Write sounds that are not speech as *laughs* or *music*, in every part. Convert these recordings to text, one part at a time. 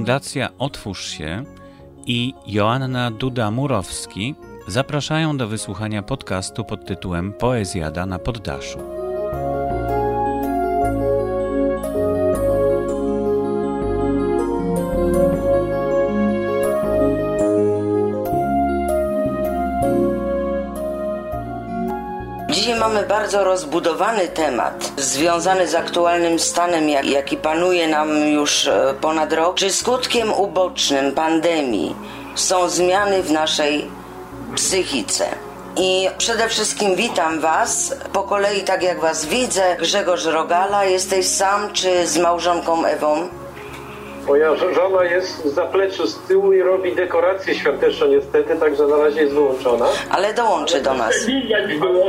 Fundacja Otwórz się i Joanna Duda-Murowski zapraszają do wysłuchania podcastu pod tytułem Poezjada na poddaszu. Mamy bardzo rozbudowany temat związany z aktualnym stanem, jaki panuje nam już e, ponad rok. Czy skutkiem ubocznym pandemii są zmiany w naszej psychice? I przede wszystkim witam Was po kolei, tak jak Was widzę. Grzegorz Rogala, jesteś sam czy z małżonką Ewą? Moja żona jest w zapleczu z tyłu i robi dekoracje świąteczne niestety, także na razie jest wyłączona. Ale dołączy do nas.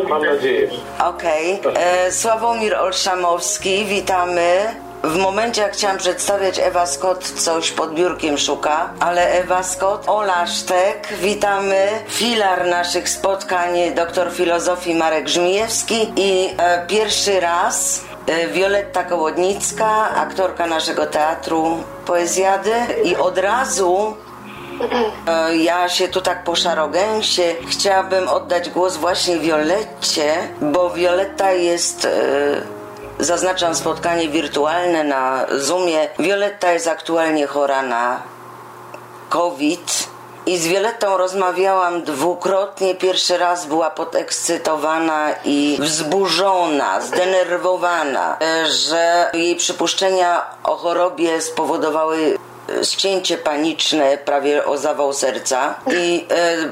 Mam nadzieję. Okej. Okay. Sławomir Olszamowski, witamy. W momencie, jak chciałam przedstawiać Ewa Scott, coś pod biurkiem szuka, ale Ewa Scott, Ola Sztek, witamy. Filar naszych spotkań, doktor filozofii Marek Żmijewski i e, pierwszy raz e, Wioletta Kołodnicka, aktorka naszego teatru Poezjady i od razu e, ja się tu tak po szarogęsie chciałabym oddać głos właśnie Violetcie, bo Violetta jest... E, Zaznaczam spotkanie wirtualne na Zoomie. Violetta jest aktualnie chora na COVID. I z Violettą rozmawiałam dwukrotnie. Pierwszy raz była podekscytowana i wzburzona, zdenerwowana, że jej przypuszczenia o chorobie spowodowały ścięcie paniczne, prawie o zawał serca i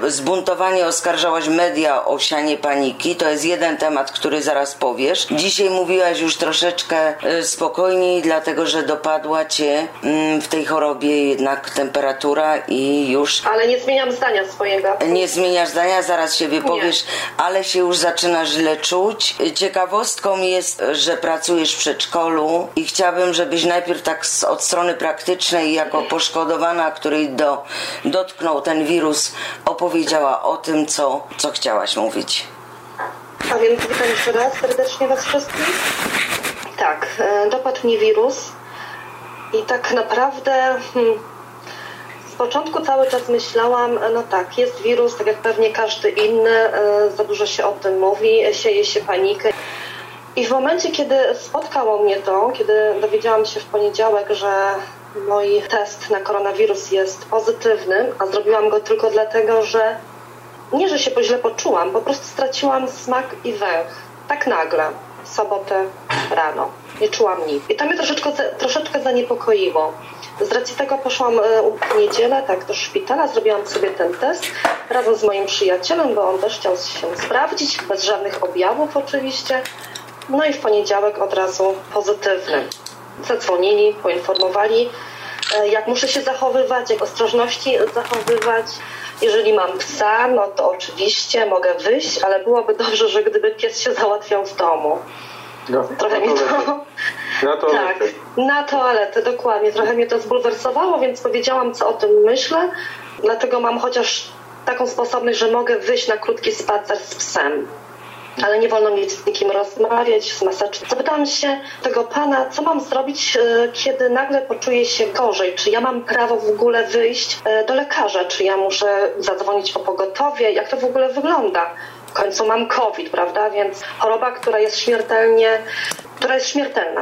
e, zbuntowanie oskarżałaś media o sianie paniki. To jest jeden temat, który zaraz powiesz. Dzisiaj mówiłaś już troszeczkę e, spokojniej, dlatego że dopadła cię mm, w tej chorobie jednak temperatura i już... Ale nie zmieniam zdania swojego. Nie zmieniasz zdania, zaraz się wypowiesz, nie. ale się już zaczynasz źle czuć. Ciekawostką jest, że pracujesz w przedszkolu i chciałabym, żebyś najpierw tak od strony praktycznej jak jako poszkodowana, której do, dotknął ten wirus, opowiedziała o tym, co, co chciałaś mówić. A więc witam jeszcze raz serdecznie Was wszystkich. Tak, e, dopadł mnie wirus i tak naprawdę hmm, z początku cały czas myślałam, no tak, jest wirus, tak jak pewnie każdy inny, e, za dużo się o tym mówi, sieje się panikę. I w momencie, kiedy spotkało mnie to, kiedy dowiedziałam się w poniedziałek, że mój test na koronawirus jest pozytywny, a zrobiłam go tylko dlatego, że nie, że się źle poczułam, po prostu straciłam smak i węch. Tak nagle, w sobotę rano. Nie czułam nic. I to mnie troszeczkę, troszeczkę zaniepokoiło. Z racji tego poszłam e, w niedzielę tak do szpitala, zrobiłam sobie ten test razem z moim przyjacielem, bo on też chciał się sprawdzić, bez żadnych objawów oczywiście. No i w poniedziałek od razu pozytywny zadzwonili, poinformowali, e, jak muszę się zachowywać, jak ostrożności zachowywać. Jeżeli mam psa, no to oczywiście mogę wyjść, ale byłoby dobrze, że gdyby pies się załatwiał w domu. No, Trochę mi to... Na toaletę. *laughs* Tak, na toaletę, dokładnie. Trochę mnie to zbulwersowało, więc powiedziałam, co o tym myślę. Dlatego mam chociaż taką sposobność, że mogę wyjść na krótki spacer z psem ale nie wolno mi z nikim rozmawiać, z maseczką. Zapytałam się tego pana, co mam zrobić, e, kiedy nagle poczuję się gorzej? Czy ja mam prawo w ogóle wyjść e, do lekarza? Czy ja muszę zadzwonić o pogotowie? Jak to w ogóle wygląda? W końcu mam COVID, prawda? Więc choroba, która jest śmiertelnie, która jest śmiertelna.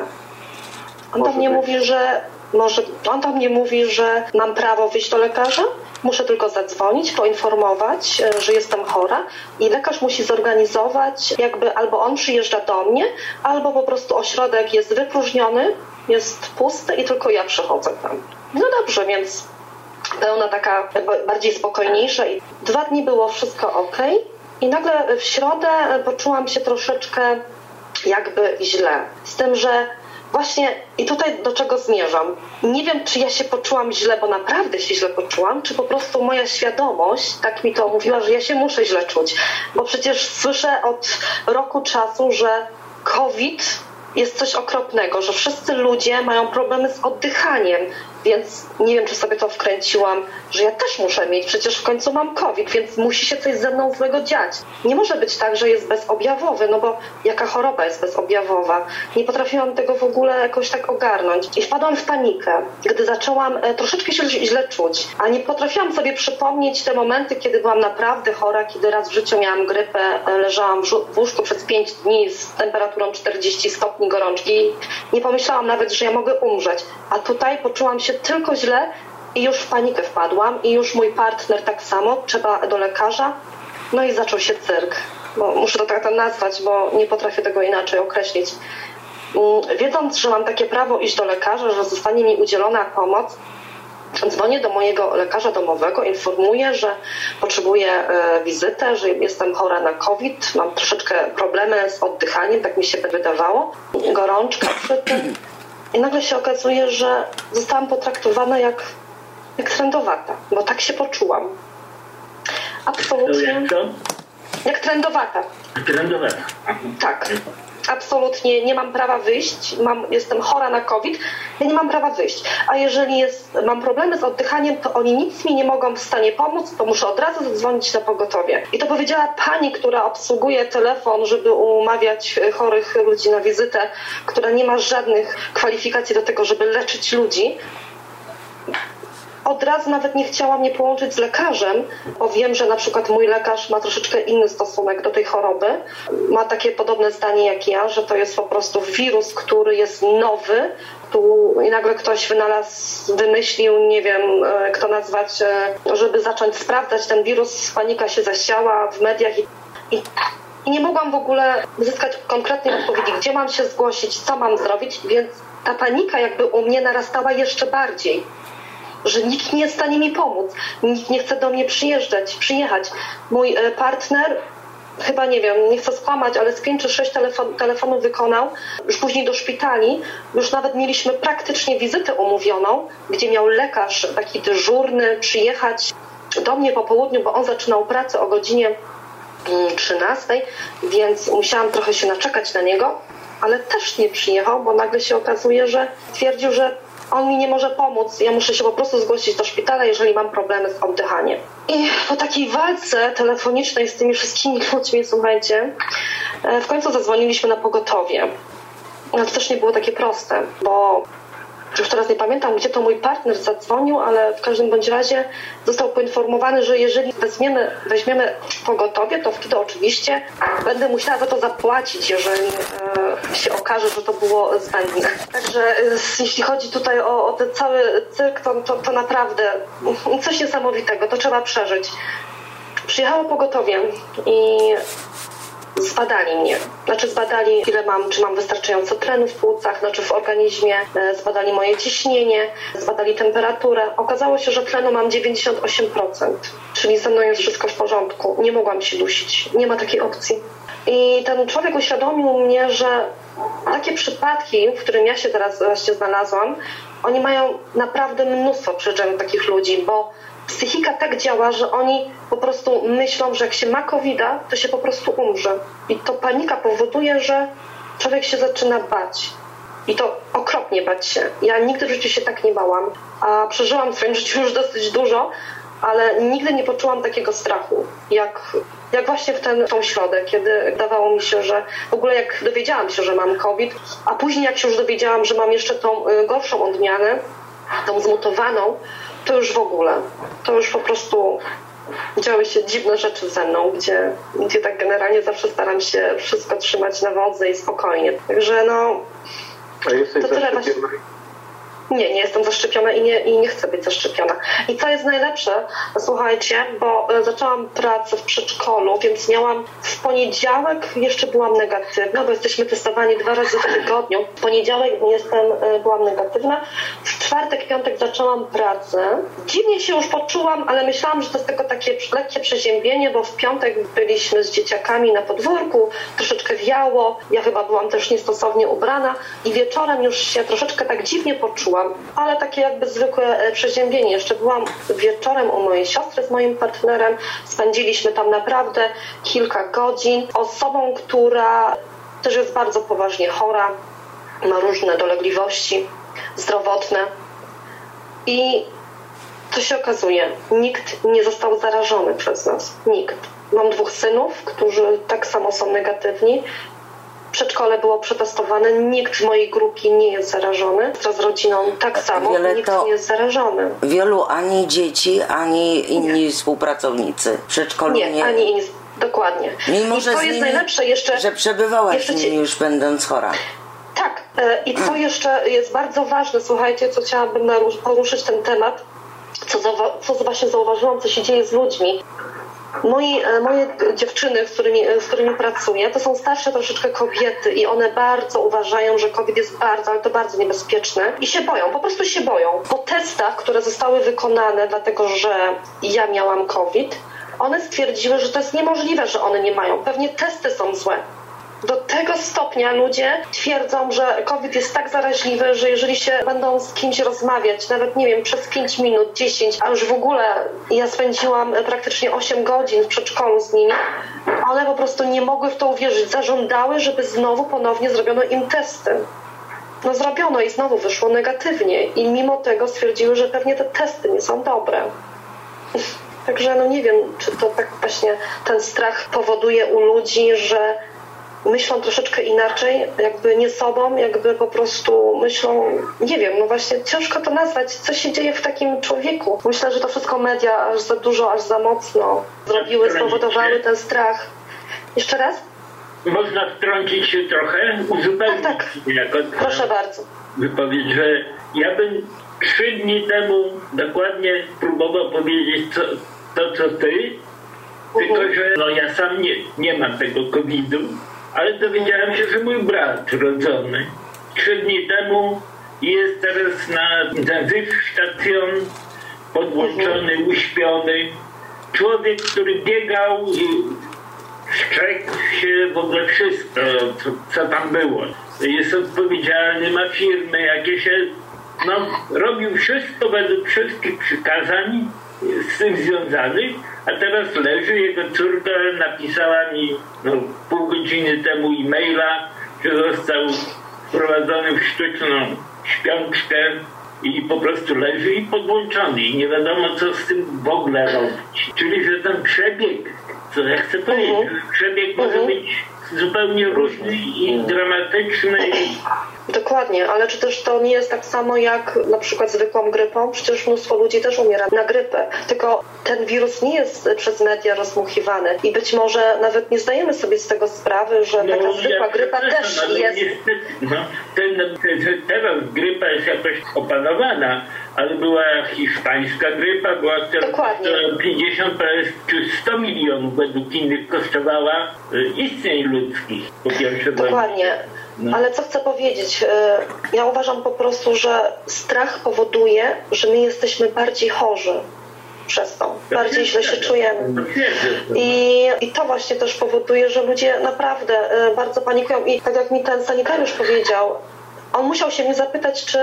On do mnie mówi, że może, on do mnie mówi, że mam prawo wyjść do lekarza, Muszę tylko zadzwonić, poinformować, e, że jestem chora i lekarz musi zorganizować, jakby albo on przyjeżdża do mnie, albo po prostu ośrodek jest wypróżniony, jest pusty i tylko ja przychodzę tam. No dobrze, więc pełna taka bardziej spokojniejsza i dwa dni było wszystko ok i nagle w środę poczułam się troszeczkę jakby źle. Z tym, że Właśnie i tutaj do czego zmierzam. Nie wiem, czy ja się poczułam źle, bo naprawdę się źle poczułam, czy po prostu moja świadomość tak mi to mówiła, że ja się muszę źle czuć. Bo przecież słyszę od roku czasu, że COVID jest coś okropnego, że wszyscy ludzie mają problemy z oddychaniem. Więc nie wiem, czy sobie to wkręciłam, że ja też muszę mieć, przecież w końcu mam COVID, więc musi się coś ze mną złego dziać. Nie może być tak, że jest bezobjawowy, no bo jaka choroba jest bezobjawowa? Nie potrafiłam tego w ogóle jakoś tak ogarnąć. I wpadłam w panikę, gdy zaczęłam e, troszeczkę się źle czuć, a nie potrafiłam sobie przypomnieć te momenty, kiedy byłam naprawdę chora, kiedy raz w życiu miałam grypę, e, leżałam w łóżku przez 5 dni z temperaturą 40 stopni gorączki. Nie pomyślałam nawet, że ja mogę umrzeć. A tutaj poczułam się tylko źle i już w panikę wpadłam i już mój partner tak samo, trzeba do lekarza. No i zaczął się cyrk, bo muszę to tak nazwać, bo nie potrafię tego inaczej określić. Mm, wiedząc, że mam takie prawo iść do lekarza, że zostanie mi udzielona pomoc, dzwonię do mojego lekarza domowego, informuję, że potrzebuję e, wizytę, że jestem chora na COVID, mam troszeczkę problemy z oddychaniem, tak mi się wydawało, gorączka przy tym. I nagle się okazuje, że zostałam potraktowana jak, jak trendowata, bo tak się poczułam. Absolutnie. Jak trendowata. Trendowata. Tak absolutnie nie mam prawa wyjść, mam, jestem chora na COVID, ja nie mam prawa wyjść. A jeżeli jest, mam problemy z oddychaniem, to oni nic mi nie mogą w stanie pomóc, to muszę od razu zadzwonić na pogotowie. I to powiedziała pani, która obsługuje telefon, żeby umawiać chorych ludzi na wizytę, która nie ma żadnych kwalifikacji do tego, żeby leczyć ludzi od razu nawet nie chciała mnie połączyć z lekarzem, bo wiem, że na przykład mój lekarz ma troszeczkę inny stosunek do tej choroby. Ma takie podobne zdanie jak ja, że to jest po prostu wirus, który jest nowy, tu i nagle ktoś wynalazł, wymyślił, nie wiem, e, kto nazwać, e, żeby zacząć sprawdzać ten wirus. Panika się zasiała w mediach i, i i nie mogłam w ogóle uzyskać konkretnej odpowiedzi, gdzie mam się zgłosić, co mam zrobić, więc ta panika jakby u mnie narastała jeszcze bardziej że nikt nie jest w stanie mi pomóc, nikt nie chce do mnie przyjeżdżać, przyjechać. Mój e, partner chyba nie wiem, nie chcę skłamać, ale z 5 czy 6 telefon, telefonów wykonał, już później do szpitali, już nawet mieliśmy praktycznie wizytę umówioną, gdzie miał lekarz taki dyżurny przyjechać do mnie po południu, bo on zaczynał pracę o godzinie 13, mm, więc musiałam trochę się naczekać na niego, ale też nie przyjechał, bo nagle się okazuje, że twierdził, że on mi nie może pomóc, ja muszę się po prostu zgłosić do szpitala, jeżeli mam problemy z oddychaniem. I po takiej walce telefonicznej z tymi wszystkimi *laughs* ludźmi, słuchajcie, e, w końcu zadzwoniliśmy na pogotowie. No to też nie było takie proste, bo już teraz nie pamiętam, gdzie to mój partner zadzwonił, ale w każdym bądź razie został poinformowany, że jeżeli weźmiemy, weźmiemy pogotowie, to wtedy oczywiście będę musiała za to zapłacić, jeżeli e, się okaże, że to było zbędne. Także e, jeśli chodzi tutaj o, o ten cały cyrk, to, to, to naprawdę coś niesamowitego, to trzeba przeżyć. Przyjechało pogotowie i zbadali mnie. Znaczy zbadali, ile mam, czy mam wystarczająco tlenu w płucach, znaczy w organizmie, e, zbadali moje ciśnienie, zbadali temperaturę. Okazało się, że tlenu mam 98%, czyli ze mną jest wszystko w porządku. Nie mogłam się dusić. Nie ma takiej opcji. I ten człowiek uświadomił mnie, że takie przypadki, w którym ja się teraz właśnie znalazłam, oni mają naprawdę mnóstwo przyczyn takich ludzi, bo psychika tak działa, że oni po prostu myślą, że jak się ma covid to się po prostu umrze. I to panika powoduje, że człowiek się zaczyna bać. I to okropnie bać się. Ja nigdy w życiu się tak nie bałam, a przeżyłam w swoim życiu już dosyć dużo, ale nigdy nie poczułam takiego strachu, jak, jak właśnie w ten tą środę, kiedy dawało mi się, że w ogóle jak dowiedziałam się, że mam COVID, a później jak się już dowiedziałam, że mam jeszcze tą y, gorszą odmianę, tą zmutowaną, to już w ogóle, to już po prostu działy się dziwne rzeczy ze mną, gdzie, gdzie tak generalnie zawsze staram się wszystko trzymać na wodze i spokojnie. Także no... To tyle właśnie... Nie, nie jestem zaszczepiona i nie, i nie chcę być zaszczepiona. I co jest najlepsze, słuchajcie, bo e, zaczęłam pracę w przedszkolu, więc miałam w poniedziałek jeszcze byłam negatywna, bo jesteśmy testowani dwa razy w tygodniu. W poniedziałek jestem, e, byłam negatywna, w czwartek, piątek zaczęłam pracę. Dziwnie się już poczułam, ale myślałam, że to jest tylko takie lekkie przeziębienie, bo w piątek byliśmy z dzieciakami na podwórku, troszeczkę wiało, ja chyba byłam też niestosownie ubrana i wieczorem już się troszeczkę tak dziwnie poczułam ale takie jakby zwykłe e, przeziębienie. Jeszcze byłam wieczorem u mojej siostry z moim partnerem, spędziliśmy tam naprawdę kilka godzin. Osobą, która też jest bardzo poważnie chora, ma różne dolegliwości zdrowotne. I co się okazuje? Nikt nie został zarażony przez nas. Nikt. Mam dwóch synów, którzy tak samo są negatywni. Przedszkole było przetestowane, nikt w mojej grupie nie jest zarażony. Z rodziną tak samo, Wiele nikt nie jest zarażony. Wielu ani dzieci, ani inni współpracownicy w przedszkolu nie. Nie, ani nic. Dokładnie. Mimo, I że to jest nimi, najlepsze jeszcze. że przebywałaś jeszcze ci- już będąc chora. Tak. e, I co jeszcze jest bardzo ważne, słuchajcie, co chciałabym poruszyć ten temat, co, co właśnie zauważyłam, co się dzieje z ludźmi. Moi, e, moje dziewczyny, z którymi, z którymi pracuję, to są starsze troszeczkę kobiety i one bardzo uważają, że COVID jest bardzo, ale to bardzo niebezpieczne i się boją, po prostu się boją. Po testach, które zostały wykonane, dlatego że ja miałam COVID, one stwierdziły, że to jest niemożliwe, że one nie mają. Pewnie testy są złe. Do tego stopnia ludzie twierdzą, że COVID jest tak zaraźliwy, że jeżeli się będą z kimś rozmawiać, nawet nie wiem, przez 5 minut, 10, a już w ogóle ja spędziłam praktycznie 8 godzin w przedszkolu z nimi, one po prostu nie mogły w to uwierzyć. Zażądały, żeby znowu ponownie zrobiono im testy. No zrobiono i znowu wyszło negatywnie i mimo tego stwierdziły, że pewnie te testy nie są dobre. *laughs* Także no nie wiem, czy to tak właśnie ten strach powoduje u ludzi, że myślą troszeczkę inaczej, jakby nie sobą, jakby po prostu myślą, nie wiem, no właśnie ciężko to nazwać, co się dzieje w takim człowieku. Myślę, że to wszystko media aż za dużo, aż za mocno zrobiły, spowodowały ten strach. Jeszcze raz? Można wtrącić się trochę, uzupełnić Tak, tak. Proszę bardzo. wypowiedź, że ja bym trzy dni temu dokładnie próbował powiedzieć co, to, co ty, tylko że no, ja sam nie, nie mam tego COVID-u, ale dowiedziałem się, że mój brat rodzony trzy dni temu jest teraz na, na stacjon podłączony, uśpiony. Człowiek, który biegał i strzegł się w ogóle wszystko, co, co tam było. Jest odpowiedzialny, ma firmy, jakieś... No, robił wszystko według wszystkich przykazań z tym związanych, a teraz leży, jego córka napisała mi no, pół godziny temu e-maila, że został wprowadzony w sztuczną śpiączkę i po prostu leży i podłączony i nie wiadomo co z tym w ogóle robić. Czyli, że ten przebieg, co ja chcę powiedzieć, Mhm. przebieg może być zupełnie różny i dramatyczny. Dokładnie, ale czy też to nie jest tak samo jak na przykład zwykłą grypą? Przecież mnóstwo ludzi też umiera na grypę. Tylko ten wirus nie jest przez media rozmuchiwany i być może nawet nie zdajemy sobie z tego sprawy, że taka zwykła grypa przepraszam, też jest. Niestety, no, ten, te- teraz grypa jest jakoś opanowana, ale była hiszpańska grypa, była Dokładnie. która 50 prawie czy 100 milionów według innych kosztowała y, istnień ludzkich. Po pierwsze, Dokładnie. No. Ale co chcę powiedzieć? y, Ja uważam po prostu, że strach powoduje, że my jesteśmy bardziej chorzy przez to. Bardziej źle się czujemy. I, I to właśnie też powoduje, że ludzie naprawdę y, bardzo panikują. I tak jak mi ten sanitariusz powiedział, on musiał się mnie zapytać, czy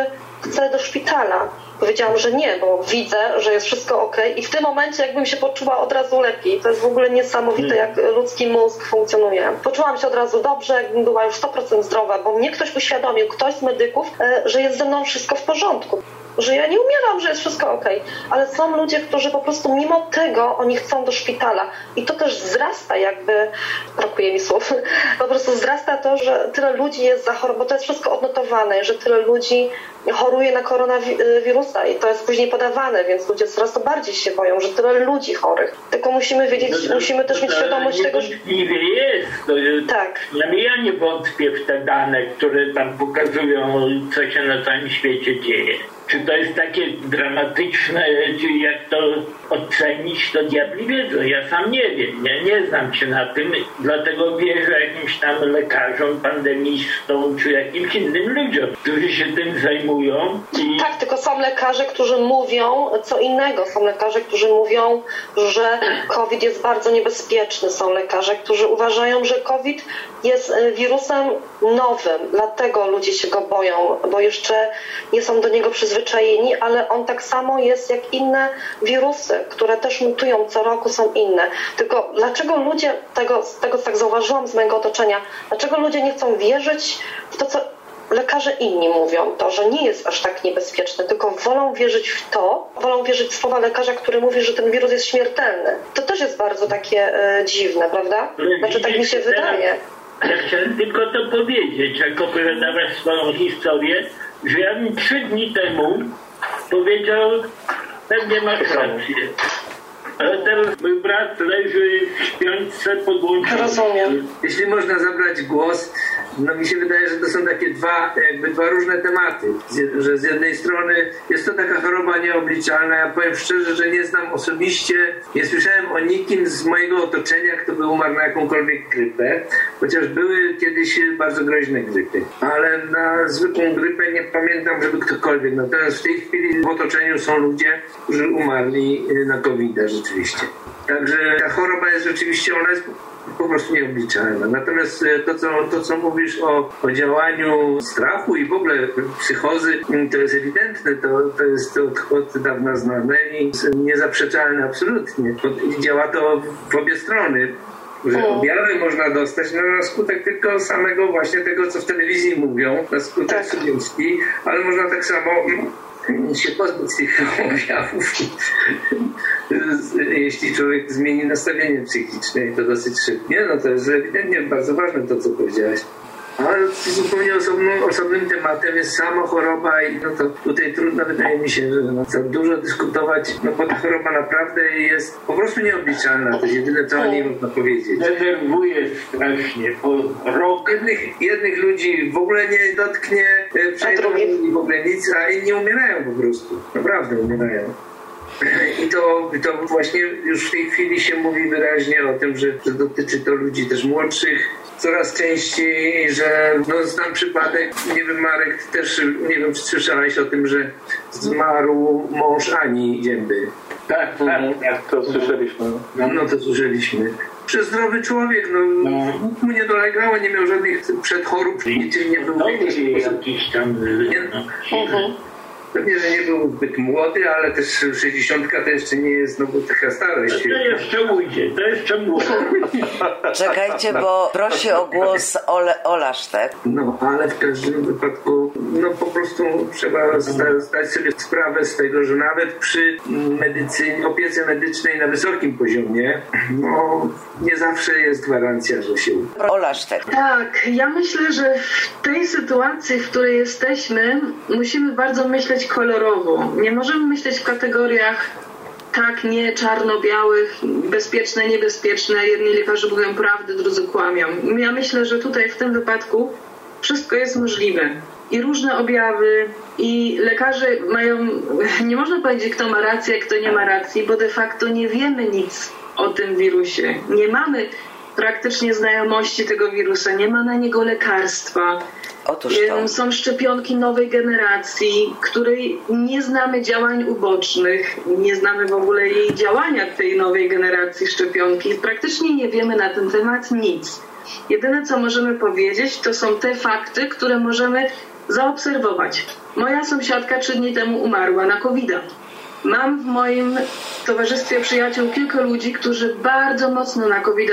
chcę do szpitala. Powiedziałam, że nie, bo widzę, że jest wszystko ok. I w tym momencie jakbym się poczuła od razu lepiej. To jest w ogóle niesamowite, jak ludzki mózg funkcjonuje. Poczułam się od razu dobrze, jakbym była już 100% zdrowa, bo mnie ktoś uświadomił, ktoś z medyków, e, że jest ze mną wszystko w porządku. Że ja nie umieram, że jest wszystko ok. Ale są ludzie, którzy po prostu mimo tego oni chcą do szpitala. I to też wzrasta jakby, brakuje mi słów, *laughs* po prostu wzrasta to, że tyle ludzi jest zachorowanych, bo to jest wszystko odnotowane, że tyle ludzi choruje na koronawirusa i to jest później podawane, więc ludzie coraz to bardziej się boją, że tyle ludzi chorych. Tylko musimy wiedzieć, No, musimy też mieć to świadomość tego, że Niewątpliwie jest. To, jest- Tak. Ja nie wątpię w te dane, które tam pokazują, co się na całym świecie dzieje. Czy to jest takie dramatyczne, czy jak to ocenić, to diabli wiedzą. Ja sam nie wiem, nie, nie znam się na tym, dlatego wierzę jakimś tam lekarzom, pandemistom, czy jakimś innym ludziom, którzy się tym zajmują i Tak, tylko są lekarze, którzy mówią co innego. Są lekarze, którzy mówią, że COVID jest bardzo niebezpieczny. Są lekarze, którzy uważają, że COVID jest e, wirusem nowym, dlatego ludzie się go boją, bo jeszcze nie są do niego przyzwyczajeni, ale on tak samo jest jak inne wirusy, które też mutują co roku, są inne. Tylko dlaczego ludzie, tego, tego tak zauważyłam z mojego otoczenia, dlaczego ludzie nie chcą wierzyć w to, co lekarze inni mówią to, że nie jest aż tak niebezpieczne, tylko wolą wierzyć w to, wolą wierzyć w słowa lekarza, który mówi, że ten wirus jest śmiertelny. To też jest bardzo takie e, dziwne, prawda? Znaczy tak mi się wydaje. Ja chciałem tylko to powiedzieć, jak opowiadałeś swoją historię, że ja bym trzy dni temu powiedział, pewnie masz rację. Ale teraz mój brat leży w śpiączce podłączony. Rozumiem. Jeśli można zabrać głos, no mi się wydaje, że to są takie dwa, jakby dwa różne tematy. Z- Że z jednej strony jest to taka choroba nieobliczalna. Ja powiem szczerze, że nie znam osobiście, nie słyszałem o nikim z mojego otoczenia, kto by umarł na jakąkolwiek grypę, chociaż były kiedyś bardzo groźne grypy. Ale na zwykłą grypę nie pamiętam, żeby ktokolwiek. Natomiast w tej chwili w otoczeniu są ludzie, którzy umarli na covid rzeczywiście. Także ta choroba jest rzeczywiście, ona jest po prostu nieobliczalna. Natomiast e, to, co, to, co mówisz o, o działaniu strachu i w ogóle psychozy, mm, to jest ewidentne, to, to jest od, od dawna znane i niezaprzeczalne absolutnie. Działa to w obie strony. Że objawy można dostać no, na skutek tylko samego właśnie tego, co w telewizji mówią, na skutek Tak. sugestji, ale można tak samo mm, się pozbyć tych objawów, jeśli człowiek zmieni nastawienie psychiczne i to dosyć szybkie, no to jest ewidentnie bardzo ważne to, co powiedziałeś. Ale zupełnie osobną, osobnym tematem jest sama choroba i no to tutaj trudno wydaje mi się, że no, za dużo dyskutować, no bo ta choroba naprawdę jest po prostu nieobliczalna. To jest jedyne, co o niej można powiedzieć. Denerwuje strasznie, po rok Jednych, jednych ludzi w ogóle nie dotknie, e, przejdą drugich? w ogóle nic, a inni umierają po prostu. Naprawdę umierają. I to, to właśnie już w tej chwili się mówi wyraźnie o tym, że, że dotyczy to ludzi też młodszych. Coraz częściej, że no znam przypadek, nie wiem Marek, też nie wiem czy słyszałeś o tym, że zmarł mąż Ani Zięby. tak, tak, tak. To słyszeliśmy. No, no to słyszeliśmy. Przezdrowy człowiek, no, nic mu nie dolegało, nie miał żadnych przedchorób, niczym nie był No, jakiś jakiś tam... No. Pewnie, że nie był zbyt młody, ale też 60 to jeszcze nie jest no, bo taka starość. To jeszcze ujdzie, to jeszcze młody. *laughs* Czekajcie, bo prosi o głos Ole, Ola Sztek. No, ale w każdym wypadku, no po prostu trzeba zda, zdać sobie sprawę z tego, że nawet przy medycynie, opiece medycznej na wysokim poziomie, no nie zawsze jest gwarancja, że się uda. Ola Sztek. Tak, ja myślę, że w tej sytuacji, w której jesteśmy, musimy bardzo myśleć kolorowo. Nie możemy myśleć w kategoriach tak, nie, czarno-białych, bezpieczne, niebezpieczne. Jedni lekarze mówią prawdę, drudzy kłamią. Ja myślę, że tutaj w tym wypadku wszystko jest możliwe. I różne objawy, i lekarze mają, *laughs* nie można powiedzieć, kto ma rację, kto nie ma racji, bo de facto nie wiemy nic o tym wirusie. Nie mamy praktycznie znajomości tego wirusa, nie ma na niego lekarstwa. Otóż to. Są szczepionki nowej generacji, której nie znamy działań ubocznych, nie znamy w ogóle jej działania tej nowej generacji szczepionki. Praktycznie nie wiemy na ten temat nic. Jedyne, co możemy powiedzieć, to są te fakty, które możemy zaobserwować. Moja sąsiadka trzy dni temu umarła na covid -a. Mam w moim towarzystwie przyjaciół kilku ludzi, którzy bardzo mocno na covid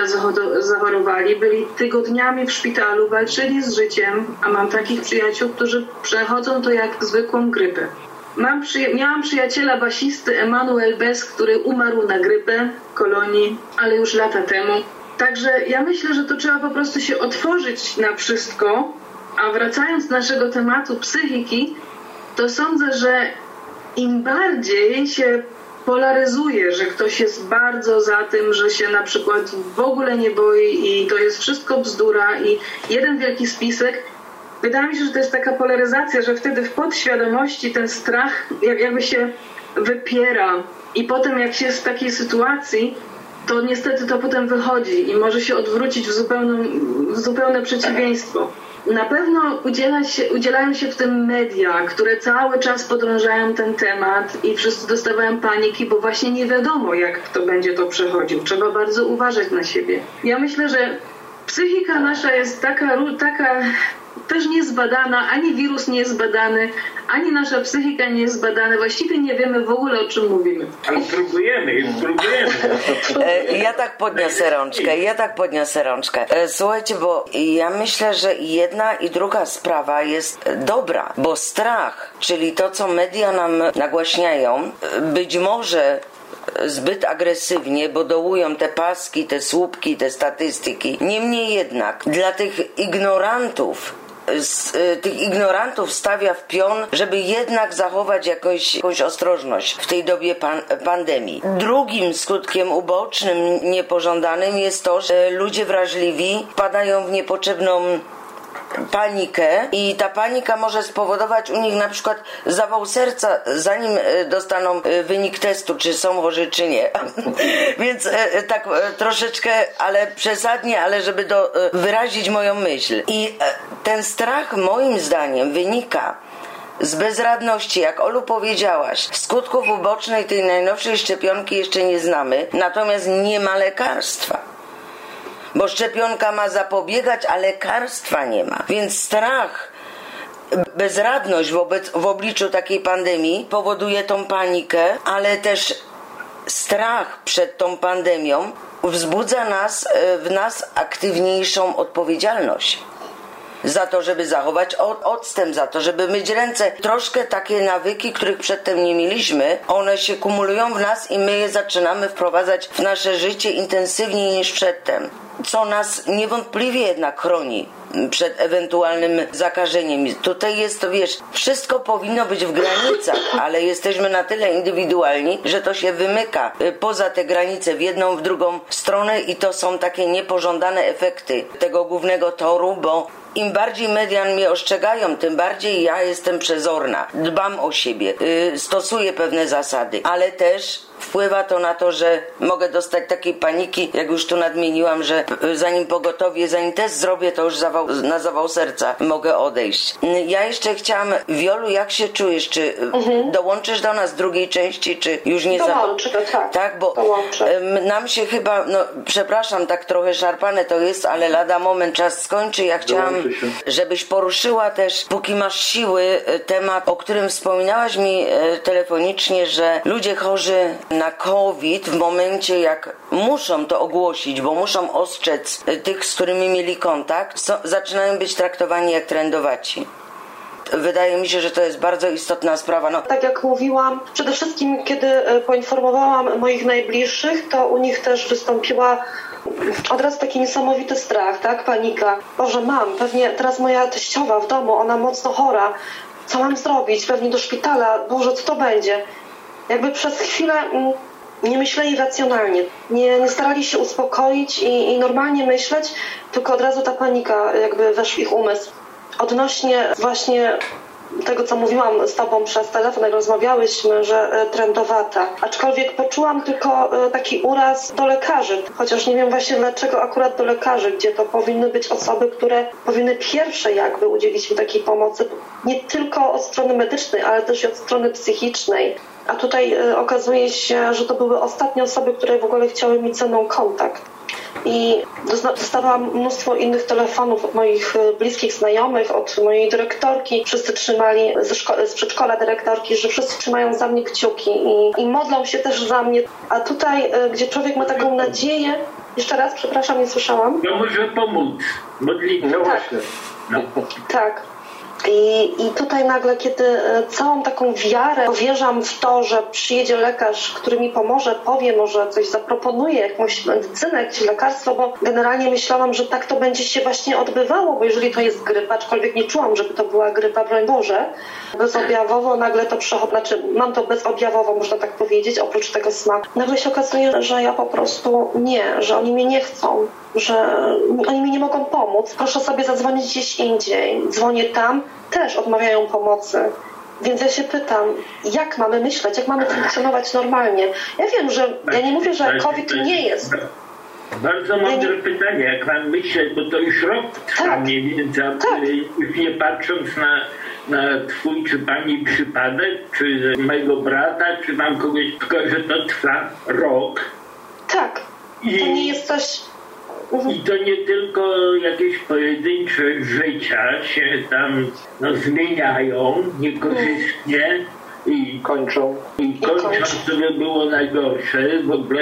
zachorowali, byli tygodniami w szpitalu, walczyli z życiem, a mam takich przyjaciół, którzy przechodzą to jak zwykłą grypę. Mam przyja- miałam przyjaciela basisty Emanuel Bez, który umarł na grypę kolonii, ale już lata temu. Także ja myślę, że to trzeba po prostu się otworzyć na wszystko, a wracając do naszego tematu psychiki, to sądzę, że im bardziej się polaryzuje, że ktoś jest bardzo za tym, że się na przykład w ogóle nie boi i to jest wszystko bzdura i jeden wielki spisek, wydaje mi się, że to jest taka polaryzacja, że wtedy w podświadomości ten strach jak- jakby się wypiera i potem jak się jest w takiej sytuacji, to niestety to potem wychodzi i może się odwrócić w, zupełną, w zupełne przeciwieństwo. Na pewno udziela się, udzielają się w tym media, które cały czas podrążają ten temat i wszyscy dostawają paniki, bo właśnie nie wiadomo, jak kto będzie to przechodził. Trzeba bardzo uważać na siebie. Ja myślę, że psychika nasza jest taka, taka też nie jest badana, ani wirus nie jest badany, ani nasza psychika nie jest badana. Właściwie nie wiemy w ogóle o czym mówimy. Ale próbujemy, próbujemy. E, Ja tak podniosę rączkę, ja tak podniosę rączkę. E, Słuchajcie, bo ja myślę, że jedna i druga sprawa jest dobra, bo strach, czyli to, co media nam nagłaśniają, być może zbyt agresywnie, bo dołują te paski, te słupki, te statystyki. Niemniej jednak, dla tych ignorantów, z, y, tych ignorantów stawia w pion, żeby jednak zachować jakoś, jakąś ostrożność w tej dobie pan, pandemii. Drugim skutkiem ubocznym, niepożądanym jest to, że ludzie wrażliwi wpadają w niepotrzebną panikę i ta panika może spowodować u nich na przykład zawał serca, zanim e, dostaną e, wynik testu, czy są chorzy, czy nie. *laughs* Więc e, tak troszeczkę, ale przesadnie, ale żeby do, wyrazić moją myśl. I ten strach moim zdaniem wynika z bezradności, jak Olu powiedziałaś, skutków ubocznych tej najnowszej szczepionki jeszcze nie znamy, natomiast nie ma lekarstwa. Bo szczepionka ma zapobiegać, a lekarstwa nie ma. Więc strach, bezradność wobec, w obliczu takiej pandemii powoduje tą panikę, ale też strach przed tą pandemią wzbudza nas, e, w nas aktywniejszą odpowiedzialność za to, żeby zachować od, odstęp, za to, żeby myć ręce. Troszkę takie nawyki, których przedtem nie mieliśmy, one się kumulują w nas i my je zaczynamy wprowadzać w nasze życie intensywniej niż przedtem. Co nas niewątpliwie jednak chroni przed ewentualnym zakażeniem. Tutaj jest to, wiesz, wszystko powinno być w granicach, ale jesteśmy na tyle indywidualni, że to się wymyka y, poza te granice w jedną, w drugą stronę i to są takie niepożądane efekty tego głównego toru, bo im bardziej media mnie ostrzegają, tym bardziej ja jestem przezorna. Dbam o siebie, y, stosuję pewne zasady, ale też wpływa to na to, że mogę dostać takiej paniki, jak już tu nadmieniłam, że y, zanim pogotowie, zanim test zrobię, to już zawał, na zawał serca mogę odejść. Ja jeszcze chciałam, Wiolu, jak się czujesz? Czy y, dołączysz do nas drugiej części, czy już nie za... Dołączę, tak. Tak, bo Dołączę. nam się chyba, no przepraszam, tak trochę szarpane to jest, ale lada moment czas skończy. Ja chciałam, żebyś poruszyła też, póki masz siły, e, temat, o którym wspominałaś mi e, telefonicznie, że ludzie chorzy na COVID w momencie jak muszą to ogłosić, bo muszą ostrzec e, tych, z którymi mieli kontakt, są, zaczynają być traktowani jak trendowaci. Wydaje mi się, że to jest bardzo istotna sprawa. No, Tak jak mówiłam, przede wszystkim kiedy e, poinformowałam moich najbliższych, to u nich też wystąpiła od razu taki niesamowity strach, tak, panika. Boże, mam, pewnie teraz moja teściowa w domu, ona mocno chora, co mam zrobić? Pewnie do szpitala, Boże, co to będzie? Jakby przez chwilę mm, nie myśleli racjonalnie, nie, nie starali się uspokoić i, i normalnie myśleć, tylko od razu ta panika jakby weszł w ich umysł. Odnośnie właśnie tego, co mówiłam z Tobą przez telefon, jak rozmawiałyśmy, że e, trendowata. Aczkolwiek poczułam tylko e, taki uraz do lekarzy, chociaż nie wiem właśnie dlaczego akurat do lekarzy, gdzie to powinny być osoby, które powinny pierwsze jakby udzielić mi takiej pomocy, nie tylko od strony medycznej, ale też i od strony psychicznej. A tutaj e, okazuje się, że to były ostatnie osoby, które w ogóle chciały mi ze mną kontakt. I dostawałam mnóstwo innych telefonów od moich e, bliskich znajomych, od mojej dyrektorki. Wszyscy trzymali ze szko- z przedszkola dyrektorki, że wszyscy trzymają za mnie kciuki i, i modlą się też za mnie. A tutaj, e, gdzie człowiek ma taką nadzieję, jeszcze raz, przepraszam, nie słyszałam. To może pomóc. Modlitwa. No właśnie. No. Tak. I, I tutaj nagle, kiedy e, całą taką wiarę powierzam w to, że przyjedzie lekarz, który mi pomoże, powie, może coś zaproponuje, jakąś medycynę, jakieś lekarstwo, bo generalnie myślałam, że tak to będzie się właśnie odbywało, bo jeżeli to jest grypa, aczkolwiek nie czułam, żeby to była grypa, broń Boże, bezobjawowo nagle to przechodzi, znaczy mam to bezobjawowo, można tak powiedzieć, oprócz tego smaku. Nagle się okazuje, że ja po prostu nie, że oni mnie nie chcą, że oni mi nie mogą pomóc. Proszę sobie zadzwonić gdzieś indziej. Dzwonię tam, też odmawiają pomocy. Więc ja się pytam, jak mamy myśleć, jak mamy funkcjonować normalnie? Ja wiem, że ja nie mówię, że COVID nie jest. Bardzo mądre pytanie, jak pan myśleć, bo to już rok trwa Tak. mniej więcej, Tak. już nie patrząc na, na twój czy pani przypadek, czy mojego brata, czy tam kogoś, tylko że to trwa rok. Tak. I- To nie jest coś. I to nie tylko jakieś pojedyncze życia się tam no, zmieniają niekorzystnie i Kończą. i kończąc, to by było najgorsze w ogóle,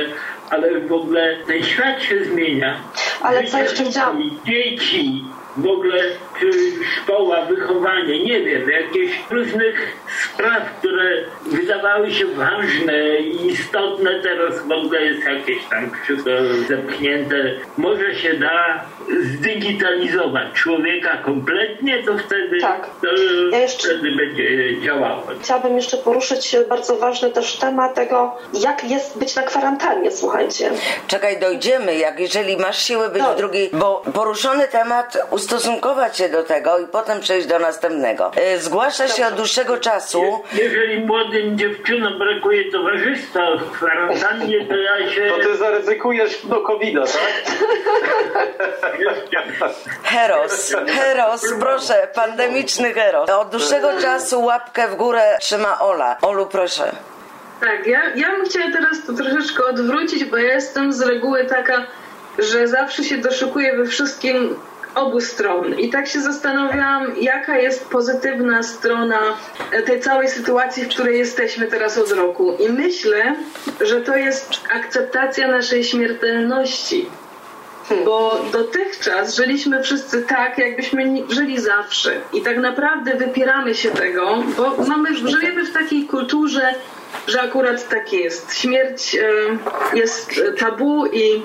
ale w ogóle ten świat się zmienia. Ale co jeszcze chciałam- Dzieci, w ogóle czy szkoła, wychowanie, nie wiem, jakieś różnych spraw, które wydawały się ważne i istotne, teraz w ogóle jest jakieś tam wszystko zepchnięte. Może się da zdigitalizować człowieka kompletnie, to wtedy, Tak. to Ja jeszcze- wtedy będzie działało. Chciałabym jeszcze poruszyć bardzo ważny też temat tego, jak jest być na kwarantannie, słuchajcie. Czekaj, dojdziemy, jak jeżeli masz siłę być No. w drugiej, bo poruszony temat, ustosunkować się do tego i potem przejść do następnego. E, Zgłasza się od dłuższego czasu, Jeżeli młodym dziewczynom brakuje towarzystwa w kwarantannie, to ja się... To ty zaryzykujesz do covid tak? *laughs* Heros, Heros, proszę, pandemiczny Heros. Od dłuższego czasu łapkę w górę trzyma Ola. Olu, proszę. Tak, ja, ja bym chciała teraz to troszeczkę odwrócić, bo ja jestem z reguły taka, że zawsze się doszukuję we wszystkim obu stron. I tak się zastanawiałam, jaka jest pozytywna strona tej całej sytuacji, w której jesteśmy teraz od roku. I myślę, że to jest akceptacja naszej śmiertelności. Bo dotychczas żyliśmy wszyscy tak, jakbyśmy żyli zawsze. I tak naprawdę wypieramy się tego, bo mamy, żyjemy w takiej kulturze, że akurat tak jest. Śmierć e, jest e, tabu i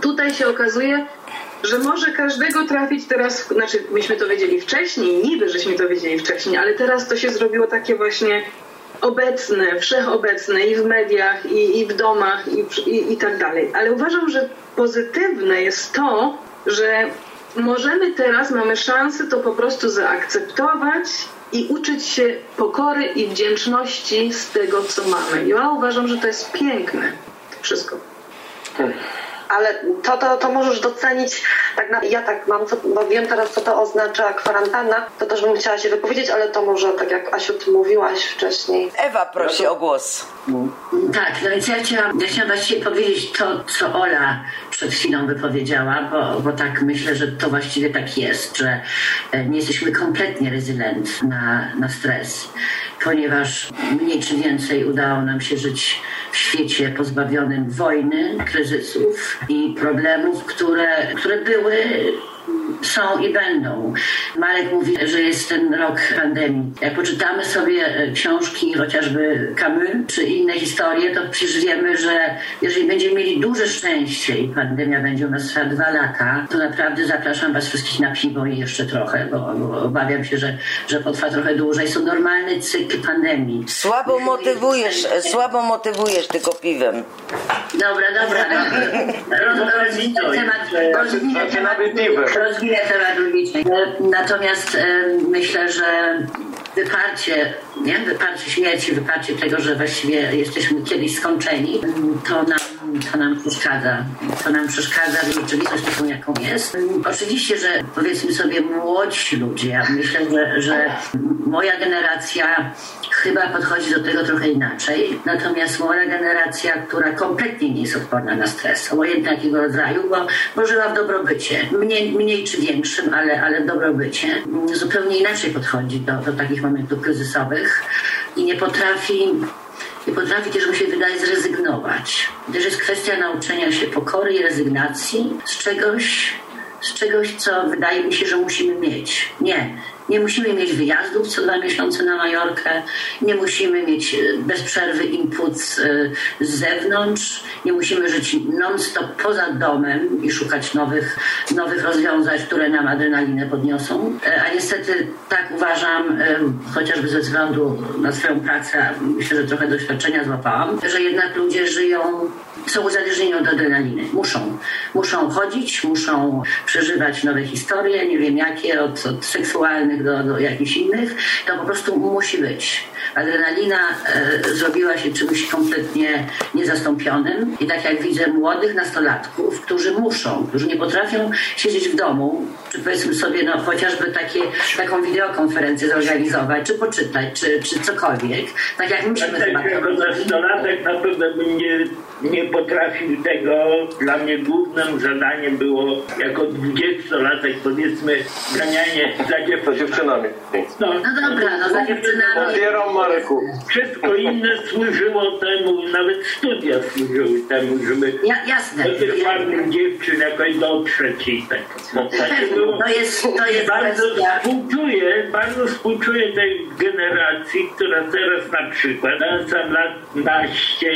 tutaj się okazuje, że może każdego trafić teraz, znaczy myśmy to wiedzieli wcześniej, niby żeśmy to wiedzieli wcześniej, ale teraz to się zrobiło takie właśnie obecne, wszechobecne i w mediach, i, i w domach, i, i, i tak dalej. Ale uważam, że pozytywne jest to, że możemy teraz, mamy szansę to po prostu zaakceptować i uczyć się pokory i wdzięczności z tego, co mamy. Ja uważam, że to jest piękne. Wszystko. Ale to, to, to możesz docenić, tak na, ja tak mam, co, bo wiem teraz, co to oznacza kwarantanna, to też bym chciała się wypowiedzieć, ale to może, tak jak Asiu, ty mówiłaś wcześniej. Ewa prosi o głos. Tak, no więc ja chciałam, ja chciałam właściwie powiedzieć to, co Ola przed chwilą wypowiedziała, bo, bo tak myślę, że to właściwie tak jest, że e, nie jesteśmy kompletnie rezylent na, na stres, ponieważ mniej czy więcej udało nam się żyć w świecie pozbawionym wojny, kryzysów i problemów, które, które były są i będą. Marek mówi, że jest ten rok pandemii. Jak poczytamy sobie e, książki, chociażby Camus, czy inne historie, to przecież wiemy, że jeżeli będziemy mieli duże szczęście i pandemia będzie u nas trwała dwa lata, to naprawdę zapraszam Was wszystkich na piwo i jeszcze trochę, bo, bo obawiam się, że, że potrwa trochę dłużej. Są normalny cykl pandemii. Słabo motywujesz, słabo motywujesz tylko piwem. Dobra, dobra, dobra. Roz, rozwinę temat, rozwinę temat, rozwinę temat logiczny. Natomiast e, myślę, że wyparcie, nie? wyparcie śmierci, wyparcie tego, że właściwie jesteśmy kiedyś skończeni, to nam, to nam przeszkadza. To nam przeszkadza w rzeczywistość taką, jaką jest. Oczywiście, że powiedzmy sobie młodzi ludzie, ja myślę, że, że moja generacja chyba podchodzi do tego trochę inaczej. Natomiast moja generacja, która kompletnie nie jest odporna na stres, obojętnie jakiego rodzaju, bo, bo żyła w dobrobycie, mniej, mniej czy większym, ale, ale w dobrobycie, mm, zupełnie inaczej podchodzi do, do takich momentów kryzysowych i nie potrafi nie potrafi też, mi się wydaje, zrezygnować. Też jest kwestia nauczenia się pokory i rezygnacji z czegoś, z czegoś, co wydaje mi się, że musimy mieć. Nie. Nie musimy mieć wyjazdów co dwa miesiące na Majorkę, nie musimy mieć e, bez przerwy input z, e, z zewnątrz, nie musimy żyć non-stop poza domem i szukać nowych, nowych rozwiązań, które nam adrenalinę podniosą. E, A niestety tak uważam, e, chociażby ze względu na swoją pracę, myślę, że trochę doświadczenia złapałam, że jednak ludzie żyją są uzależnieni od adrenaliny. Muszą. Muszą chodzić, muszą przeżywać nowe historie, nie wiem jakie, od, od seksualnych do, do jakichś innych. To po prostu musi być. adrenalina e, zrobiła się czymś kompletnie niezastąpionym i tak jak widzę młodych nastolatków, którzy muszą, którzy nie potrafią siedzieć w domu, czy powiedzmy sobie no, chociażby takie, taką wideokonferencję zorganizować, czy poczytać, czy, czy cokolwiek, tak jak chyba też jako nastolatek na pewno bym nie, nie potrafił tego. Dla mnie głównym zadaniem było jako dwudziestolatek powiedzmy ganianie za dziewczynami. dziewczynami. No, No dobra, no za dziewczynami Popieram Mareku. wszystko inne służyło temu, nawet studia służyły temu, żeby Ja, jasne. do tych ładnych dziewczyn jakoś dotrzeć i tak. tak było. To jest, to jest Bardzo kwestia. współczuję, bardzo współczuję tej generacji, która teraz na przykład na sam lat 15,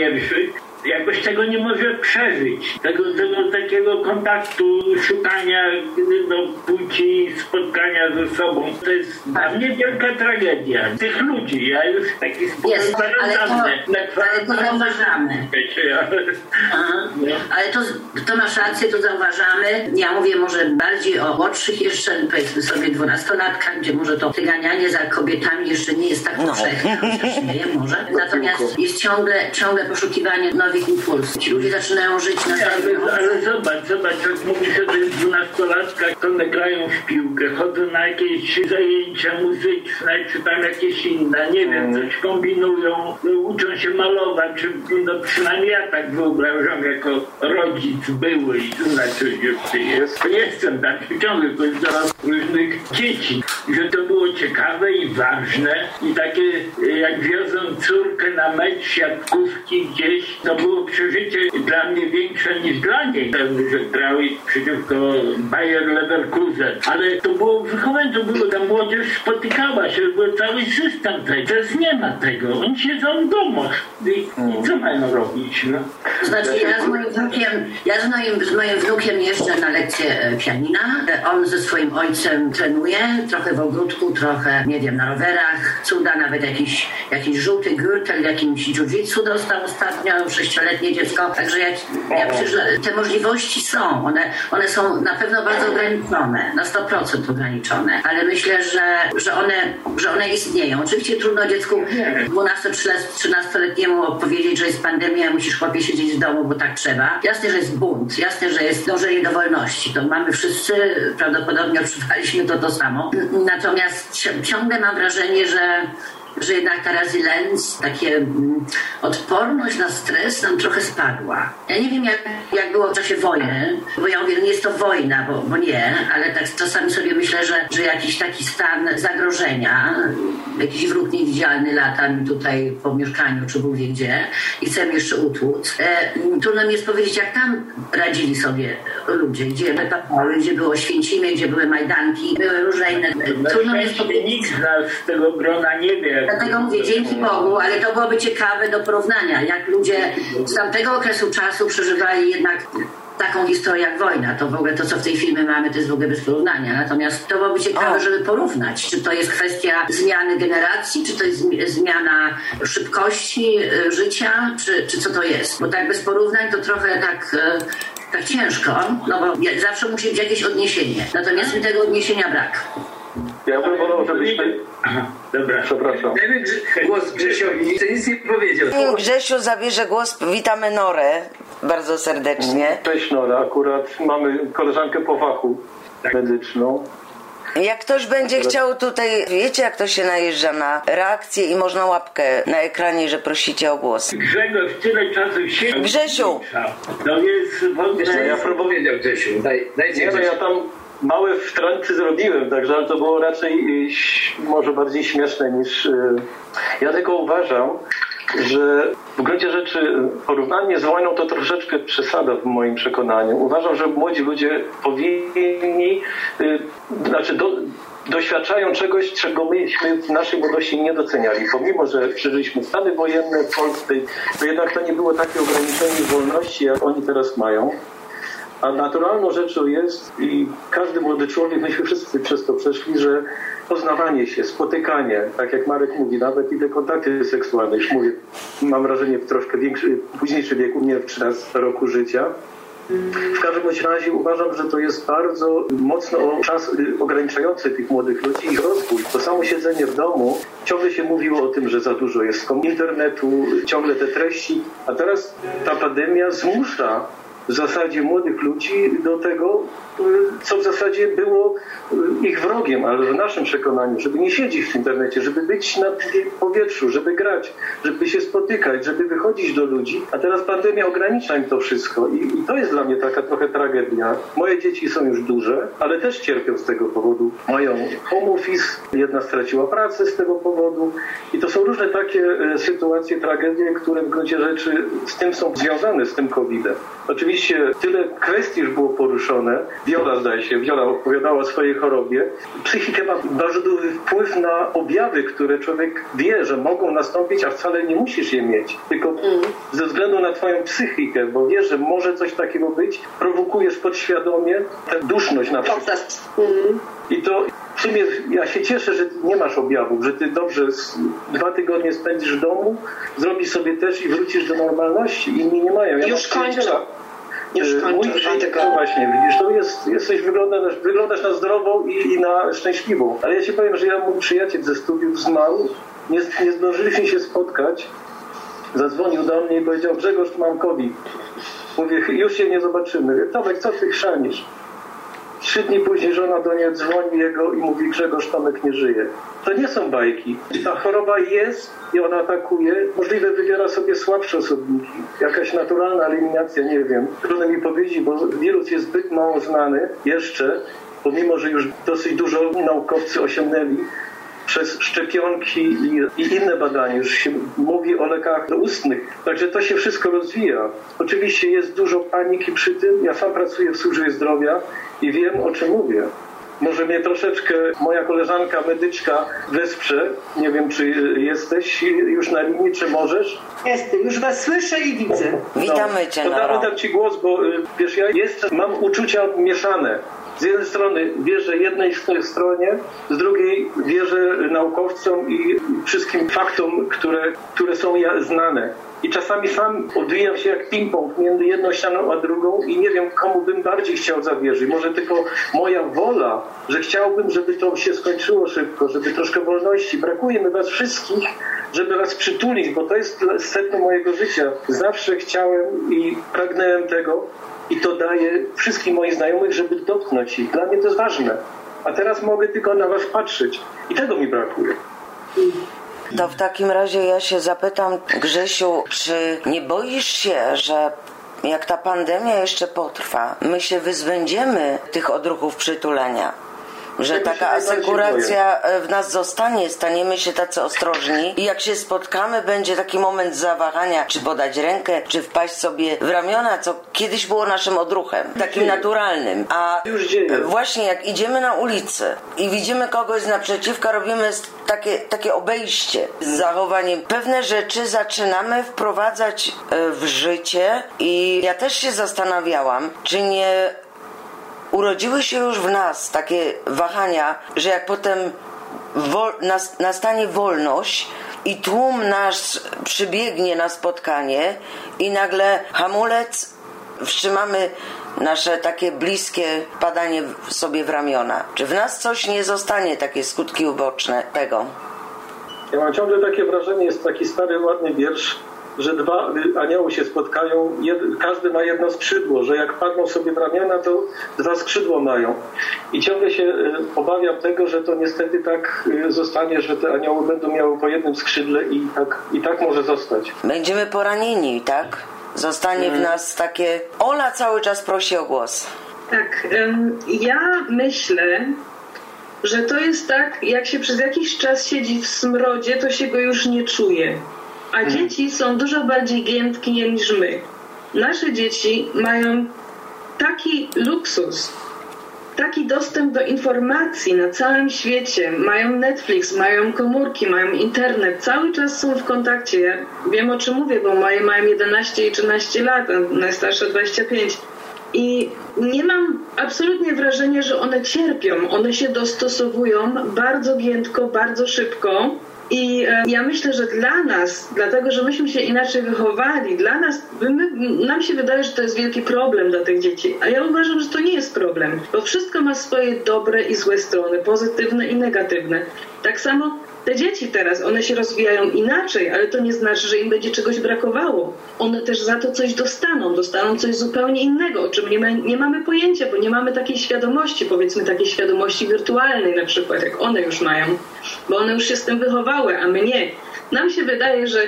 10 pierwszych jakoś tego nie może przeżyć. Tego, tego takiego kontaktu, szukania no, płci, spotkania ze sobą. To jest dla mnie wielka tragedia. Tych ludzi, ja już taki sposób Jest, ale to- ale to zauważamy. Aha. Ale to, to masz rację, to zauważamy. Ja mówię może bardziej o młodszych jeszcze, powiedzmy sobie dwunastolatkach, gdzie może to wyganianie za kobietami jeszcze nie jest tak powszechne, chociaż śmieję może. Natomiast jest ciągle, ciągle poszukiwanie nowych impulsów. Ci ludzie zaczynają żyć na Ale, ale zobacz, zobacz, jak mówisz o tych dwunastolatkach, to one grają w piłkę, chodzą na jakieś zajęcia muzyczne, czy tam jakieś inne, nie wiem, coś kombinują, uczą się malować, czy no przynajmniej ja tak wyobrażam jako rodzic były i znaczy już jest, jestem taki ciągle korzystam różnych dzieci, że to było ciekawe i ważne i takie jak wiozą córkę na mecz siatkówki gdzieś, to było przeżycie dla mnie większe niż dla niej, że grały przeciwko Bayer Leverkusen, ale to było wychowanie, to było, ta młodzież spotykała się, był cały system tego, teraz nie ma tego, oni siedzą w domach i, i co mają robić, no? Znaczy ja z moim wnukiem, ja z moim, z moim wnukiem jeżdżę na lekcję e, pianina. E, On ze swoim ojcem trenuje, trochę w ogródku, trochę, nie wiem, na rowerach. Cuda nawet jakiś, jakiś żółty gürtel, jakimś jiu-jitsu dostał ostatnio, sześcioletnie dziecko. Także ja, ja że te możliwości są. One, one są na pewno bardzo ograniczone, na 100% ograniczone, ale myślę, że, że, one, że one istnieją. Oczywiście trudno dziecku 12-13-letniemu opowiedzieć, że jest pandemia, musisz chłopie siedzieć w domu, bo tak trzeba. Jasne, że jest bunt, jasne, że jest dążenie do wolności. To mamy wszyscy, prawdopodobnie odczuwaliśmy to to samo. Natomiast ci- ciągle mam wrażenie, że że jednak ta resilience, takie mm, odporność na stres nam trochę spadła. Ja nie wiem, jak, jak było w czasie wojny, bo ja mówię, no nie jest to wojna, bo, bo nie, ale tak czasami sobie myślę, że, że jakiś taki stan zagrożenia, jakiś wróg niewidzialny lata mi tutaj po mieszkaniu, czy Bóg wie gdzie i chce mnie jeszcze utłuc. E, trudno mi jest powiedzieć, jak tam radzili sobie ludzie, gdzie były papały, gdzie było Święcimie, gdzie były Majdanki, były różne inne. Trudno mi jest powiedzieć. nikt z nas z tego grona nie wie. Dlatego mówię, dzięki Bogu, ale to byłoby ciekawe do porównania, jak ludzie z tamtego okresu czasu przeżywali jednak taką historię jak wojna. To w ogóle to, co w tej filmie mamy, to jest w ogóle bez porównania. Natomiast to byłoby ciekawe, żeby porównać, czy to jest kwestia zmiany generacji, czy to jest zmi- zmiana szybkości y, życia, czy, czy co to jest. Bo tak bez porównań to trochę tak... y, Tak ciężko, no bo zawsze musi być jakieś odniesienie. Natomiast mi tego odniesienia brak. Ja bym wolał, żebyśmy... Dobra. Przepraszam. Dajmy głos Grzesiowi, co nic nie powiedział. Nim Grzesiu zabierze głos, witamy Norę bardzo serdecznie. Cześć Nora, akurat mamy koleżankę po fachu medyczną. Jak ktoś będzie chciał tutaj, wiecie jak to się najeżdża na reakcję i można łapkę na ekranie, że prosicie o głos. Grzegorz tyle czasu się... Grzesiu! To jest Jeszcze ogóle... ja powiedział Grzesiu, Daj, dajcie Nie, no Grzesiu. ja tam małe wtręty zrobiłem, także ale to było raczej y, może bardziej śmieszne niż... y, Ja tylko uważam, że w gruncie rzeczy porównanie z wojną to troszeczkę przesada w moim przekonaniu. Uważam, że młodzi ludzie powinni, y, znaczy do, doświadczają czegoś, czego myśmy w naszej młodości nie doceniali. Pomimo, że przeżyliśmy stany wojenne w Polsce, to jednak to nie było takie ograniczenie wolności, jak oni teraz mają. A naturalną rzeczą jest i każdy młody człowiek, *laughs* myśmy wszyscy przez to przeszli, że poznawanie się, spotykanie, tak jak Marek mówi, nawet i te kontakty seksualne, już mówię, mam wrażenie w troszkę większy, późniejszym wieku, nie w 13 roku życia, W każdym razie uważam, że to jest bardzo mocno czas ograniczający tych młodych ludzi ich rozwój. To samo siedzenie w domu, ciągle się mówiło o tym, że za dużo jest internetu, ciągle te treści, a teraz ta pandemia zmusza w zasadzie młodych ludzi do tego, y, co w zasadzie było y, ich wrogiem, ale w naszym przekonaniu, żeby nie siedzieć w internecie, żeby być na powietrzu, żeby grać, żeby się spotykać, żeby wychodzić do ludzi. A teraz pandemia ogranicza im to wszystko i, i to jest dla mnie taka trochę tragedia. Moje dzieci są już duże, ale też cierpią z tego powodu. Mają home office, jedna straciła pracę z tego powodu i to są różne takie e, sytuacje, tragedie, które w gruncie rzeczy z tym są związane, z tym COVID-em. Oczywiście tyle kwestii już było poruszone. Wiola, zdaje się, Wiola opowiadała o swojej chorobie. Psychika ma bardzo duży wpływ na objawy, które człowiek wie, że mogą nastąpić, a wcale nie musisz je mieć. Tylko mm. ze względu na twoją psychikę, bo wiesz, że może coś takiego być, prowokujesz podświadomie tę duszność na przykład. Mm. I to sumie ja się cieszę, że nie masz objawów, że ty dobrze dwa tygodnie spędzisz w domu, zrobisz sobie też i wrócisz do normalności. Inni nie mają. Ja Już kończę. Już kończę. Mój przyjaciel, no właśnie, widzisz, to jest, jesteś, wyglądasz, wyglądasz na zdrową i, i, na szczęśliwą. Ale ja ci powiem, że ja mój przyjaciel ze studiów zmarł, nie, nie zdążyliśmy się spotkać, zadzwonił do mnie i powiedział, Grzegorz, mam COVID. Mówię, już się nie zobaczymy. Tomek, co ty chrzanisz? Trzy dni później żona do niej dzwoni jego i mówi Grzegorz Tomek nie żyje. To nie są bajki. Ta choroba jest i ona atakuje. Możliwe wybiera sobie słabsze osobniki. Jakaś naturalna eliminacja, nie wiem. Trudno mi powiedzieć, bo wirus jest zbyt mało znany jeszcze, pomimo, że już dosyć dużo naukowcy osiągnęli przez szczepionki i, i, inne badania. Już się mówi o lekach ustnych. Także to się wszystko rozwija. Oczywiście jest dużo paniki przy tym. Ja sam pracuję w służbie zdrowia i wiem, o czym mówię. Może mnie troszeczkę moja koleżanka medyczka wesprze. Nie wiem, czy jesteś już na linii, czy możesz? Jestem, już was słyszę i widzę. Witamy cię, no, Noro. Dam ci głos, bo y, wiesz, ja jestem, mam uczucia mieszane. Z jednej strony wierzę jednej stronie, z drugiej wierzę naukowcom i wszystkim faktom, które, które są znane i czasami sam odwijam się jak ping-pong między jedną ścianą a drugą i nie wiem, komu bym bardziej chciał zawierzyć. Może tylko moja wola, że chciałbym, żeby to się skończyło szybko, żeby troszkę wolności. Brakuje mi was wszystkich, żeby was przytulić, bo to jest sedno mojego życia. Zawsze chciałem i pragnąłem tego i to daję wszystkim moich znajomych, żeby dotknąć ich. Dla mnie to jest ważne. A teraz mogę tylko na was patrzeć i tego mi brakuje. To w takim razie ja się zapytam, Grzesiu, czy nie boisz się, że jak ta pandemia jeszcze potrwa, my się wyzbędziemy tych odruchów przytulenia? Że taka asekuracja e, w nas zostanie, staniemy się tacy ostrożni i jak się spotkamy, będzie taki moment zawahania, czy podać rękę, czy wpaść sobie w ramiona, co kiedyś było naszym odruchem, takim naturalnym. A właśnie jak idziemy na ulicę i widzimy kogoś naprzeciwka, robimy takie, takie obejście z zachowaniem. Pewne rzeczy zaczynamy wprowadzać e, w życie i ja też się zastanawiałam, czy nie urodziły się już w nas takie wahania, że jak potem nastanie wolność i tłum nasz przybiegnie na spotkanie i nagle hamulec wstrzymamy nasze takie bliskie padanie sobie w ramiona. Czy w nas coś nie zostanie, takie skutki uboczne tego? Ja mam ciągle takie wrażenie, jest taki stary, ładny wiersz, że dwa anioły się spotkają, jed, każdy ma jedno skrzydło, że jak padną sobie w ramiona, to dwa skrzydła mają. I ciągle się e, obawiam tego, że to niestety tak e, zostanie, że te anioły będą miały po jednym skrzydle i tak, i tak może zostać. Będziemy poranieni, tak? Zostanie hmm. w nas takie... Ola cały czas prosi o głos. Tak, ja myślę, że to jest tak, jak się przez jakiś czas siedzi w smrodzie, to się go już nie czuje a mhm. dzieci są dużo bardziej giętkie niż my. Nasze dzieci mają taki luksus, taki dostęp do informacji na całym świecie. Mają Netflix, mają komórki, mają internet, cały czas są w kontakcie. Ja wiem o czym mówię, bo moje mają 11 i 13 lat, a najstarsze 25. I nie mam absolutnie wrażenia, że one cierpią. One się dostosowują bardzo giętko, bardzo szybko I e, ja myślę, że dla nas, dlatego że myśmy się inaczej wychowali, dla nas, my, nam się wydaje, że to jest wielki problem dla tych dzieci. A ja uważam, że to nie jest problem, bo wszystko ma swoje dobre i złe strony, pozytywne i negatywne. Tak samo te dzieci teraz, one się rozwijają inaczej, ale to nie znaczy, że im będzie czegoś brakowało. One też za to coś dostaną, dostaną coś zupełnie innego, o czym nie, ma, nie mamy pojęcia, bo nie mamy takiej świadomości, powiedzmy takiej świadomości wirtualnej na przykład, jak one już mają, bo one już się z tym wychowały, a my nie. Nam się wydaje, że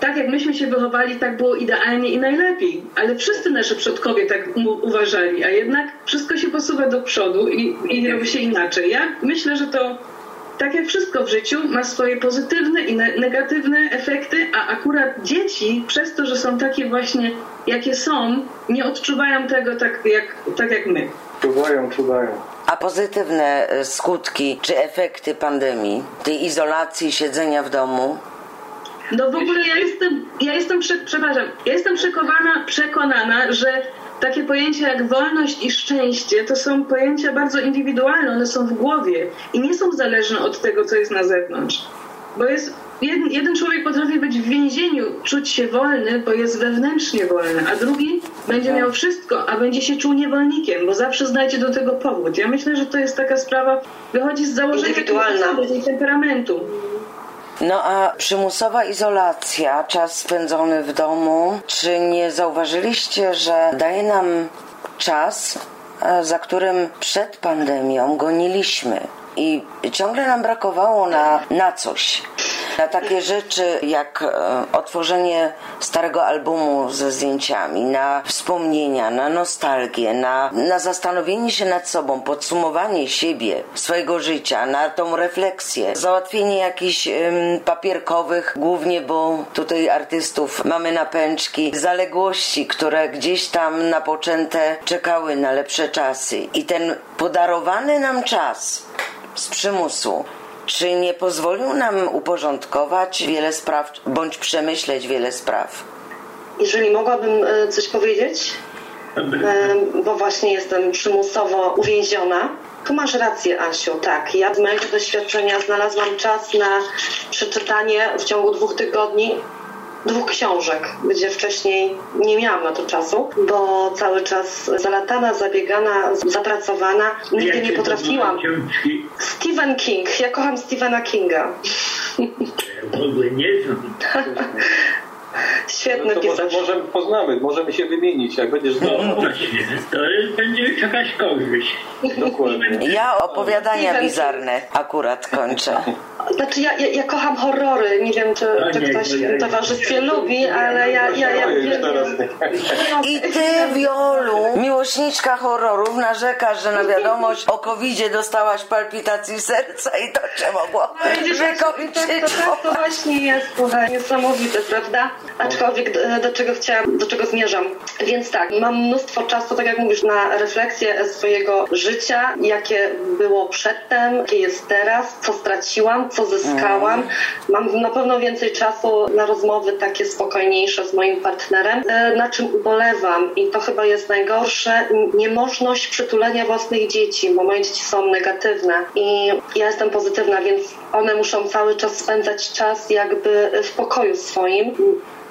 tak jak myśmy się wychowali, tak było idealnie i najlepiej. Ale wszyscy nasi przodkowie tak uważali, a jednak wszystko się posuwa do przodu i, i robi się inaczej. Ja myślę, że to tak jak wszystko w życiu, ma swoje pozytywne i negatywne efekty, a akurat dzieci, przez to, że są takie właśnie, jakie są, nie odczuwają tego tak jak, tak jak my. Czuwają, czuwają. A pozytywne e, skutki czy efekty pandemii, tej izolacji, siedzenia w domu? No w ogóle ja jestem, ja jestem, przepraszam, ja jestem przekonana, przekonana, że takie pojęcia jak wolność i szczęście to są pojęcia bardzo indywidualne, one są w głowie i nie są zależne od tego, co jest na zewnątrz. Bo jest jeden, jeden człowiek potrafi być w więzieniu, czuć się wolny, bo jest wewnętrznie wolny, a drugi będzie miał wszystko, a będzie się czuł niewolnikiem, bo zawsze znajdzie do tego powód. Ja myślę, że to jest taka sprawa, wychodzi z założenia tej temperamentu. No a przymusowa izolacja, czas spędzony w domu, czy nie zauważyliście, że daje nam czas, e, za którym przed pandemią goniliśmy i ciągle nam brakowało na, na coś na takie rzeczy jak e, otworzenie starego albumu ze zdjęciami, na wspomnienia, na nostalgię, na, na zastanowienie się nad sobą, podsumowanie siebie, swojego życia, na tą refleksję, załatwienie jakichś papierkowych, głównie bo tutaj artystów mamy na pęczki, zaległości, które gdzieś tam napoczęte czekały na lepsze czasy. I ten podarowany nam czas z przymusu czy nie pozwolił nam uporządkować wiele spraw, bądź przemyśleć wiele spraw? Jeżeli mogłabym e, coś powiedzieć, e, bo właśnie jestem przymusowo uwięziona. Tu masz rację, Asiu, tak. Ja z mojego doświadczenia znalazłam czas na przeczytanie w ciągu dwóch tygodni dwóch książek, gdzie wcześniej nie miałam na to czasu, bo cały czas zalatana, zabiegana, zapracowana, nigdy nie potrafiłam. Stephen King. Ja kocham Stephena Kinga. Ja w ogóle nie znam. Świetny no pisarz. Może, może poznamy, możemy się wymienić, jak będziesz znał. No właśnie, to będzie jakaś korzyść. Dokładnie. Ja opowiadania bizarne akurat kończę. Znaczy ja, ja, ja kocham horrory, nie wiem czy, No czy nie, ktoś no ja- w towarzystwie lubi, ale ja, ja, ja, wiem, teraz I ty, Wiolu, miłośniczka horrorów, narzekasz, że na wiadomość o covid dostałaś palpitacji serca i to cię mogło wykończyć. tak, to, tak, to właśnie jest słuchaj, niesamowite, prawda? Aczkolwiek do, do czego chciałam, do czego zmierzam. Więc tak, mam mnóstwo czasu, tak jak mówisz, na refleksję swojego życia, jakie było przedtem, jakie jest teraz, co straciłam, co zyskałam. Mam na pewno więcej czasu na rozmowy takie spokojniejsze z moim partnerem, e, na czym ubolewam i to chyba jest najgorsze, niemożność przytulenia własnych dzieci, bo moje dzieci są negatywne i ja jestem pozytywna, więc one muszą cały czas spędzać czas jakby w pokoju swoim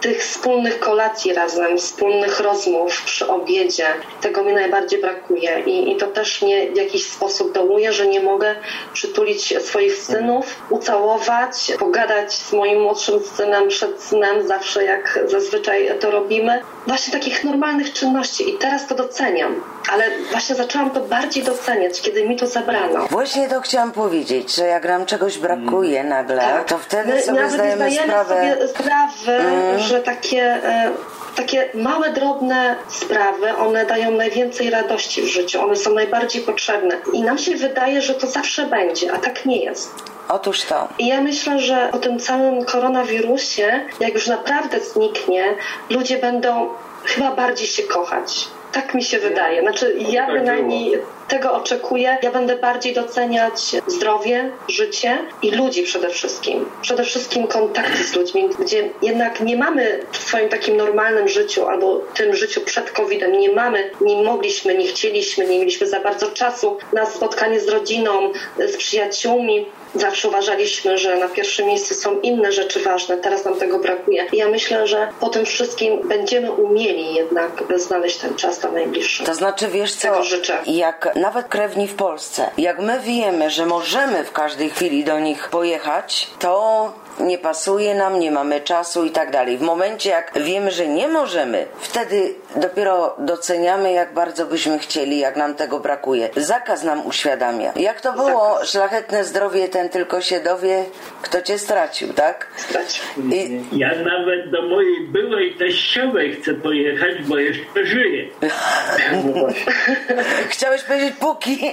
tych wspólnych kolacji razem, wspólnych rozmów przy obiedzie. Tego mi najbardziej brakuje I, i to też mnie w jakiś sposób dołuje, że nie mogę przytulić swoich synów, ucałować, pogadać z moim młodszym synem przed snem, zawsze jak zazwyczaj to robimy. Właśnie takich normalnych czynności i teraz to doceniam. Ale właśnie zaczęłam to bardziej doceniać, kiedy mi to zabrano. Właśnie to chciałam powiedzieć, że jak nam czegoś brakuje nagle, to wtedy My sobie zdajemy zdajemy sprawę. sobie sprawy, że takie, e, takie małe, drobne sprawy, one dają najwięcej radości w życiu, one są najbardziej potrzebne. I nam się wydaje, że to zawsze będzie, a tak nie jest. Otóż to. I ja myślę, że po tym całym koronawirusie, jak już naprawdę zniknie, ludzie będą chyba bardziej się kochać. Tak mi się wydaje. Znaczy ja tak bynajmniej tego oczekuję. Ja będę bardziej doceniać zdrowie, życie i ludzi przede wszystkim. Przede wszystkim kontakty z ludźmi, gdzie jednak nie mamy w swoim takim normalnym życiu albo tym życiu przed COVID-em, nie mamy, nie mogliśmy, nie chcieliśmy, nie mieliśmy za bardzo czasu na spotkanie z rodziną, z przyjaciółmi. Zawsze uważaliśmy, że na pierwszym miejscu są inne rzeczy ważne, teraz nam tego brakuje. I ja myślę, że po tym wszystkim będziemy umieli jednak znaleźć ten czas na najbliższy. To znaczy, wiesz co, jak nawet krewni w Polsce, jak my wiemy, że możemy w każdej chwili do nich pojechać, to nie pasuje nam, nie mamy czasu i tak dalej. W momencie, jak wiemy, że nie możemy, wtedy dopiero doceniamy, jak bardzo byśmy chcieli, jak nam tego brakuje. Zakaz nam uświadamia. Jak to było, szlachetne zdrowie, ten tylko się dowie, kto cię stracił, tak? Stracił. I, Ja nawet do mojej byłej teściowej chcę pojechać, bo jeszcze żyję. *laughs* chciałeś powiedzieć póki.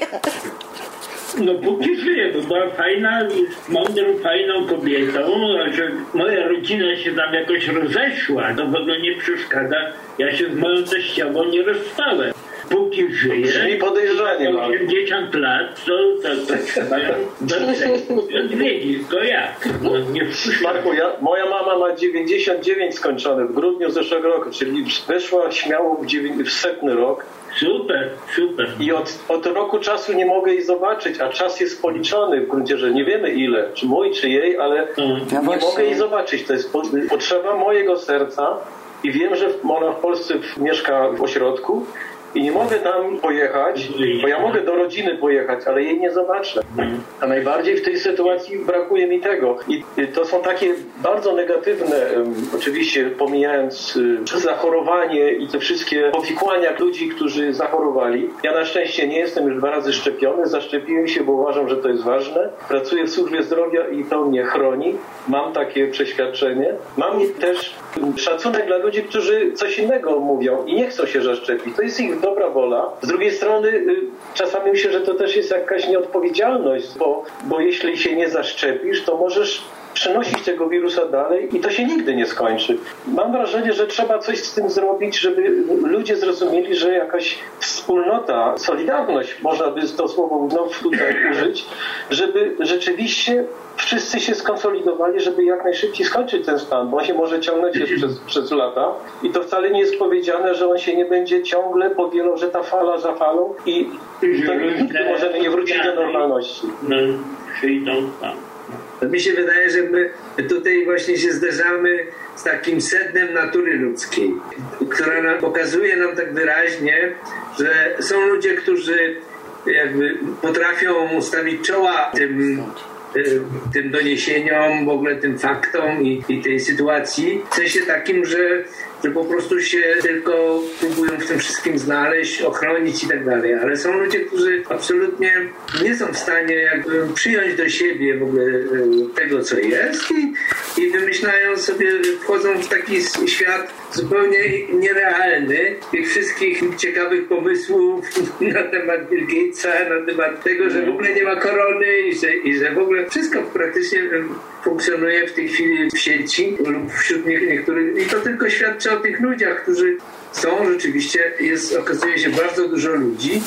No póki żyję, bo była fajna, mądrą, fajną kobietą, że moja rodzina się tam jakoś rozeszła, to w ogóle nie przeszkadza. Ja się z moją teściową nie rozstałem. Póki żyję, Brzmi podejrzanie, ma mam. 80 lat, to, to trzeba odwiedzić, to jak? No, nie Marku, ja, moja mama ma 99 skończone w grudniu zeszłego roku, czyli weszła śmiało w, dziewię- w setny rok Super, super. i od, od roku czasu nie mogę jej zobaczyć, a czas jest policzony w gruncie, że nie wiemy ile, czy mój, czy jej, ale No nie właśnie. mogę jej zobaczyć. To jest po, potrzeba mojego serca i wiem, że ona w Polsce mieszka w ośrodku i nie mogę tam pojechać, bo ja mogę do rodziny pojechać, ale jej nie zobaczę. A najbardziej w tej sytuacji brakuje mi tego. I y, to są takie bardzo negatywne, oczywiście pomijając y, zachorowanie i te wszystkie powikłania ludzi, którzy zachorowali. Ja na szczęście nie jestem już dwa razy szczepiony, zaszczepiłem się, bo uważam, że to jest ważne. Pracuję w służbie zdrowia i to mnie chroni. Mam takie przeświadczenie. Mam też mm, szacunek dla ludzi, którzy coś innego mówią i nie chcą się zaszczepić. To jest ich dobra wola. Z drugiej strony y, czasami myślę, że to też jest jakaś nieodpowiedzialność, bo, bo jeśli się nie zaszczepisz, to możesz przenosić tego wirusa dalej i to się nigdy nie skończy. Mam wrażenie, że trzeba coś z tym zrobić, żeby ludzie zrozumieli, że jakaś wspólnota, solidarność, można by to słowo znów tutaj użyć, żeby rzeczywiście wszyscy się skonsolidowali, żeby jak najszybciej skończyć ten stan, bo on się może ciągnąć jeszcze przez, przez lata i to wcale nie jest powiedziane, że on się nie będzie ciągle powielał, że ta fala za falą i to nigdy możemy nie wrócić do normalności. No, przyjdą tam. To mi się wydaje, że my tutaj właśnie się zderzamy z takim sednem natury ludzkiej, która nam, pokazuje nam tak wyraźnie, że są ludzie, którzy jakby potrafią stawić czoła tym tym doniesieniom, w ogóle tym faktom i, i tej sytuacji. W sensie takim, że, że po prostu się tylko próbują w tym wszystkim znaleźć, ochronić i tak dalej. Ale są ludzie, którzy absolutnie nie są w stanie jakby przyjąć do siebie w ogóle y, tego, co jest i, i wymyślają sobie, wchodzą w taki świat zupełnie nierealny tych wszystkich ciekawych pomysłów *laughs* na temat Bill Gatesa, na temat tego, że w ogóle nie ma korony i że, i że w ogóle wszystko praktycznie funkcjonuje w tej chwili w sieci lub wśród nie- niektórych i to tylko świadczy o tych ludziach, którzy są rzeczywiście, jest, okazuje się bardzo dużo ludzi,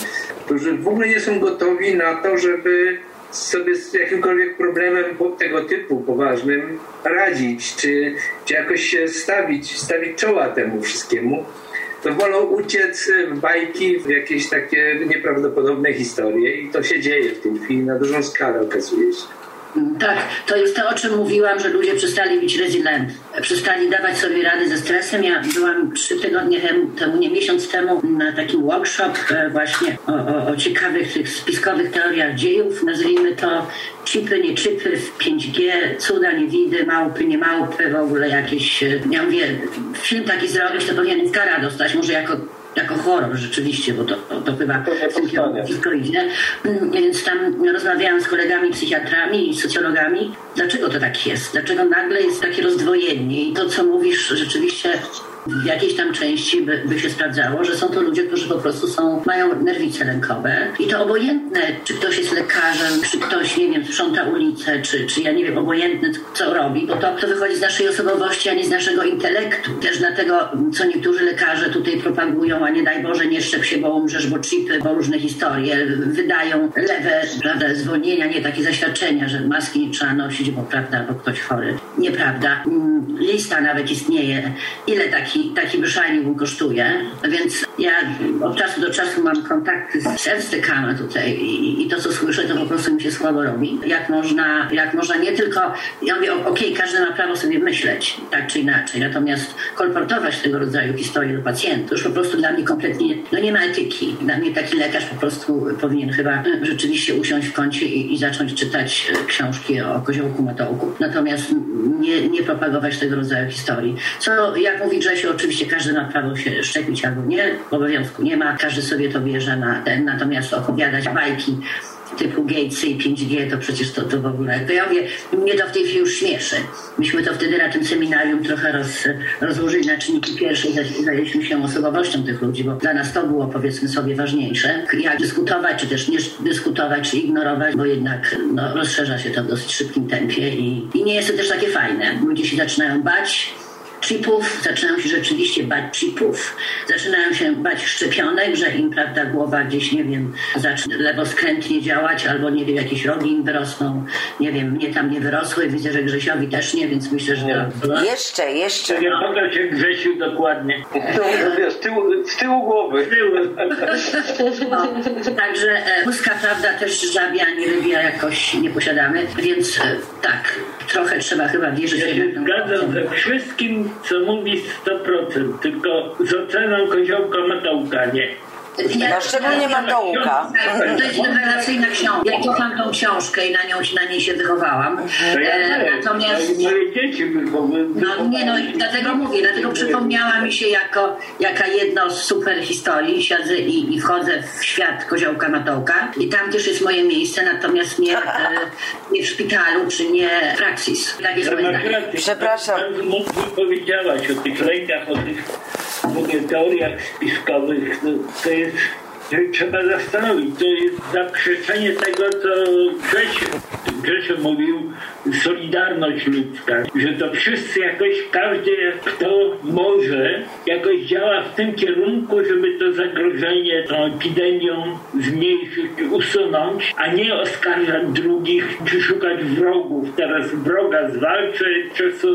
którzy w ogóle nie są gotowi na to, żeby sobie z jakimkolwiek problemem tego typu poważnym radzić, czy, czy jakoś się stawić, stawić czoła temu wszystkiemu, to wolą uciec w bajki, w jakieś takie nieprawdopodobne historie i to się dzieje w tej chwili na dużą skalę okazuje się. Tak, to jest to, o czym mówiłam, że ludzie przestali być resilient, przestali dawać sobie rady ze stresem. Ja byłam trzy tygodnie temu, nie miesiąc temu, na takim workshop e, właśnie o, o, o ciekawych tych spiskowych teoriach dziejów. Nazwijmy to chipy, nie chipy w 5G, cuda, niewidy, małpy, nie małpy, w ogóle jakieś... e, Ja mówię, film taki zrobić, to powinien Oscara dostać, może jako jako horror rzeczywiście, bo to, to, to chyba wszystko idzie. Więc tam rozmawiałam z kolegami psychiatrami i socjologami, dlaczego to tak jest, dlaczego nagle jest takie rozdwojenie? I to, co mówisz, rzeczywiście w jakiejś tam części by, by się sprawdzało, że są to ludzie, którzy po prostu są, mają nerwice lękowe i to obojętne, czy ktoś jest lekarzem, czy ktoś, nie wiem, sprząta ulicę, czy, czy ja nie wiem, obojętne co robi, bo to, to wychodzi z naszej osobowości, a nie z naszego intelektu. Też dlatego, co niektórzy lekarze tutaj propagują, a nie daj Boże, nie szczep się, bo umrzesz, bo chipy, bo różne historie, wydają lewe, prawda, zwolnienia, nie takie zaświadczenia, że maski nie trzeba nosić, bo prawda, bo ktoś chory. Nieprawda. Mm, Lista nawet istnieje, ile taki, taki wyszajnik kosztuje, więc ja od czasu do czasu mam kontakty z Ernstykama tutaj i, i to, co słyszę, to po prostu mi się słabo robi. Jak można, jak można nie tylko, ja mówię, okej, okay, każdy ma prawo sobie myśleć, tak czy inaczej, natomiast kolportować tego rodzaju historie do pacjentów, już po prostu dla mnie kompletnie, no nie ma etyki. Dla mnie taki lekarz po prostu powinien chyba rzeczywiście usiąść w kącie i, i zacząć czytać książki o koziołku matołku. Natomiast nie, nie propagować tego rodzaju historii. Co, jak mówi Grzesiu, oczywiście każdy ma prawo się szczepić albo nie, obowiązku nie ma, każdy sobie to bierze na ten, natomiast opowiadać bajki typu Gatesy i 5G, to przecież to, to w ogóle, to ja mówię, mnie to w tej chwili już śmieszy. Myśmy to wtedy na tym seminarium trochę roz, rozłożyli na czynniki pierwsze i zajęliśmy się osobowością tych ludzi, bo dla nas to było powiedzmy sobie ważniejsze. Jak dyskutować, czy też nie dyskutować, czy ignorować, bo jednak no, rozszerza się to w dosyć szybkim tempie i, i nie jest to też takie fajne. Ludzie się zaczynają bać, chipów, zaczynają się rzeczywiście bać chipów, zaczynają się bać szczepionek, że im, prawda, głowa gdzieś, nie wiem, zacznie lewoskrętnie działać, albo, nie wiem, jakieś rogi im wyrosną, nie wiem, mnie tam nie wyrosły, widzę, że Grzesiowi też nie, więc myślę, że... Jeszcze, jeszcze. Nie pokaż się Grzesiu dokładnie. To, wiesz, tyłu, z tyłu głowy. No, także e, prawda, też żabia, ani rybia jakoś nie posiadamy, więc e, tak, trochę trzeba chyba wierzyć. Ja się zgadzam ze wszystkim, co mówi 100%, tylko z oceną koziołka matołka nie. No szczególnie Matołka. To jest rewelacyjna książka. Ja kocham tą książkę i na, nią, na niej się wychowałam. To ja E, natomiast... Moje dzieci wychowują. No nie no, i dlatego mówię, dlatego przypomniała mi się jako, jaka jedno z super historii, siedzę i, i wchodzę w świat koziołka Matołka i tam też jest moje miejsce, natomiast nie, *laughs* e, nie w szpitalu, czy nie w praksis. Tak jest moje. Przepraszam. Mocno powiedziałaś o tych lękach, o tych w ogóle teoriach spiskowych. To, jest trzeba zastanowić. To jest zaprzeczenie tego, co Grzesiu, Grzesiu mówił, solidarność ludzka. Że to wszyscy jakoś, każdy kto może, jakoś działa w tym kierunku, żeby to zagrożenie tą epidemią zmniejszyć, usunąć, a nie oskarżać drugich, czy szukać wrogów. Teraz wroga zwalczę, co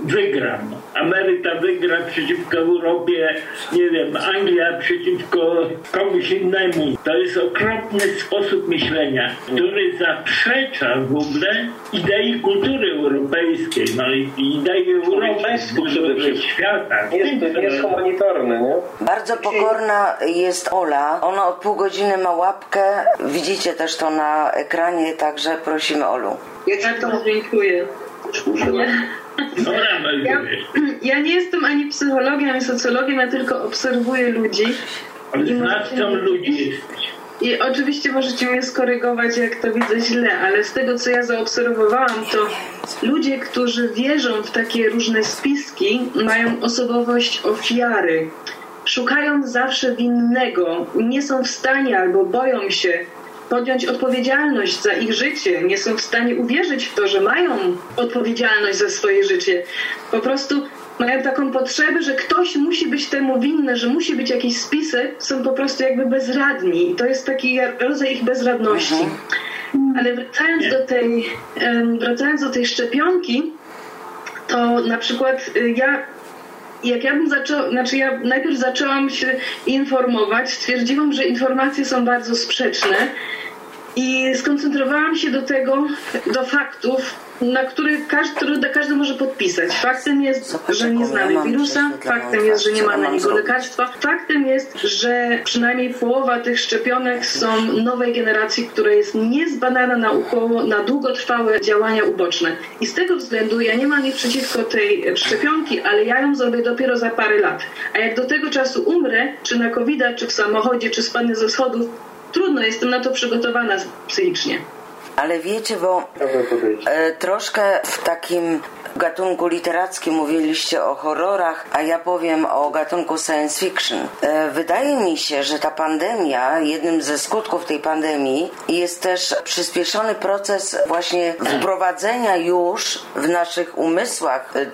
wygram. Ameryka wygra przeciwko Europie, nie wiem, Anglia przeciwko komuś innemu. To jest okropny sposób myślenia, który zaprzecza w ogóle idei kultury europejskiej, no i idei przede kultury świata. Jest, jest humanitarne, nie? Bardzo pokorna jest Ola. Ona od pół godziny ma łapkę. Widzicie też to na ekranie, także prosimy Olu. Ja to dziękuję. Dobra, Ja, ja nie jestem ani psychologiem, ani socjologiem, ja tylko obserwuję ludzi. Ale znawcą możecie- ludzi jesteś. I oczywiście możecie mnie skorygować, jak to widzę źle, ale z tego, co ja zaobserwowałam, to ludzie, którzy wierzą w takie różne spiski, mają osobowość ofiary. Szukają zawsze winnego, nie są w stanie albo boją się podjąć odpowiedzialność za ich życie, nie są w stanie uwierzyć w to, że mają odpowiedzialność za swoje życie. Po prostu mają taką potrzebę, że ktoś musi być temu winny, że musi być jakiś spisek, są po prostu jakby bezradni. I to jest taki rodzaj ich bezradności. Ale wracając do tej, wracając do tej szczepionki, to na przykład y, ja jak ja bym zaczęła, znaczy ja najpierw zaczęłam się informować, stwierdziłam, że informacje są bardzo sprzeczne i skoncentrowałam się do tego, do faktów, na które każdy, każdy może podpisać. Faktem jest, że nie znamy wirusa, faktem jest, że nie ma na niego lekarstwa. Faktem jest, że przynajmniej połowa tych szczepionek są nowej generacji, która jest niezbadana naukowo na długotrwałe działania uboczne. I z tego względu ja nie mam nic przeciwko tej szczepionki, ale ja ją zrobię dopiero za parę lat. A jak do tego czasu umrę, czy na covid czy w samochodzie, czy spadnę ze schodów, trudno, jestem na to przygotowana psychicznie. Ale wiecie, bo e, troszkę w takim gatunku literackim, mówiliście o horrorach, a ja powiem o gatunku science fiction. E, wydaje mi się, że ta pandemia, jednym ze skutków tej pandemii jest też przyspieszony proces właśnie wprowadzenia już w naszych umysłach e,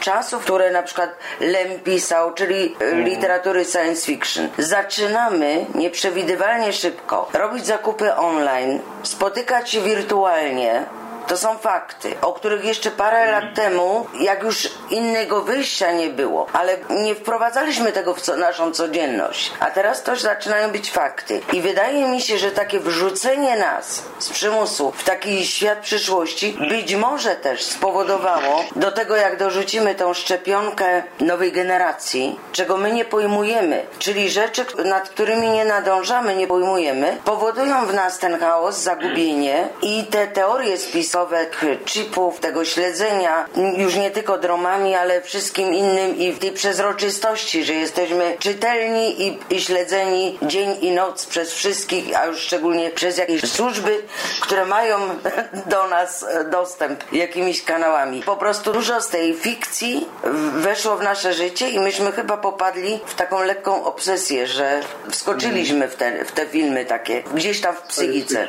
czasów, które na przykład Lem pisał, czyli literatury science fiction. Zaczynamy nieprzewidywalnie szybko robić zakupy online, spotykać się wirtualnie, to są fakty, o których jeszcze parę lat temu, jak już innego wyjścia nie było, ale nie wprowadzaliśmy tego w co, naszą codzienność. A teraz to zaczynają być fakty. I wydaje mi się, że takie wrzucenie nas z przymusu w taki świat przyszłości być może też spowodowało do tego, jak dorzucimy tą szczepionkę nowej generacji, czego my nie pojmujemy, czyli rzeczy, nad którymi nie nadążamy, nie pojmujemy, powodują w nas ten chaos, zagubienie i te teorie spisowe chipów, tego śledzenia, już nie tylko dromami, ale wszystkim innym i w tej przezroczystości, że jesteśmy czytelni i, i śledzeni dzień i noc przez wszystkich, a już szczególnie przez jakieś służby, które mają *laughs* do nas dostęp jakimiś kanałami. Po prostu dużo z tej fikcji weszło w nasze życie i myśmy chyba popadli w taką lekką obsesję, że wskoczyliśmy w te, w te filmy takie, gdzieś tam w psychice.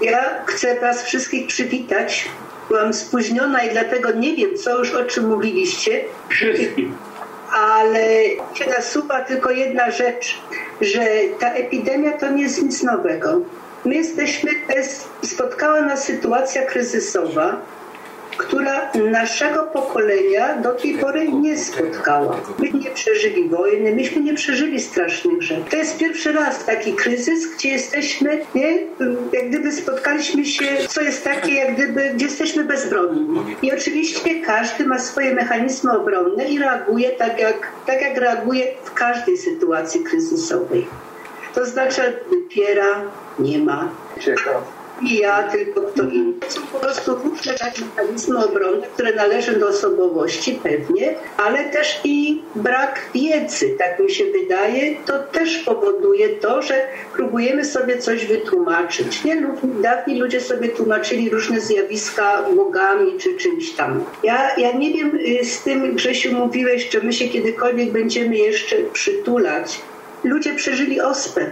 Ja chcę Was wszystkich przywitać. Byłam spóźniona i dlatego nie wiem, co już o czym mówiliście. Ale się nasuwa tylko jedna rzecz, że ta epidemia to nie jest nic nowego. My jesteśmy, spotkała nas sytuacja kryzysowa, która naszego pokolenia do tej pory nie spotkała. Myśmy nie przeżyli wojny, myśmy nie przeżyli strasznych rzeczy. To jest pierwszy raz taki kryzys, gdzie jesteśmy, nie, jak gdyby spotkaliśmy się, co jest takie, jak gdyby, gdzie jesteśmy bezbronni. I oczywiście każdy ma swoje mechanizmy obronne i reaguje tak jak, tak jak reaguje w każdej sytuacji kryzysowej. To znaczy wypiera, nie ma. Ciekawe nie ja, tylko kto inny. Są po prostu różne takie mechanizmy obronne, które należą do osobowości pewnie, ale też i brak wiedzy, tak mi się wydaje, to też powoduje to, że próbujemy sobie coś wytłumaczyć. Nie? Dawni ludzie sobie tłumaczyli różne zjawiska bogami czy czymś tam. Ja, ja nie wiem, y, z tym Grzesiu mówiłeś, czy my się kiedykolwiek będziemy jeszcze przytulać. Ludzie przeżyli ospę,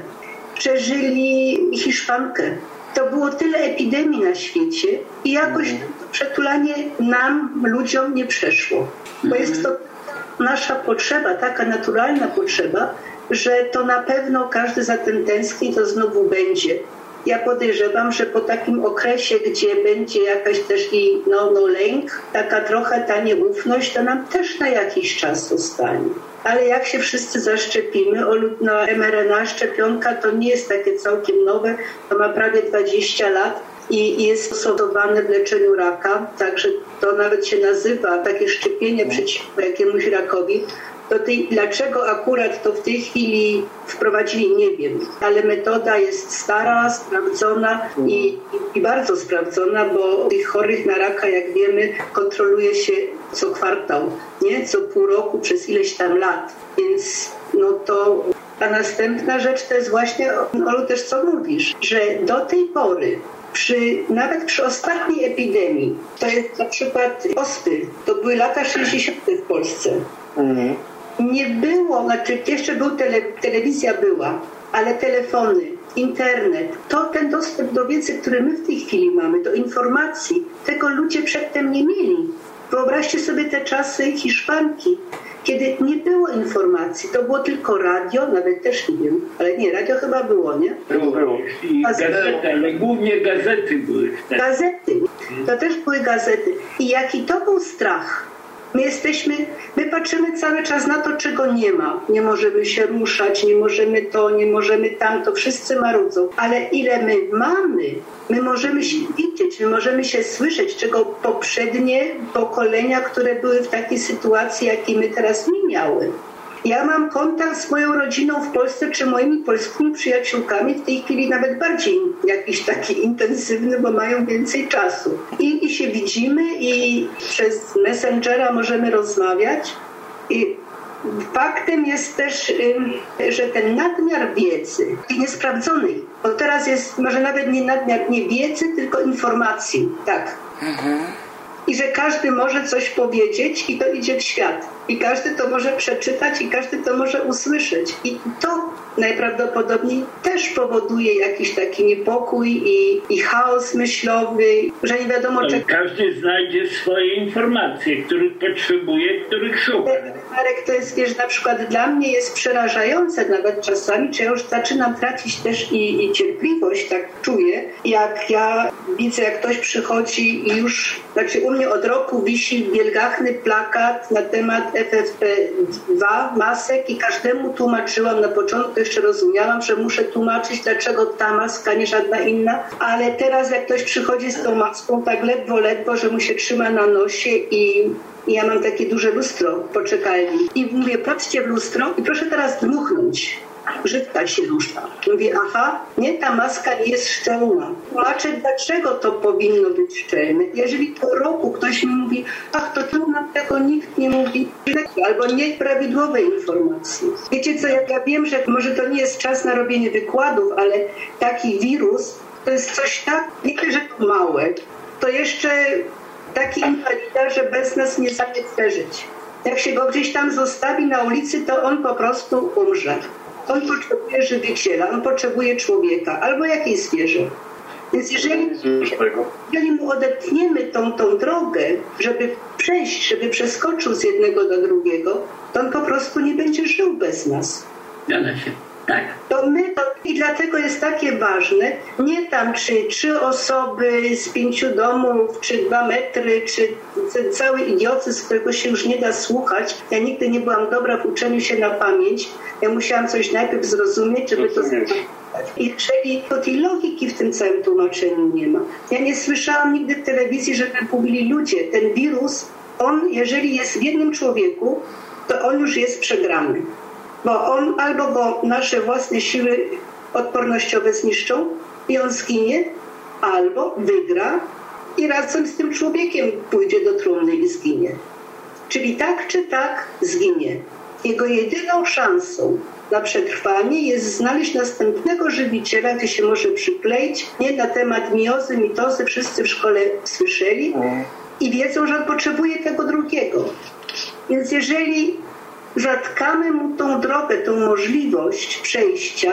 przeżyli hiszpankę, to było tyle epidemii na świecie i jakoś to przetulanie nam, ludziom nie przeszło. Bo jest to nasza potrzeba, taka naturalna potrzeba, że to na pewno każdy za tym tęskni, to znowu będzie. Ja podejrzewam, że po takim okresie, gdzie będzie jakaś też i no, no lęk, taka trochę ta nieufność, to nam też na jakiś czas zostanie ale jak się wszyscy zaszczepimy, na mRNA szczepionka to nie jest takie całkiem nowe, to ma prawie 20 lat i jest stosowane w leczeniu raka, także to nawet się nazywa takie szczepienie przeciwko jakiemuś rakowi. To tej, dlaczego akurat to w tej chwili wprowadzili, nie wiem, ale metoda jest stara, sprawdzona i, i bardzo sprawdzona, bo tych chorych na raka, jak wiemy, kontroluje się co kwartał, nie? Co pół roku przez ileś tam lat. Więc no to a następna rzecz to jest właśnie, Olu, też co mówisz, że do tej pory przy, nawet przy ostatniej epidemii, to jest na przykład ospy, to były lata 60. w Polsce. Mhm. Nie było, znaczy jeszcze był tele, telewizja była, ale telefony, internet, to ten dostęp do wiedzy, który my w tej chwili mamy, do informacji, tego ludzie przedtem nie mieli. Wyobraźcie sobie te czasy Hiszpanki, kiedy nie było informacji, to było tylko radio, nawet też nie wiem, ale nie, radio chyba było, nie? Było, było. I gazety, ale głównie gazety były. Gazety, to też były gazety. I jaki to był strach My jesteśmy, my patrzymy cały czas na to, czego nie ma. Nie możemy się ruszać, nie możemy to, nie możemy tamto, wszyscy marudzą. Ale ile my mamy, my możemy się widzieć, my możemy się słyszeć, czego poprzednie pokolenia, które były w takiej sytuacji, jakiej my teraz nie miały. Ja mam kontakt z moją rodziną w Polsce, czy moimi polskimi przyjaciółkami w tej chwili nawet bardziej jakiś taki intensywny, bo mają więcej czasu. I, i się widzimy i przez Messengera możemy rozmawiać. I faktem jest też, że ten nadmiar wiedzy i niesprawdzonej, bo teraz jest może nawet nie nadmiar nie wiedzy, tylko informacji, tak. Mhm. I że każdy może coś powiedzieć i to idzie w świat. I każdy to może przeczytać i każdy to może usłyszeć. I to najprawdopodobniej też powoduje jakiś taki niepokój i, i chaos myślowy, że nie wiadomo czego. Każdy znajdzie swoje informacje, których potrzebuje, których szuka. Marek, to jest, wiesz, na przykład dla mnie jest przerażające nawet czasami, czy ja już zaczynam tracić też i, i cierpliwość, tak czuję, jak ja widzę, jak ktoś przychodzi i już, znaczy u mnie od roku wisi wielgachny plakat na temat FFP2 masek i każdemu tłumaczyłam na początku, jeszcze rozumiałam, że muszę tłumaczyć, dlaczego ta maska, nie żadna inna, ale teraz jak ktoś przychodzi z tą maską tak ledwo, ledwo, że mu się trzyma na nosie i ja mam takie duże lustro poczekalni. I mówię, patrzcie w lustro i proszę teraz dmuchnąć brzydka się rusza. Mówię, aha, nie, ta maska nie jest szczelna. Tłumaczę, dlaczego to powinno być szczelne. Jeżeli po roku ktoś mi mówi, ach, to tu nam tego nikt nie mówi, albo nieprawidłowe informacje. Wiecie co, jak ja wiem, że może to nie jest czas na robienie wykładów, ale taki wirus to jest coś tak, nie że to małe, to jeszcze taki inwalida, że bez nas nie zamieć przeżyć. Jak się go gdzieś tam zostawi na ulicy, to on po prostu umrze. On potrzebuje żywiciela, on potrzebuje człowieka albo jakiejś zwierzę. Więc jeżeli, jeżeli mu odetniemy tą, tą drogę, żeby przejść, żeby przeskoczył z jednego do drugiego, to on po prostu nie będzie żył bez nas. Zgadza się. Tak. To my to, i dlatego jest takie ważne, nie tam czy trzy osoby z pięciu domów, czy dwa metry, czy cały idiotyzm, którego się już nie da słuchać. Ja nigdy nie byłam dobra w uczeniu się na pamięć. Ja musiałam coś najpierw zrozumieć, żeby to zrozumieć. I jeżeli to tej logiki w tym całym tłumaczeniu nie ma. Ja nie słyszałam nigdy w telewizji, żeby mówili ludzie, ten wirus, on jeżeli jest w jednym człowieku, to on już jest przegrany bo on albo go nasze własne siły odpornościowe zniszczą i on zginie, albo wygra i razem z tym człowiekiem pójdzie do trumny i zginie. Czyli tak czy tak zginie. Jego jedyną szansą na przetrwanie jest znaleźć następnego żywiciela, gdzie się może przykleić. Nie na temat miozy, mitozy wszyscy w szkole słyszeli i wiedzą, że on potrzebuje tego drugiego. Więc jeżeli zatkamy mu tą drogę, tą możliwość przejścia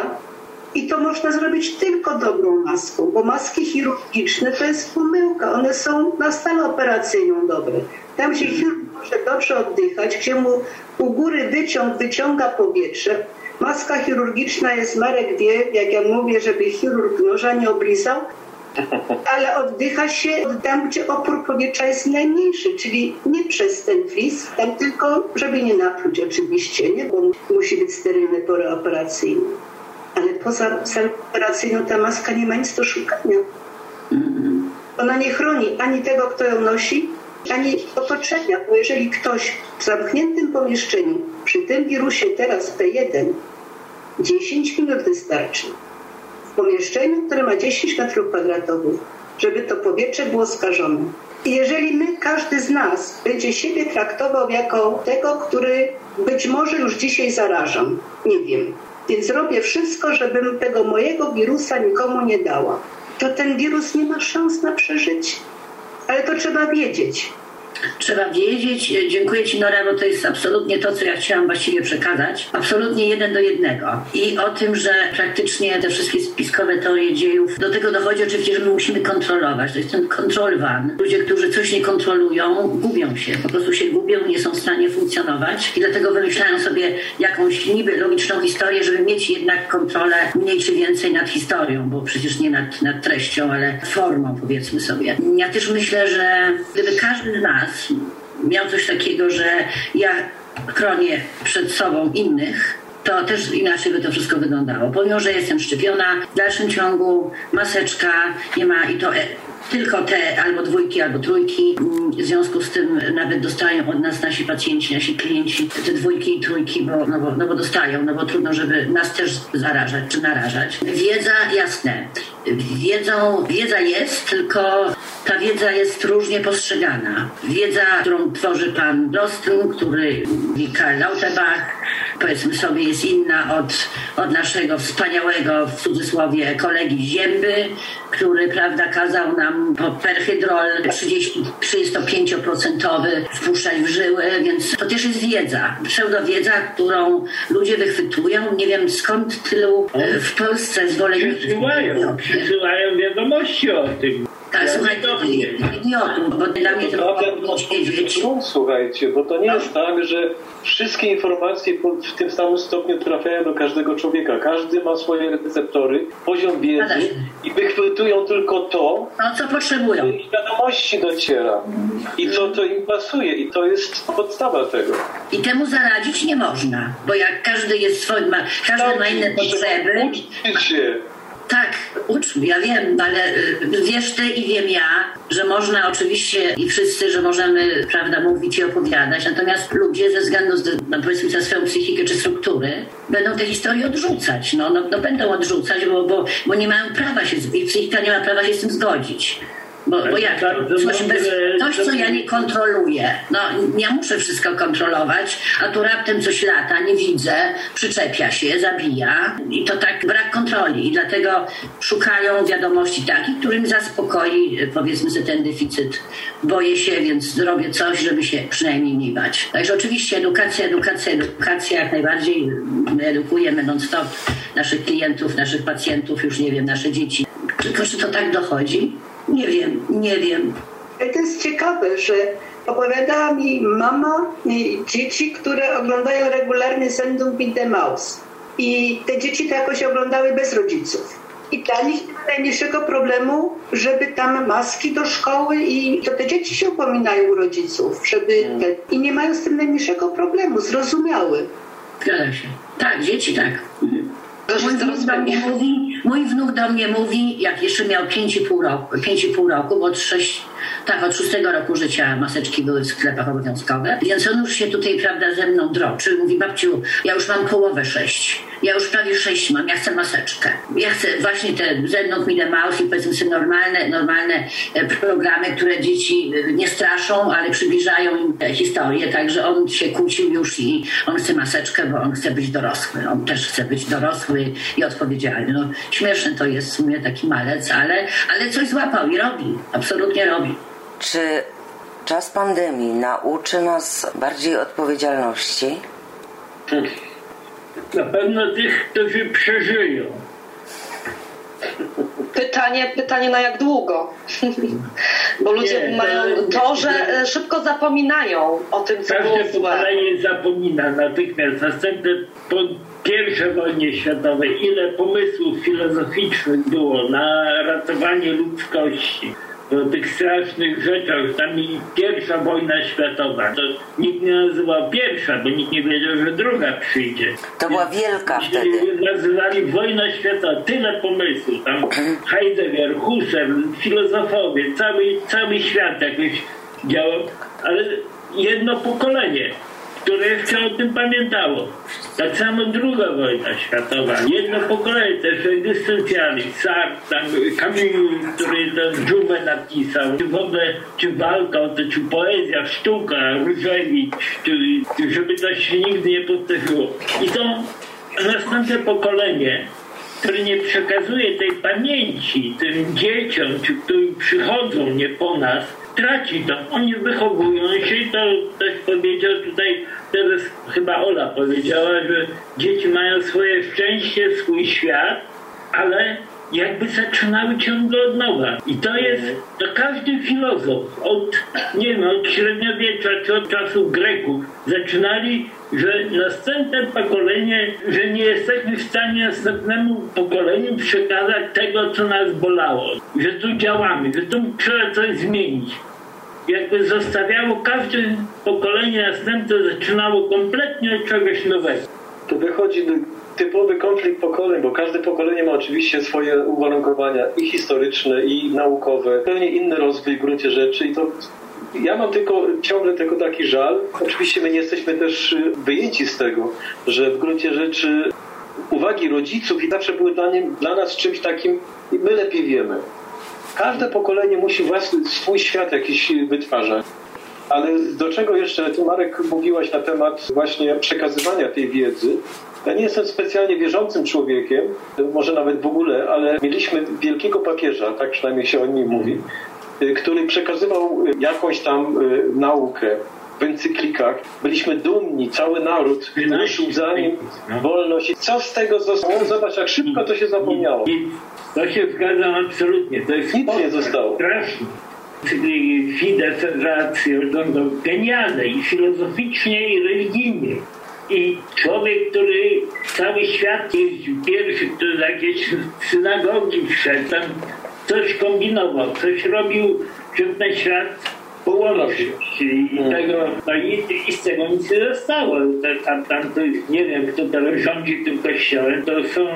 i to można zrobić tylko dobrą maską, bo maski chirurgiczne to jest pomyłka. One są na salę operacyjną dobre. Tam, gdzie chirurg może dobrze oddychać, gdzie mu u góry wyciąg wyciąga powietrze, Maska chirurgiczna jest, Marek wie, jak ja mówię, żeby chirurg noża nie oblizał, ale oddycha się tam, gdzie opór powietrza jest najmniejszy, czyli nie przez ten flis, tam tylko, żeby nie napluć oczywiście, nie? bo musi być sterylne pory operacyjne. Ale poza salą operacyjną ta maska nie ma nic do szukania. Ona nie chroni ani tego, kto ją nosi, ani otoczenia, bo jeżeli ktoś w zamkniętym pomieszczeniu przy tym wirusie teraz P1 10 minut wystarczy pomieszczeniu, które ma 10 metrów kwadratowych, żeby to powietrze było skażone. I jeżeli my, każdy z nas, będzie siebie traktował jako tego, który być może już dzisiaj zarażam, nie wiem, więc robię wszystko, żebym tego mojego wirusa nikomu nie dała, to ten wirus nie ma szans na przeżycie. Ale to trzeba wiedzieć. Trzeba wiedzieć, dziękuję Ci Nora, bo to jest absolutnie to, co ja chciałam właściwie przekazać. Absolutnie jeden do jednego. I o tym, że praktycznie te wszystkie spiskowe teorie dziejów, do tego dochodzi oczywiście, że my musimy kontrolować. To jest ten control van. Ludzie, którzy coś nie kontrolują, gubią się. Po prostu się gubią, nie są w stanie funkcjonować i dlatego wymyślają sobie jakąś niby logiczną historię, żeby mieć jednak kontrolę mniej czy więcej nad historią, bo przecież nie nad, nad treścią, ale formą powiedzmy sobie. Ja też myślę, że gdyby każdy z nas miał coś takiego, że ja chronię przed sobą innych, to też inaczej by to wszystko wyglądało. Pomimo, że jestem szczepiona, w dalszym ciągu maseczka nie ma i to e, tylko te albo dwójki, albo trójki. W związku z tym nawet dostają od nas nasi pacjenci, nasi klienci te dwójki i trójki, bo, no bo, no bo dostają, no bo trudno, żeby nas też zarażać czy narażać. Wiedza, jasne. Wiedzą, wiedza jest, tylko ta wiedza jest różnie postrzegana. Wiedza, którą tworzy pan Dostrum, który Karl Lauterbach, powiedzmy sobie, jest inna od, od naszego wspaniałego, w cudzysłowie, kolegi Zięby, który, prawda, kazał nam perfidrol 30, 35% wpuszczać w żyły, więc to też jest wiedza, pseudowiedza, którą ludzie wychwytują. Nie wiem skąd tylu e, w Polsce zwolenników. Przysyłają, przysyłają wiadomości o tym. Tak, Ja słuchajcie, nie idiotum, bo dla mnie to Problem było wiedzieć. słuchajcie, bo to nie jest tak, że wszystkie informacje w tym samym stopniu trafiają do każdego człowieka. Każdy ma swoje receptory, poziom wiedzy i wychwytują tylko to, No co potrzebują. ich wiadomości dociera i co to im pasuje i to jest podstawa tego. I temu zaradzić nie można, bo jak każdy jest swój, ma, każdy ma inne potrzeby. Uczcie się. Tak, uczmy, ja wiem, ale y, wiesz ty i wiem ja, że można oczywiście i wszyscy, że możemy, prawda, mówić i opowiadać, natomiast ludzie ze względu, z, no, powiedzmy, na swoją psychikę czy struktury, będą te historie odrzucać. No, no, no będą odrzucać, bo, bo, bo nie mają prawa się, ich psychika nie ma prawa się z tym zgodzić. Bo, bo jak to? Bardzo Coś, bez, coś, co ja nie kontroluję. No, ja muszę wszystko kontrolować, a tu raptem coś lata, nie widzę, przyczepia się, zabija i to tak brak kontroli. I dlatego szukają wiadomości takich, którym zaspokoi, powiedzmy sobie, ten deficyt. Boję się, więc zrobię coś, żeby się przynajmniej nie bać. Także oczywiście edukacja, edukacja, edukacja, jak najbardziej my edukujemy non-stop naszych klientów, naszych pacjentów, już nie wiem, nasze dzieci. Tylko, czy to tak dochodzi? Nie wiem, nie wiem. To jest ciekawe, że opowiadała mi mama i dzieci, które oglądają regularnie Sendung mit der Maus. I te dzieci to jakoś oglądały bez rodziców. I dla nich nie ma najmniejszego problemu, żeby tam maski do szkoły i to te dzieci się upominają u rodziców, żeby te, i nie mają z tym najmniejszego problemu, zrozumiały. Zgadza się. Tak, dzieci tak. Mój wnuk, do mnie mówi, mój wnuk do mnie mówi, jak jeszcze miał 5,5 roku, 5,5 roku, bo od 6, tak, od 6 roku życia maseczki były w sklepach obowiązkowe, więc on już się tutaj, prawda, ze mną droczy. Mówi, babciu, ja już mam połowę 6, ja już prawie 6 mam, ja chcę maseczkę. Ja chcę właśnie te Zenok, Mide Mouse i powiedzmy sobie normalne, normalne e, programy, które dzieci e, nie straszą, ale przybliżają im te historie, także on się kłócił już i on chce maseczkę, bo on chce być dorosły. On też chce być dorosły i odpowiedzialny. No, śmieszny to jest w sumie taki malec, ale, ale coś złapał i robi. Absolutnie robi. Czy czas pandemii nauczy nas bardziej odpowiedzialności? Na pewno tych, którzy przeżyją. Pytanie, pytanie na jak długo? Bo ludzie Nie, mają to, że e, szybko zapominają o tym, co było Każde złe. pokolenie zapomina natychmiast. Następne po I wojnie światowej, ile pomysłów filozoficznych było na ratowanie ludzkości. O tych strasznych rzeczach, tam i pierwsza wojna światowa, to nikt nie nazywał pierwsza, bo nikt nie wiedział, że druga przyjdzie. To była wielka wtedy. Nazywali wojna światowa, tyle pomysłów, tam *clears throat* Heidegger, Husserl, filozofowie, cały, cały świat jakoś działał, ale jedno pokolenie, które jeszcze o tym pamiętało. Tak samo druga wojna światowa, jedno pokolenie też egzystencjalny, Sartre, tam Camus, który ten dżumę napisał, czy w ogóle, czy walka o to, czy poezja, sztuka, Różewicz, żeby to się nigdy nie powtórzyło. I to następne pokolenie, które nie przekazuje tej pamięci tym dzieciom, czy którzy przychodzą nie po nas, traci to. Oni wychowują się i to ktoś powiedział tutaj, teraz chyba Ola powiedziała, że dzieci mają swoje szczęście, swój świat, ale jakby zaczynały ciągle od nowa. I to jest, to każdy filozof od, nie wiem, od średniowiecza czy od czasów Greków zaczynali, że następne pokolenie, że nie jesteśmy w stanie następnemu pokoleniu przekazać tego, co nas bolało. Że tu działamy, że tu trzeba coś zmienić. Jakby zostawiało każde pokolenie następne zaczynało kompletnie od czegoś nowego. To wychodzi typowy konflikt pokoleń, bo każde pokolenie ma oczywiście swoje uwarunkowania i historyczne, i naukowe, pewnie inny rozwój w gruncie rzeczy i to ja mam tylko ciągle tylko taki żal. Oczywiście my nie jesteśmy też y, wyjęci z tego, że w gruncie rzeczy uwagi rodziców i zawsze były dla, nie, dla nas czymś takim my lepiej wiemy. Każde pokolenie musi własny, swój świat jakiś wytwarzać. Ale do czego jeszcze, ty Marek mówiłaś na temat właśnie przekazywania tej wiedzy. Ja nie jestem specjalnie wierzącym człowiekiem, może nawet w ogóle, ale mieliśmy wielkiego papieża, tak przynajmniej się o nim mówi, który przekazywał jakąś tam y, naukę w encyklikach. Byliśmy dumni, cały naród ruszył za nim wolność. Co z tego zostało? Zobacz, jak szybko to się zapomniało. To się zgadzam absolutnie. To jest Nic nie zostało. straszne. Fidesz rację, no, genialne i filozoficznie i religijnie. I człowiek, który cały świat jeździł, pierwszy, który do jakiejś synagogi wszedł, tam coś kombinował, coś robił, żeby ten świat połączyć. I, i tego, no i, i z tego nic nie zostało. Tam, tam to, nie wiem, kto teraz rządzi tym kościołem, to są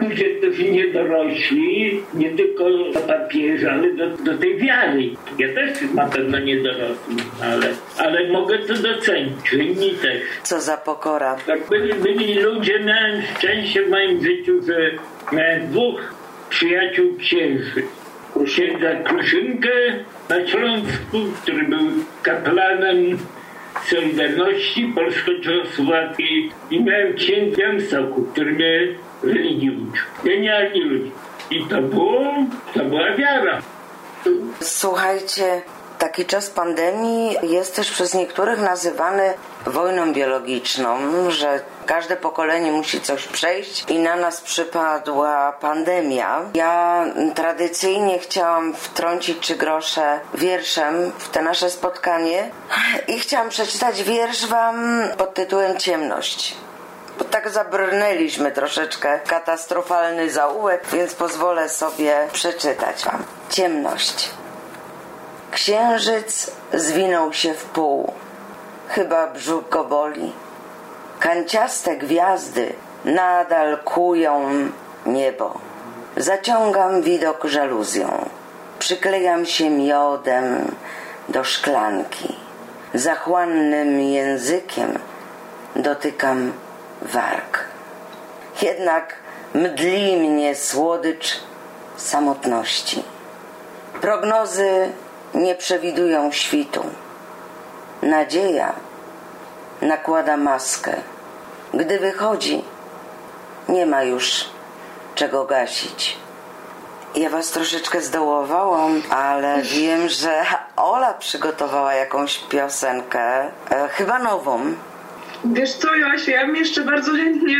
ludzie, którzy nie dorośli, nie tylko do papieża, ale do, do tej wiary. Ja też na pewno nie dorosły, ale, ale mogę to docenić, inni też. Co za pokora. Tak byli, byli ludzie, miałem szczęście w moim życiu, że miałem dwóch przyjaciół księży. Księdza Kruszynkę na Śląsku, który był kaplanem Solidarności Polsko-Czechosłowackiej i miałem księdza Soku, który mnie religii uczył. Genialni ludzie. I to było, to była wiara. Słuchajcie, taki czas pandemii jest też przez niektórych nazywany wojną biologiczną, że każde pokolenie musi coś przejść i na nas przypadła pandemia. Ja tradycyjnie chciałam wtrącić trzy grosze wierszem w te nasze spotkanie i chciałam przeczytać wiersz wam pod tytułem Ciemność. Bo tak zabrnęliśmy troszeczkę katastrofalny zaułek, więc pozwolę sobie przeczytać wam. Ciemność. Księżyc zwinął się w pół. Chyba brzuch go boli. Kanciaste gwiazdy nadal kują niebo. Zaciągam widok żaluzją. Przyklejam się miodem do szklanki. Zachłannym językiem dotykam warg. Jednak mdli mnie słodycz samotności. Prognozy nie przewidują świtu. Nadzieja nakłada maskę. Gdy wychodzi, nie ma już czego gasić. Ja was troszeczkę zdołowałam, ale wiem, że Ola przygotowała jakąś piosenkę, e, chyba nową. Wiesz co, Joasiu, ja bym jeszcze bardzo chętnie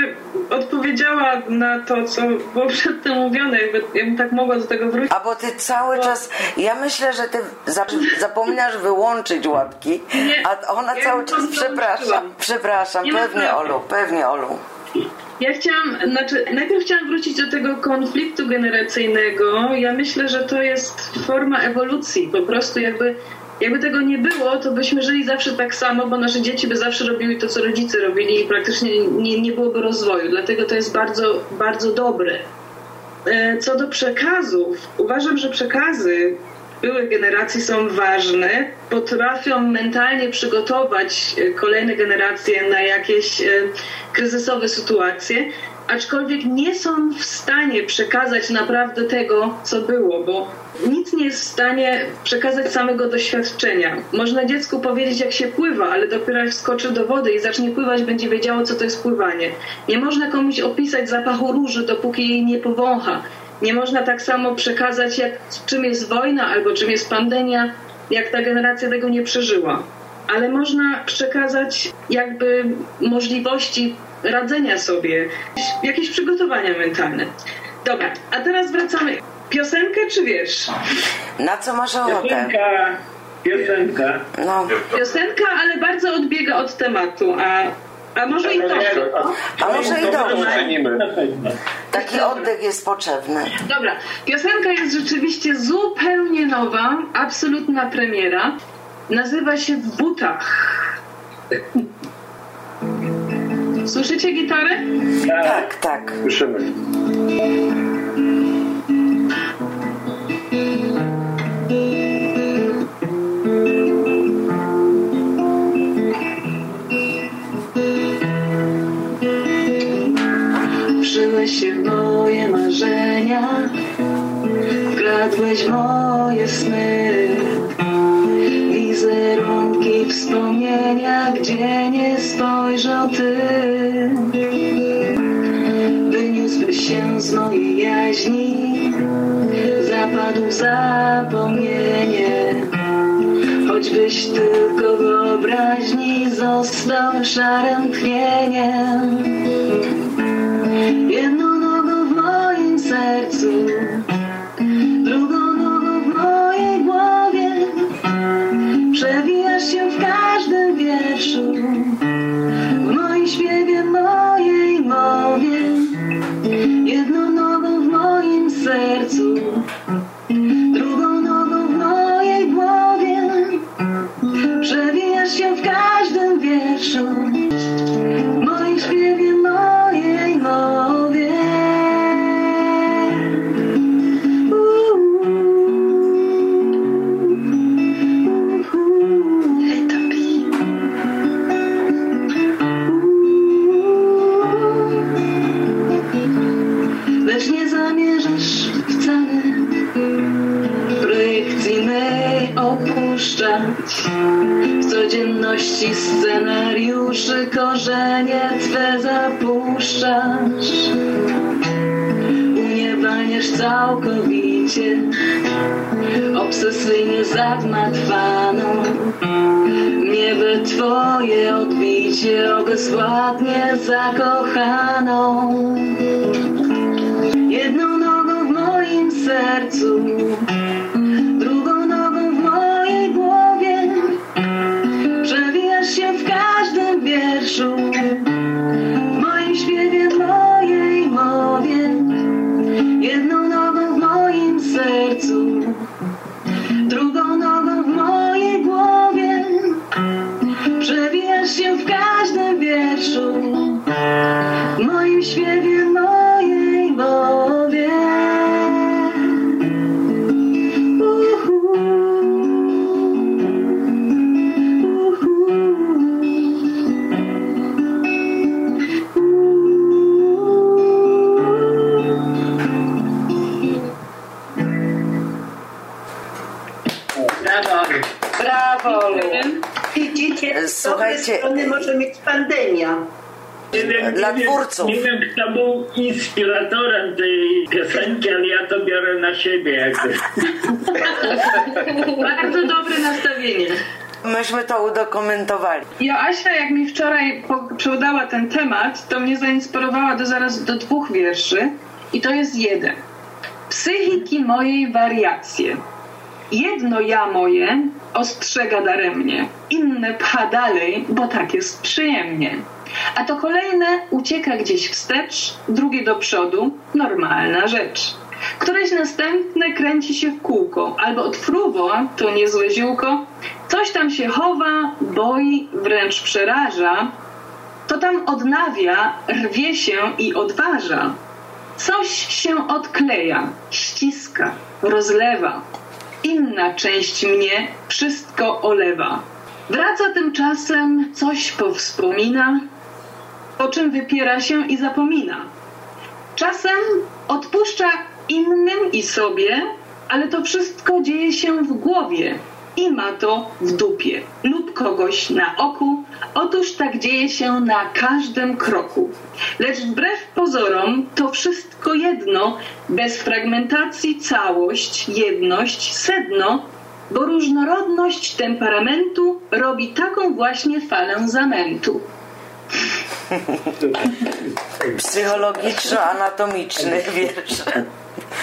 odpowiedziała na to, co było przedtem mówione, jakby, jakbym tak mogła do tego wrócić. A bo ty cały czas, ja myślę, że ty za, zapominasz wyłączyć łapki, Nie, a ona ja cały czas, przepraszam, przepraszam, Nie pewnie. Olu, pewnie Olu. Ja chciałam, znaczy, najpierw chciałam wrócić do tego konfliktu generacyjnego. Ja myślę, że to jest forma ewolucji. Po prostu jakby, jakby tego nie było, to byśmy żyli zawsze tak samo, bo nasze dzieci by zawsze robiły to, co rodzice robili i praktycznie nie, nie byłoby rozwoju. Dlatego to jest bardzo, bardzo dobre. E, Co do przekazów, uważam, że przekazy byłych generacji są ważne, potrafią mentalnie przygotować e, kolejne generacje na jakieś e, kryzysowe sytuacje, aczkolwiek nie są w stanie przekazać naprawdę tego, co było, bo nic nie jest w stanie przekazać samego doświadczenia. Można dziecku powiedzieć, jak się pływa, ale dopiero jak skoczy do wody i zacznie pływać, będzie wiedziało, co to jest pływanie. Nie można komuś opisać zapachu róży, dopóki jej nie powącha. Nie można tak samo przekazać, jak, czym jest wojna albo czym jest pandemia, jak ta generacja tego nie przeżyła. Ale można przekazać jakby możliwości radzenia sobie, jakieś przygotowania mentalne. Dobra, a teraz wracamy. Piosenkę czy wiersz? Na co masz ochotę? Piosenka, piosenka. No, Piosenka, ale bardzo odbiega od tematu, a, a może i dobrze. a może i dobrze. Taki oddech jest potrzebny. Dobra, piosenka jest rzeczywiście zupełnie nowa, absolutna premiera. Nazywa się W butach. Słyszycie gitarę? Tak, tak. Słyszymy. Wszyłeś się w moje marzenia Wkradłeś moje sny Wizerunki wspomnienia, gdzie nie spojrzał Ty. Wyniósłbyś się z mojej jaźni Zapadł zapomnienie. Choćbyś tylko wyobraźni został szarym tchnieniem się w każdym wierszu inspiratorem tej piosenki, ale ja to biorę na siebie jakby. *laughs* Bardzo dobre nastawienie. Myśmy to udokumentowali. Joasia, jak mi wczoraj przodała ten temat, to mnie zainspirowała do zaraz do dwóch wierszy. I to jest jeden. Psychiki mojej wariacje. Jedno ja moje ostrzega daremnie, inne pcha dalej, bo tak jest przyjemnie. A to kolejne ucieka gdzieś wstecz, drugie do przodu, normalna rzecz. Któreś następne kręci się w kółko, albo od fruwo, to niezłe ziółko, coś tam się chowa, boi, wręcz przeraża, to tam odnawia, rwie się i odważa. Coś się odkleja, ściska, rozlewa. Inna część mnie wszystko olewa. Wraca tymczasem, coś powspomina, o czym wypiera się i zapomina. Czasem odpuszcza innym i sobie, ale to wszystko dzieje się w głowie i ma to w dupie lub kogoś na oku. Otóż tak dzieje się na każdym kroku. Lecz wbrew pozorom to wszystko jedno, bez fragmentacji całość, jedność, sedno, bo różnorodność temperamentu robi taką właśnie falę zamętu. Psychologiczno-anatomiczny *laughs* wiersz.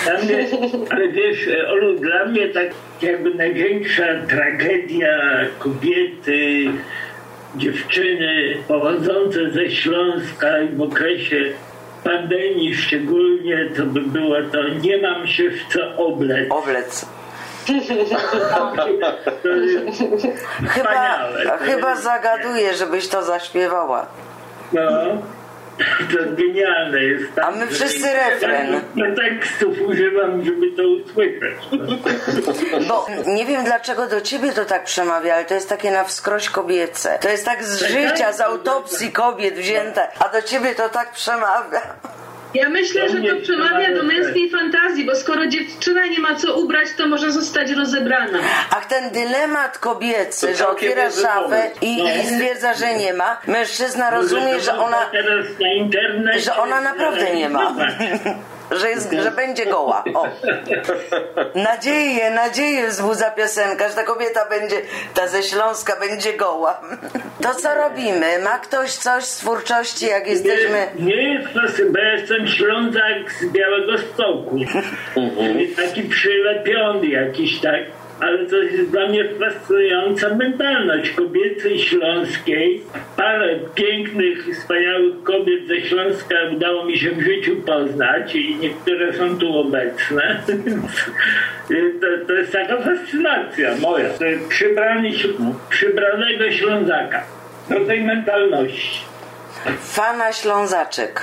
Dla mnie, ale wiesz, Olu, dla mnie tak jakby największa tragedia kobiety, dziewczyny pochodzące ze Śląska i w okresie pandemii szczególnie, to by było to nie mam się w co oblec. Oblec. Chyba, chyba zagaduję, żebyś to zaśpiewała. No, to genialne jest. A my wszyscy refren. Ja tekstów używam, żeby to usłyszeć. Bo nie wiem dlaczego do ciebie to tak przemawia, ale to jest takie na wskroś kobiece. To jest tak z życia, z autopsji kobiet wzięte, a do ciebie to tak przemawia. Ja myślę, że to przemawia do męskiej fantazji, bo skoro dziewczyna nie ma co ubrać, to może zostać rozebrana. Ach, ten dylemat kobiecy, To że otwiera szafę i, No. i stwierdza, że nie ma. Mężczyzna rozumie, że ona, Teraz na internecie, że ona naprawdę nie ma. Że, jest, że będzie goła. O. Nadzieję, nadzieję wzbudza piosenka, że ta kobieta będzie, ta ze Śląska będzie goła. To co robimy? Ma ktoś coś z twórczości, jak jesteśmy... Nie, nie jest to, bo ja jestem Ślązak z Białego Stoku. *laughs* Taki przylepiony jakiś tak. Ale to jest dla mnie fascynująca mentalność kobiecej śląskiej. Parę pięknych, wspaniałych kobiet ze Śląska udało mi się w życiu poznać i niektóre są tu obecne. *laughs* To, to jest taka fascynacja moja. Jest przybranie, przybranego Ślązaka. Do tej mentalności. Fana Ślązaczek.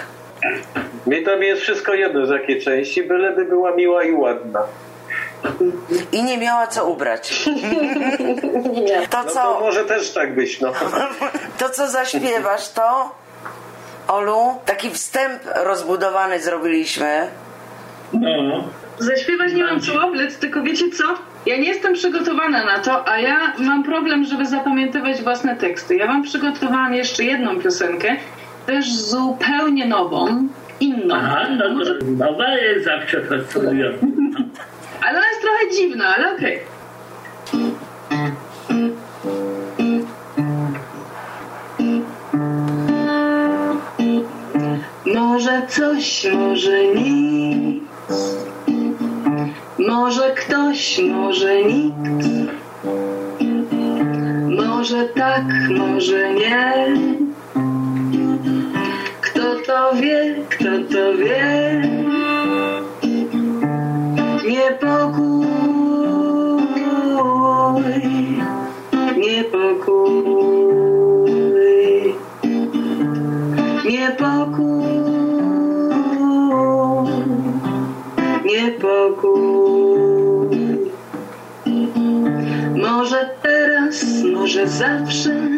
Mi tam jest wszystko jedno z jakiej części, byleby była miła i ładna. I nie miała co ubrać. *laughs* To No to co, może też tak być, no. *laughs* to co zaśpiewasz, to... Olu, taki wstęp rozbudowany zrobiliśmy. No. Zaśpiewać nie mam co oblec, tylko wiecie co? Ja nie jestem przygotowana na to, a ja mam problem, żeby zapamiętywać własne teksty. Ja wam przygotowałam jeszcze jedną piosenkę, też zupełnie nową, inną. Aha, no to nowa jest zawsze fascynująca. Ale ona jest trochę dziwna, ale okej. Może coś, może nic. Może ktoś, może nikt. Może tak, może nie. Kto to wie, kto to wie? Niepokój, niepokój, niepokój. Może teraz, może zawsze,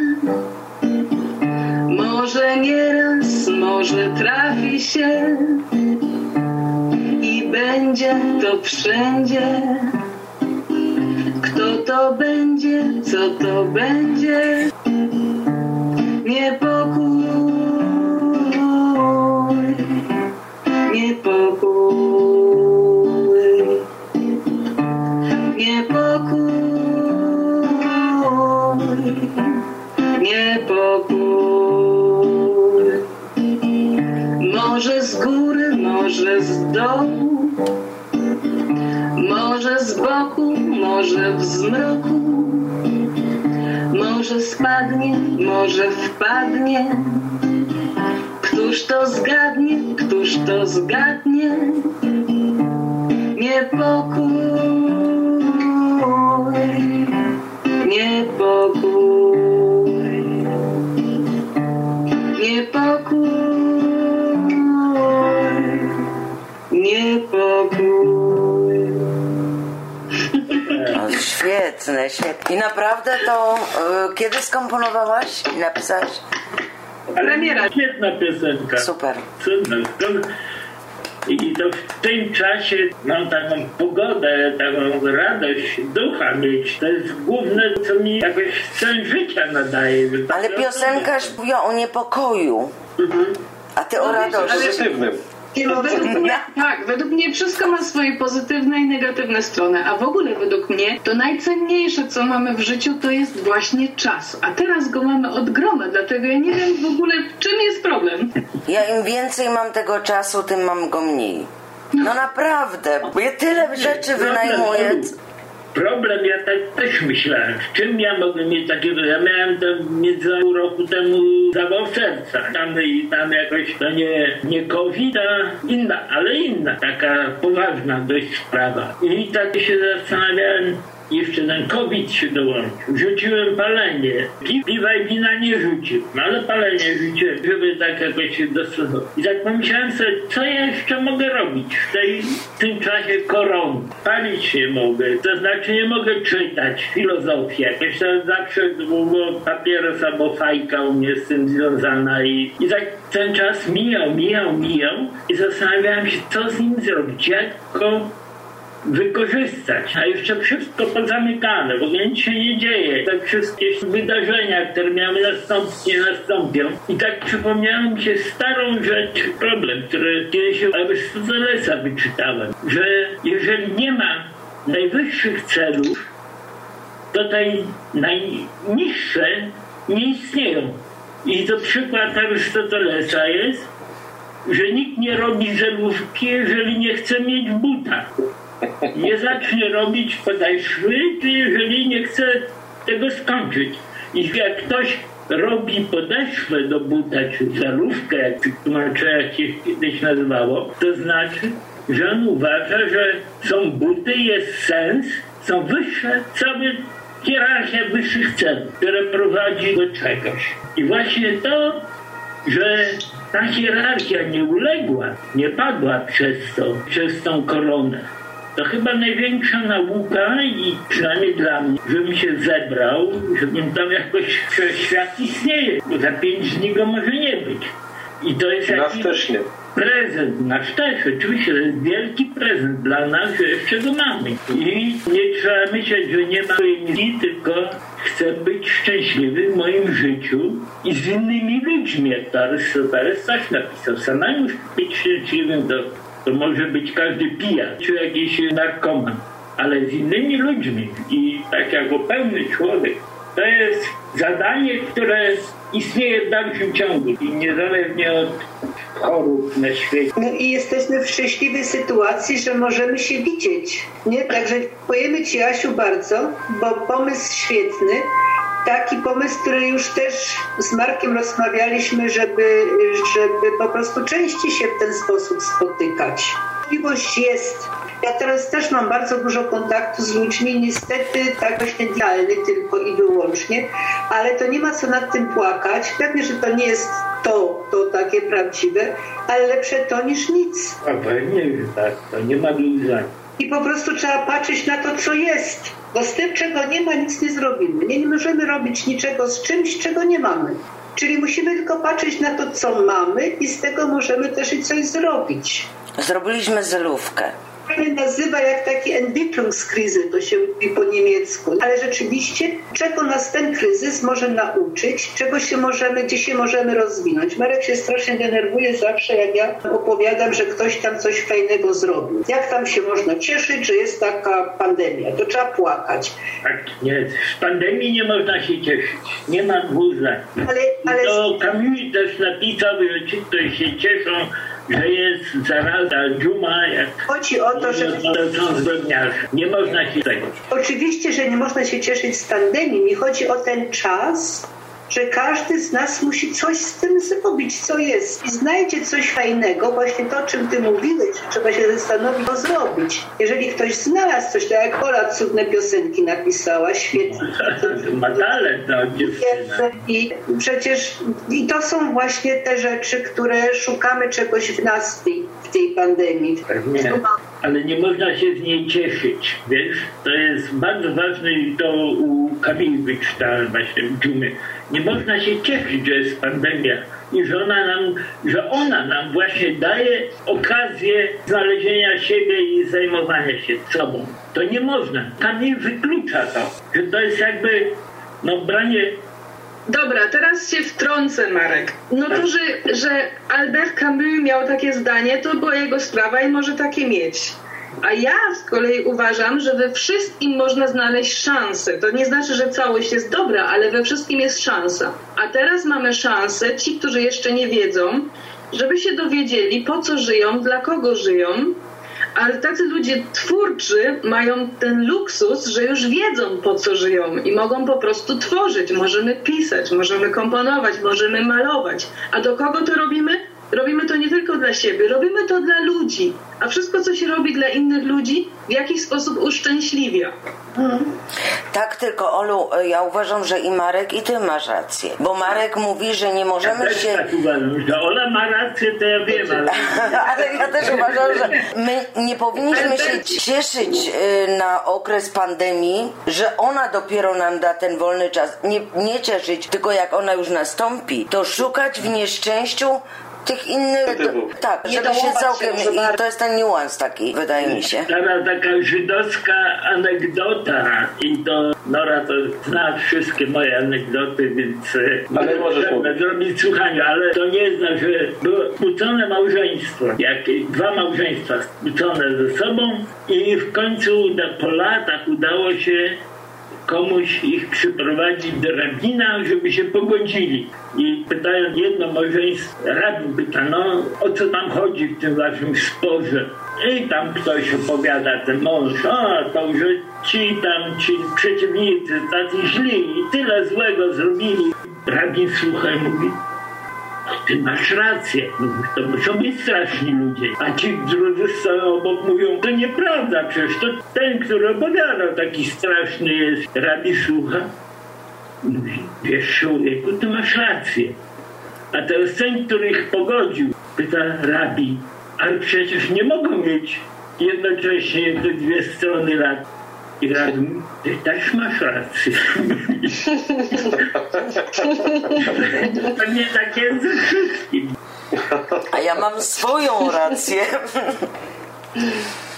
może nieraz, może trafi się i będzie to wszędzie. Kto to będzie, co to będzie? Niepokój, niepokój, niepokój, niepokój. Może z góry, może z dołu, może z boku, może w zmroku, może spadnie, może wpadnie. Któż to zgadnie, któż to zgadnie? Niepokój, niepokój, niepokój, niepokój. Świetne, świetne. I naprawdę to y, kiedy skomponowałaś i napisałaś? Premiera. Świetna piosenka. Super. Cudna. I to w tym czasie mam taką pogodę, taką radość ducha mieć. To jest główne, co mi jakoś sens życia nadaje. Ale piosenkarz mówiła o niepokoju, a ty o radości. Pozytywnym. No, według mnie, *laughs* tak, według mnie wszystko ma swoje pozytywne i negatywne strony, a w ogóle według mnie to najcenniejsze, co mamy w życiu, to jest właśnie czas. A teraz go mamy od groma, dlatego ja nie wiem w ogóle, czym jest problem. Ja im więcej mam tego czasu, tym mam go mniej. No naprawdę, bo ja tyle rzeczy wynajmuję. Problem, ja tak też myślałem, w czym ja mogę mieć takiego, ja miałem to mieć za pół roku temu zawał serca. Tam, i tam jakoś, to nie, nie COVID, inna, ale inna, taka poważna dość sprawa. I tak się zastanawiałem, jeszcze ten COVID się dołączył. Rzuciłem palenie. Pi- Piwa i wina nie rzuciłem, no ale palenie rzuciłem, żeby tak jakoś się dostosować. I tak pomyślałem sobie, co ja jeszcze mogę robić w, tej, w tym czasie korony. Palić nie mogę, to znaczy nie mogę czytać filozofii. Jakoś to zawsze było papieros albo fajka u mnie z tym związana i, i tak ten czas mijał, mijał, mijał i zastanawiałem się, co z nim zrobić, jak go wykorzystać, a jeszcze wszystko pozamykane, w ogóle nic się nie dzieje. Te wszystkie wydarzenia, które miały nastąpić, nie nastąpią. I tak przypomniała mi się starą rzecz, problem, który kiedyś u Arystotelesa wyczytałem, że jeżeli nie ma najwyższych celów, to te najniższe nie istnieją. I to przykład Arystotelesa jest, że nikt nie robi żelówki, jeżeli nie chce mieć buta. Nie zacznie robić podeszwy, jeżeli nie chce tego skończyć. I jak ktoś robi podeszwę do buta, czy żelówkę, jak w tłumaczeniach się kiedyś nazywało, to znaczy, że on uważa, że są buty, jest sens, są wyższe, sobie hierarchia wyższych celów, która prowadzi do czegoś. I właśnie to, że ta hierarchia nie uległa, nie padła przez to, przez tą koronę. To chyba największa nauka i przynajmniej dla mnie, żebym się zebrał, żebym tam jakoś, świat istnieje, bo za pięć dni go może nie być. I to jest jakiś też nie. prezent, nasz też, oczywiście, to jest wielki prezent dla nas, że jeszcze go mamy. I nie trzeba myśleć, że nie ma nic, tylko chcę być szczęśliwy w moim życiu i z innymi ludźmi, jak to Arystoteles też napisał. Samemu być szczęśliwym to, to może być każdy pijak, czy jakiś narkoman, ale z innymi ludźmi i tak jako pełny człowiek. To jest zadanie, które istnieje w dalszym ciągu i niezależnie od chorób na świecie. No i jesteśmy w szczęśliwej sytuacji, że możemy się widzieć. Nie? Także dziękujemy Ci, Asiu, bardzo, bo pomysł świetny. Taki pomysł, który już też z Markiem rozmawialiśmy, żeby, żeby po prostu częściej się w ten sposób spotykać. Możliwość jest. Ja teraz też mam bardzo dużo kontaktu z ludźmi, niestety tak właśnie dialny tylko i wyłącznie, ale to nie ma co nad tym płakać. Pewnie, że to nie jest to, to takie prawdziwe, ale lepsze to niż nic. Pewnie, że tak, to nie ma wyłzania. I po prostu trzeba patrzeć na to, co jest. Bo z tym, czego nie ma, nic nie zrobimy. Nie, nie możemy robić niczego z czymś, czego nie mamy. Czyli musimy tylko patrzeć na to, co mamy i z tego możemy też i coś zrobić. Zrobiliśmy zelówkę. Się nazywa jak taki Entwicklungskrise, to się mówi po niemiecku. Ale rzeczywiście, czego nas ten kryzys może nauczyć, czego się możemy, gdzie się możemy rozwinąć. Marek się strasznie denerwuje zawsze, jak ja opowiadam, że ktoś tam coś fajnego zrobił. Jak tam się można cieszyć, że jest taka pandemia? To trzeba płakać. Tak, nie, z pandemii nie można się cieszyć. Nie ma zdań. Ale, ale To Camus też napisał, że ci, którzy się cieszą, że jest zaraza, dżuma, jak chodzi o to, że. Nie można się tego. Oczywiście, że nie można się cieszyć z pandemii. Mi chodzi o ten czas, że każdy z nas musi coś z tym zrobić, co jest. I znajdzie coś fajnego, właśnie to, o czym ty mówiłeś, trzeba się zastanowić, co zrobić. Jeżeli ktoś znalazł coś, tak jak Ola cudne piosenki napisała, świetnie. *laughs* Ma talent, no, dziewczyna. I przecież i to są właśnie te rzeczy, które szukamy czegoś w nas w tej, w tej pandemii. Pewnie. Ale nie można się z niej cieszyć, wiesz? To jest bardzo ważne i to u Kamili wyczytałem właśnie w dżumie. Nie można się cieszyć, że jest pandemia i że ona nam, że ona nam właśnie daje okazję znalezienia siebie i zajmowania się sobą. To nie można. Kamil wyklucza to, że to jest jakby no branie Dobra, teraz się wtrącę, Marek. No to, że, że Albert Camus miał takie zdanie, to była jego sprawa i może takie mieć. A ja z kolei uważam, że we wszystkim można znaleźć szansę. To nie znaczy, że całość jest dobra, ale we wszystkim jest szansa. A teraz mamy szansę, ci, którzy jeszcze nie wiedzą, żeby się dowiedzieli, po co żyją, dla kogo żyją. Ale tacy ludzie twórczy mają ten luksus, że już wiedzą po co żyją i mogą po prostu tworzyć. Możemy pisać, możemy komponować, możemy malować. A do kogo to robimy? Robimy to nie tylko dla siebie, robimy to dla ludzi. A wszystko, co się robi dla innych ludzi, w jakiś sposób uszczęśliwia. Tak, tylko Olu, ja uważam, że i Marek, i ty masz rację. Bo Marek mówi, że nie możemy Też się... tak uważam, że Ola ma rację, to ja wiem, ale... *laughs* Ale ja też uważam, że my nie powinniśmy się cieszyć y, na okres pandemii, że ona dopiero nam da ten wolny czas. Nie, nie cieszyć, tylko jak ona już nastąpi, to szukać w nieszczęściu tych innych... Motywów. tak, żeby się całkiem... się, I to jest ten niuans taki, wydaje mi się. Teraz taka żydowska anegdota i to Nora to zna wszystkie moje anegdoty, więc Ale możesz zrobić słuchania, ale to nie zna, że było skłócone małżeństwo, jak dwa małżeństwa skłócone ze sobą i w końcu po latach udało się komuś ich przyprowadzić do rabina, żeby się pogodzili. I pytają jedno małżeństwo, rabin pyta, no o co tam chodzi w tym waszym sporze? I tam ktoś opowiada, ten mąż, a to, że ci tam, ci przeciwnicy tacy źli i tyle złego zrobili. Rabin słucha i mówi, ty masz rację, to muszą być straszni ludzie. A ci drudzy stoją obok mówią, to nieprawda, przecież to ten, który opowiadał, taki straszny jest. Rabi słucha, mówi, wiesz człowieku, ty masz rację. A teraz ten, który ich pogodził, pyta rabi, ale przecież nie mogą mieć jednocześnie te dwie strony lat. I mówi, ty też masz rację. *laughs* Pewnie tak jest ze wszystkim. A ja mam swoją rację.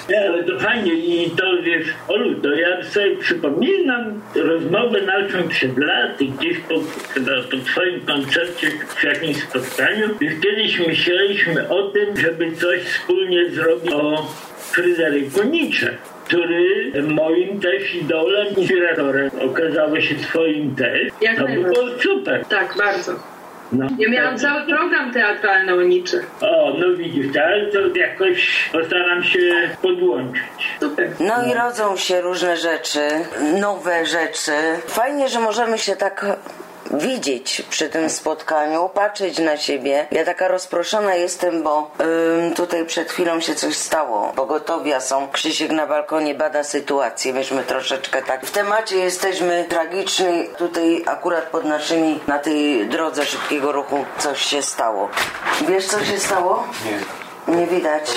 Nie, ale to fajnie i to wiesz, Olu, to ja sobie przypominam rozmowę naszą przed laty, gdzieś po, chyba po twoim koncercie, przy jakimś spotkaniu, już kiedyś myśleliśmy o tym, żeby coś wspólnie zrobić o Fryderyku Nietzsche który moim też idolem, inspiratorem okazało się twoim też. Jak to było super. Tak, bardzo. No. Ja miałam Tak. cały program teatralny o Nietzsche. O, no widzisz, ale to jakoś postaram się podłączyć. Super. No i rodzą się różne rzeczy, nowe rzeczy. Fajnie, że możemy się tak widzieć przy tym spotkaniu, patrzeć na siebie. Ja taka rozproszona jestem, bo tutaj przed chwilą się coś stało. Pogotowia są. Krzysiek na balkonie bada sytuację. Myśmy troszeczkę tak w temacie jesteśmy tragiczni. Tutaj akurat pod naszymi, na tej drodze szybkiego ruchu coś się stało. Wiesz co się stało? Nie. Nie widać.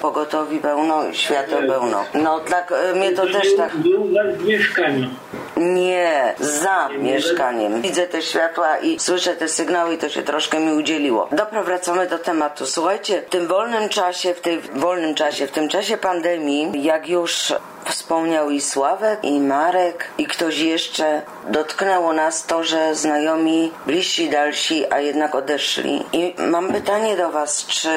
Pogotowi pełno, światło pełno. No tak, y, mnie to też tak... Był w mieszkaniu. Nie, za mieszkaniem. Widzę te światła i słyszę te sygnały i to się troszkę mi udzieliło. Dobra, wracamy do tematu. Słuchajcie, w tym wolnym czasie, w tym wolnym czasie, w tym czasie pandemii, jak już wspomniał i Sławek, i Marek, i ktoś jeszcze, dotknęło nas to, że znajomi, bliżsi, dalsi, a jednak odeszli. I mam pytanie do was, czy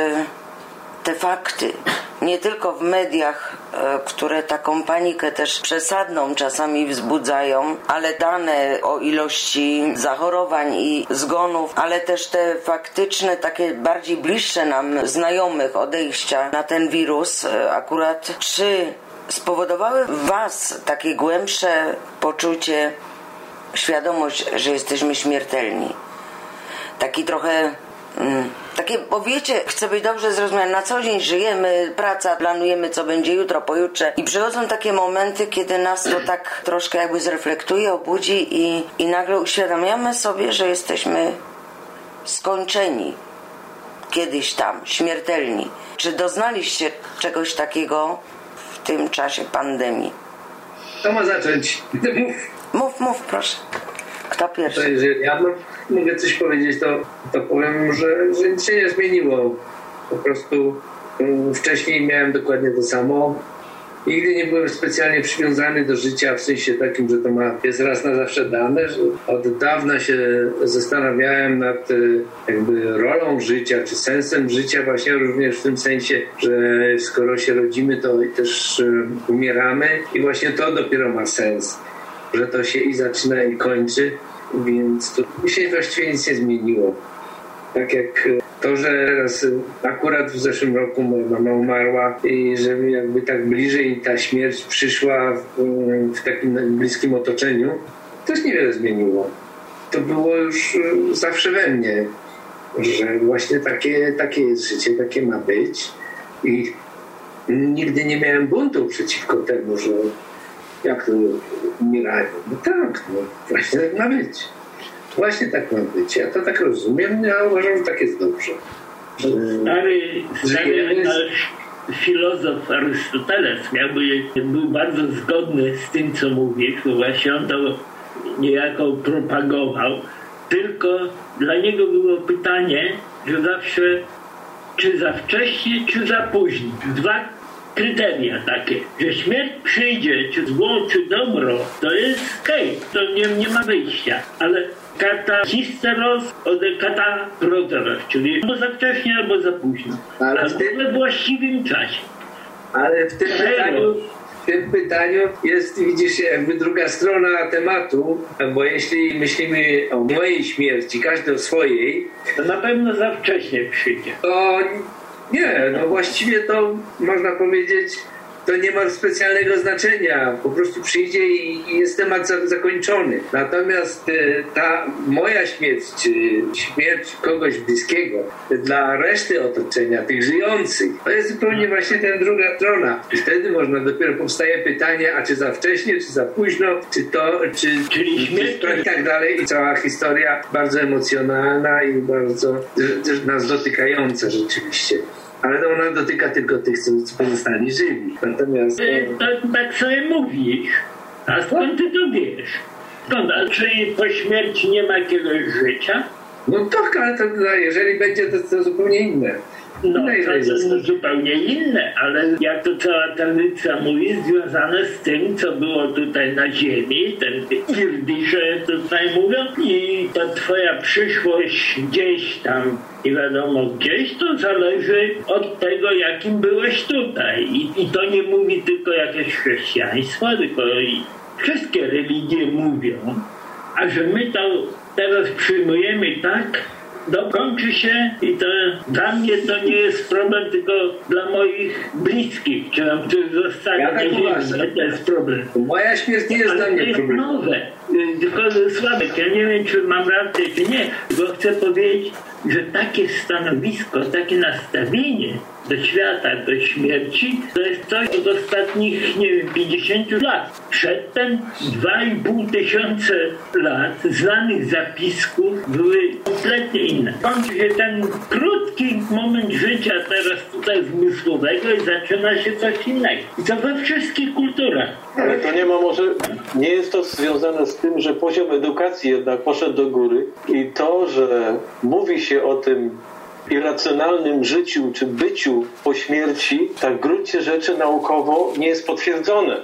te fakty, nie tylko w mediach, e, które taką panikę też przesadną czasami wzbudzają, ale dane o ilości zachorowań i zgonów, ale też te faktyczne, takie bardziej bliższe nam znajomych odejścia na ten wirus, e, akurat czy spowodowały w Was takie głębsze poczucie, świadomość, że jesteśmy śmiertelni? Taki trochę Takie, bo wiecie, chcę być dobrze zrozumiany, na co dzień żyjemy, praca, planujemy co będzie jutro, pojutrze i przychodzą takie momenty, kiedy nas to tak troszkę jakby zreflektuje, obudzi i, i nagle uświadamiamy sobie, że jesteśmy skończeni kiedyś tam, śmiertelni. Czy doznaliście czegoś takiego w tym czasie pandemii? Kto ma zacząć? Mów. Mów, mów proszę. Kto To pierwszy? jeżeli ja mo- mogę coś powiedzieć, to, to powiem, że, że nic się nie zmieniło. Po prostu um, wcześniej miałem dokładnie to samo. Nigdy nie byłem specjalnie przywiązany do życia w sensie takim, że to ma, jest raz na zawsze dane. Od dawna się zastanawiałem nad e, jakby rolą życia, czy sensem życia właśnie również w tym sensie, że skoro się rodzimy, to też e, umieramy i właśnie to dopiero ma sens że to się i zaczyna i kończy, więc tu się właściwie nic nie zmieniło. Tak jak to, że teraz akurat w zeszłym roku moja mama umarła i że jakby tak bliżej ta śmierć przyszła w, w takim bliskim otoczeniu, też niewiele zmieniło. To było już zawsze we mnie. że właśnie takie, takie jest życie, takie ma być i nigdy nie miałem buntu przeciwko temu, że jak to umierają. No tak, no właśnie tak ma być. Właśnie tak ma być. Ja to tak rozumiem, ja uważam, że tak jest dobrze. Że, Stary, stary jest- nasz filozof Arystoteles jakby był bardzo zgodny z tym, co mówisz, bo właśnie on to niejako propagował, tylko dla niego było pytanie, że zawsze czy za wcześnie, czy za późno. Dwa kryteria takie, że śmierć przyjdzie, czy zło, czy dobro, to jest okej, to nie, nie ma wyjścia, ale kata histeros od kata proteros, czyli albo za wcześnie, albo za późno, Ale albo we właściwym czasie. Ale w tym pytaniu, w tym pytaniu jest, widzisz, jakby druga strona tematu, bo jeśli myślimy o mojej śmierci, każdy o swojej, To na pewno za wcześnie przyjdzie. to nie, no właściwie to można powiedzieć, to nie ma specjalnego znaczenia. Po prostu przyjdzie i, i jest temat za, zakończony. Natomiast e, ta moja śmierć, czy śmierć kogoś bliskiego dla reszty otoczenia, tych żyjących, to jest zupełnie właśnie ta druga strona. I wtedy można dopiero powstaje pytanie, a czy za wcześnie, czy za późno, czy to, czy, Czyli śmierć- czy i tak dalej. I cała historia bardzo emocjonalna i bardzo też nas dotykająca rzeczywiście. Ale ona dotyka tylko tych, co pozostali żywi. Natomiast Ty no, tak, tak sobie mówisz. A skąd ty to wiesz? Skąd? A czy po śmierci nie ma jakiegoś życia? no tak, ale to, no, jeżeli będzie, to, to zupełnie inne. No, Inne to jest zupełnie inne, ale jak to cała tradycja mówi, związane z tym, co było tutaj na ziemi, ten irdisze tutaj mówią i ta twoja przyszłość gdzieś tam, nie wiadomo gdzieś, to zależy od tego, jakim byłeś tutaj. I, i to nie mówi tylko jakieś chrześcijaństwo, tylko i wszystkie religie mówią, a że my to teraz przyjmujemy tak, dokończy się i to dla mnie to nie jest problem, tylko dla moich bliskich, którzy zostali Ja tak uważam. to jest problem. Moja śmierć nie jest Ale dla to mnie jest problemem. nowe. Tylko Sławek, ja nie wiem, czy mam rację, czy nie, bo chcę powiedzieć, że takie stanowisko, takie nastawienie do świata, do śmierci, to jest coś od ostatnich, nie wiem, 50 lat. Przedtem 2,5 tysiące lat znanych zapisków były kompletnie inne. Kończy się ten krótki moment życia teraz tutaj zmysłowego i zaczyna się coś innego. I to we wszystkich kulturach. Ale to nie ma może, nie jest to związane z tym, że poziom edukacji jednak poszedł do góry i to, że mówi się o tym irracjonalnym życiu czy byciu po śmierci, tak w gruncie rzeczy naukowo nie jest potwierdzone.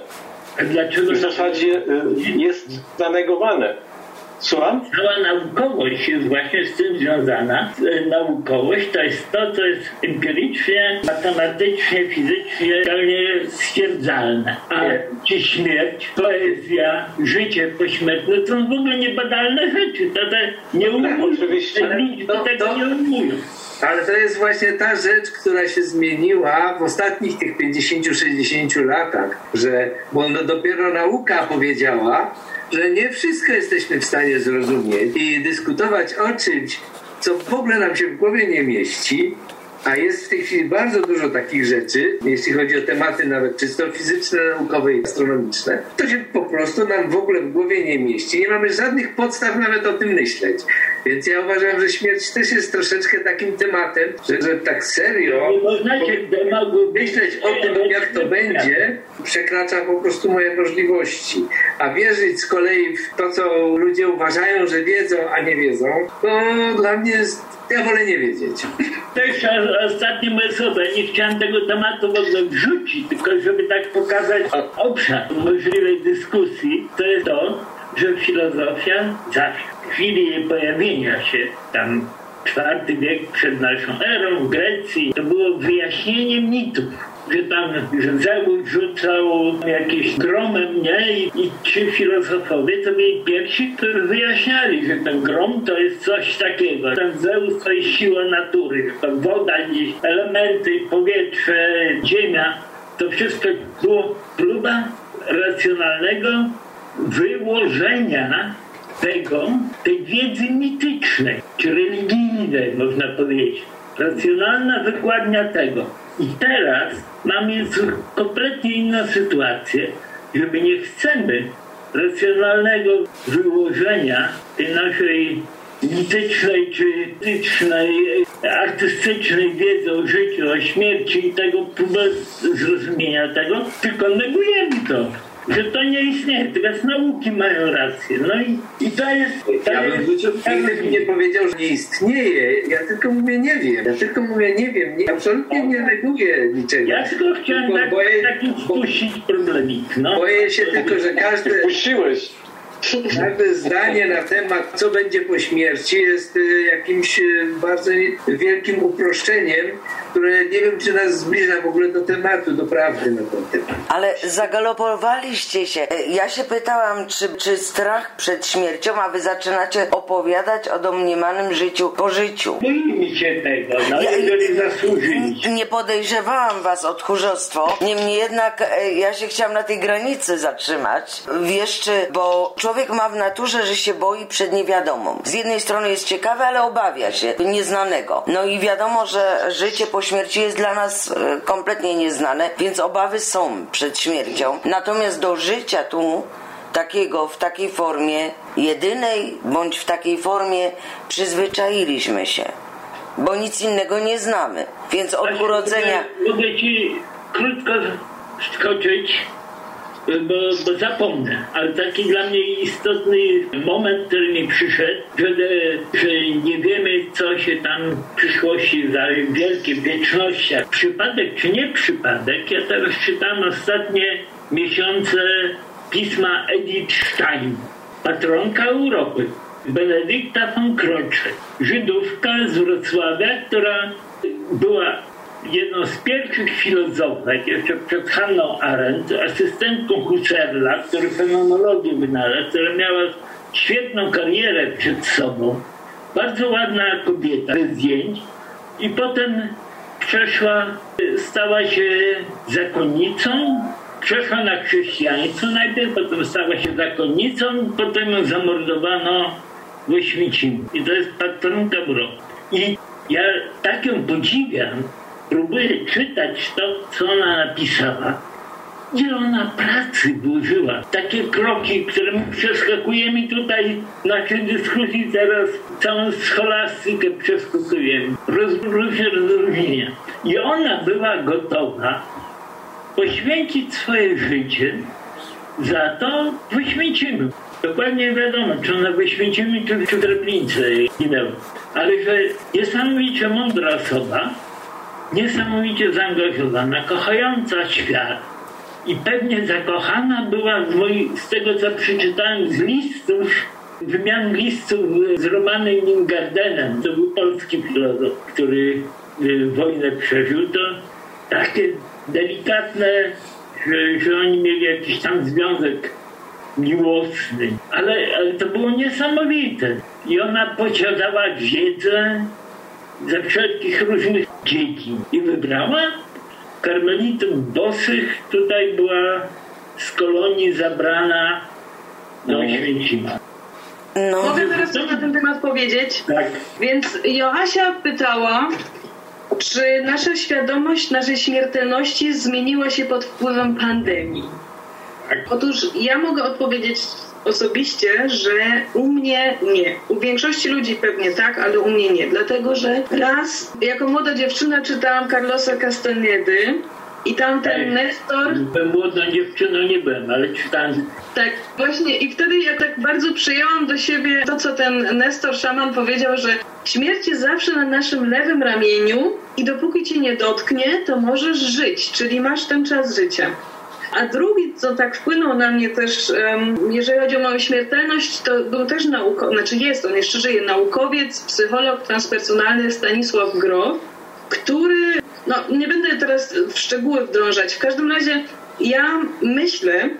Dlaczego W zasadzie y, jest zanegowane. Słucham? Cała naukowość jest właśnie z tym związana. E, Naukowość to jest to, co jest empirycznie, matematycznie, fizycznie realnie stwierdzalne. A czy śmierć, poezja, życie pośmiertne to są w ogóle niebadalne rzeczy. To te nie umują. oczywiście. Liczby To- tego to- nie umują. Ale to jest właśnie ta rzecz, która się zmieniła w ostatnich tych 50-60 latach, że bo no dopiero nauka powiedziała, że nie wszystko jesteśmy w stanie zrozumieć i dyskutować o czymś, co w ogóle nam się w głowie nie mieści, a jest w tej chwili bardzo dużo takich rzeczy, jeśli chodzi o tematy nawet czysto fizyczne, naukowe i astronomiczne, to się po prostu nam w ogóle w głowie nie mieści. Nie mamy żadnych podstaw nawet o tym myśleć. Więc ja uważam, że śmierć też jest troszeczkę takim tematem, że, że tak serio myśleć o tym, jak to będzie, przekracza po prostu moje możliwości. A wierzyć z kolei w to, co ludzie uważają, że wiedzą, a nie wiedzą, to dla mnie jest... Ja wolę nie wiedzieć. Też o- ostatnie moje słowa, nie chciałem tego tematu w ogóle wrzucić, tylko żeby tak pokazać obszar możliwej dyskusji, to jest to, że filozofia zawsze w chwili jej pojawienia się tam czwarty wiek przed naszą erą w Grecji, to było wyjaśnienie mitów. Że tam, Zeus rzucał jakieś gromem, nie? I, I ci filozofowie to byli pierwsi, którzy wyjaśniali, że ten grom to jest coś takiego. Ten Zeus to jest siła natury, to woda, elementy, powietrze, ziemia. To wszystko było próba racjonalnego wyłożenia tego, tej wiedzy mitycznej, czy religijnej, można powiedzieć. Racjonalna wykładnia tego. I teraz mamy kompletnie inną sytuację, że my nie chcemy racjonalnego wyłożenia tej naszej mitycznej czy mitycznej, artystycznej wiedzy o życiu, o śmierci i tego próbę zrozumienia tego, tylko negujemy to że to nie istnieje. Teraz nauki mają rację. No i, i to jest... To ja bym nigdy nie powiedział, że nie istnieje. Ja tylko mówię nie wiem. Ja tylko mówię nie wiem. Nie, absolutnie nie neguję niczego. Ja tylko chciałem tak, boję, taki spuścić problemik. No. Boję się tylko, że każdy... Puściłeś. Każde zdanie na temat, co będzie po śmierci, jest y, jakimś y, bardzo wielkim uproszczeniem, które nie wiem, czy nas zbliża w ogóle do tematu, do prawdy na ten temat. Ale zagalopowaliście się. Ja się pytałam, czy, czy strach przed śmiercią, a wy zaczynacie opowiadać o domniemanym życiu po życiu. Boimy się tego, no ja, jeżeli zasłużyliście. Nie podejrzewałam was o tchórzostwo, niemniej jednak ja się chciałam na tej granicy zatrzymać. Wiesz, czy, bo człowiek ma w naturze, że się boi przed niewiadomą. Z jednej strony jest ciekawy, ale obawia się nieznanego. No i wiadomo, że życie po śmierci jest dla nas e, kompletnie nieznane, więc obawy są przed śmiercią. Natomiast do życia tu takiego, w takiej formie, jedynej bądź w takiej formie przyzwyczailiśmy się, bo nic innego nie znamy. Więc od urodzenia. Mogę ci krótko skoczyć bo, bo zapomnę. Ale taki dla mnie istotny moment, który mi przyszedł, że, że nie wiemy, co się tam w przyszłości za wielkie wiecznościach. Przypadek czy nie przypadek, ja teraz czytam ostatnie miesiące pisma Edith Stein, patronka Europy. Benedykta von Krocze, Żydówka z Wrocławia, która była jedną z pierwszych filozofek, jeszcze przed Hanną Arendt, asystentką Husserla, który fenomenologię wynalazł, która miała świetną karierę przed sobą. Bardzo ładna kobieta, bez zdjęć. I potem przeszła, stała się zakonnicą, przeszła na chrześcijaństwo najpierw, potem stała się zakonnicą, potem ją zamordowano w Oświęcimiu. I to jest patronka Europy. I ja tak ją podziwiam, próbuję czytać to, co ona napisała, ile ona pracy włożyła. Takie kroki, które my przeskakujemy tutaj w naszej dyskusji teraz, całą scholastykę przeskakujemy. Różne rozróżnienia. I ona była gotowa poświęcić swoje życie za to wyświęcimy. Dokładnie wiadomo, czy ona wyświęcimy, czy, czy w Treblince. Ale że niesamowicie mądra osoba, niesamowicie zaangażowana, kochająca świat i pewnie zakochana była z, z tego, co przeczytałem z listów, wymian listów z Romanem Ningardenem. To był polski filozof, który y, wojnę przeżył. To takie delikatne, że, że oni mieli jakiś tam związek miłosny. Ale, ale to było niesamowite. I ona posiadała wiedzę, ze wszelkich różnych dziedzin. I wybrała karmelitów bosych. Tutaj była z kolonii zabrana do Oświęcima. No. Mogę teraz coś na ten temat powiedzieć? Tak. Więc Joasia pytała, czy nasza świadomość naszej śmiertelności zmieniła się pod wpływem pandemii? Tak. Otóż ja mogę odpowiedzieć osobiście, że u mnie nie. U większości ludzi pewnie tak, ale u mnie nie. Dlatego, że raz jako młoda dziewczyna czytałam Carlosa Castanedy i tam ten Nestor... Byłem młodą dziewczyną, nie byłem, ale czytałem. Tak, właśnie i wtedy ja tak bardzo przyjęłam do siebie to, co ten Nestor Szaman powiedział, że śmierć jest zawsze na naszym lewym ramieniu i dopóki cię nie dotknie, to możesz żyć, czyli masz ten czas życia. A drugi, co tak wpłynął na mnie też, jeżeli chodzi o moją śmiertelność, to był też naukowiec, znaczy jest, on jeszcze żyje, naukowiec, psycholog transpersonalny Stanisław Grof, który, no nie będę teraz w szczegóły wdrążać, w każdym razie ja myślę,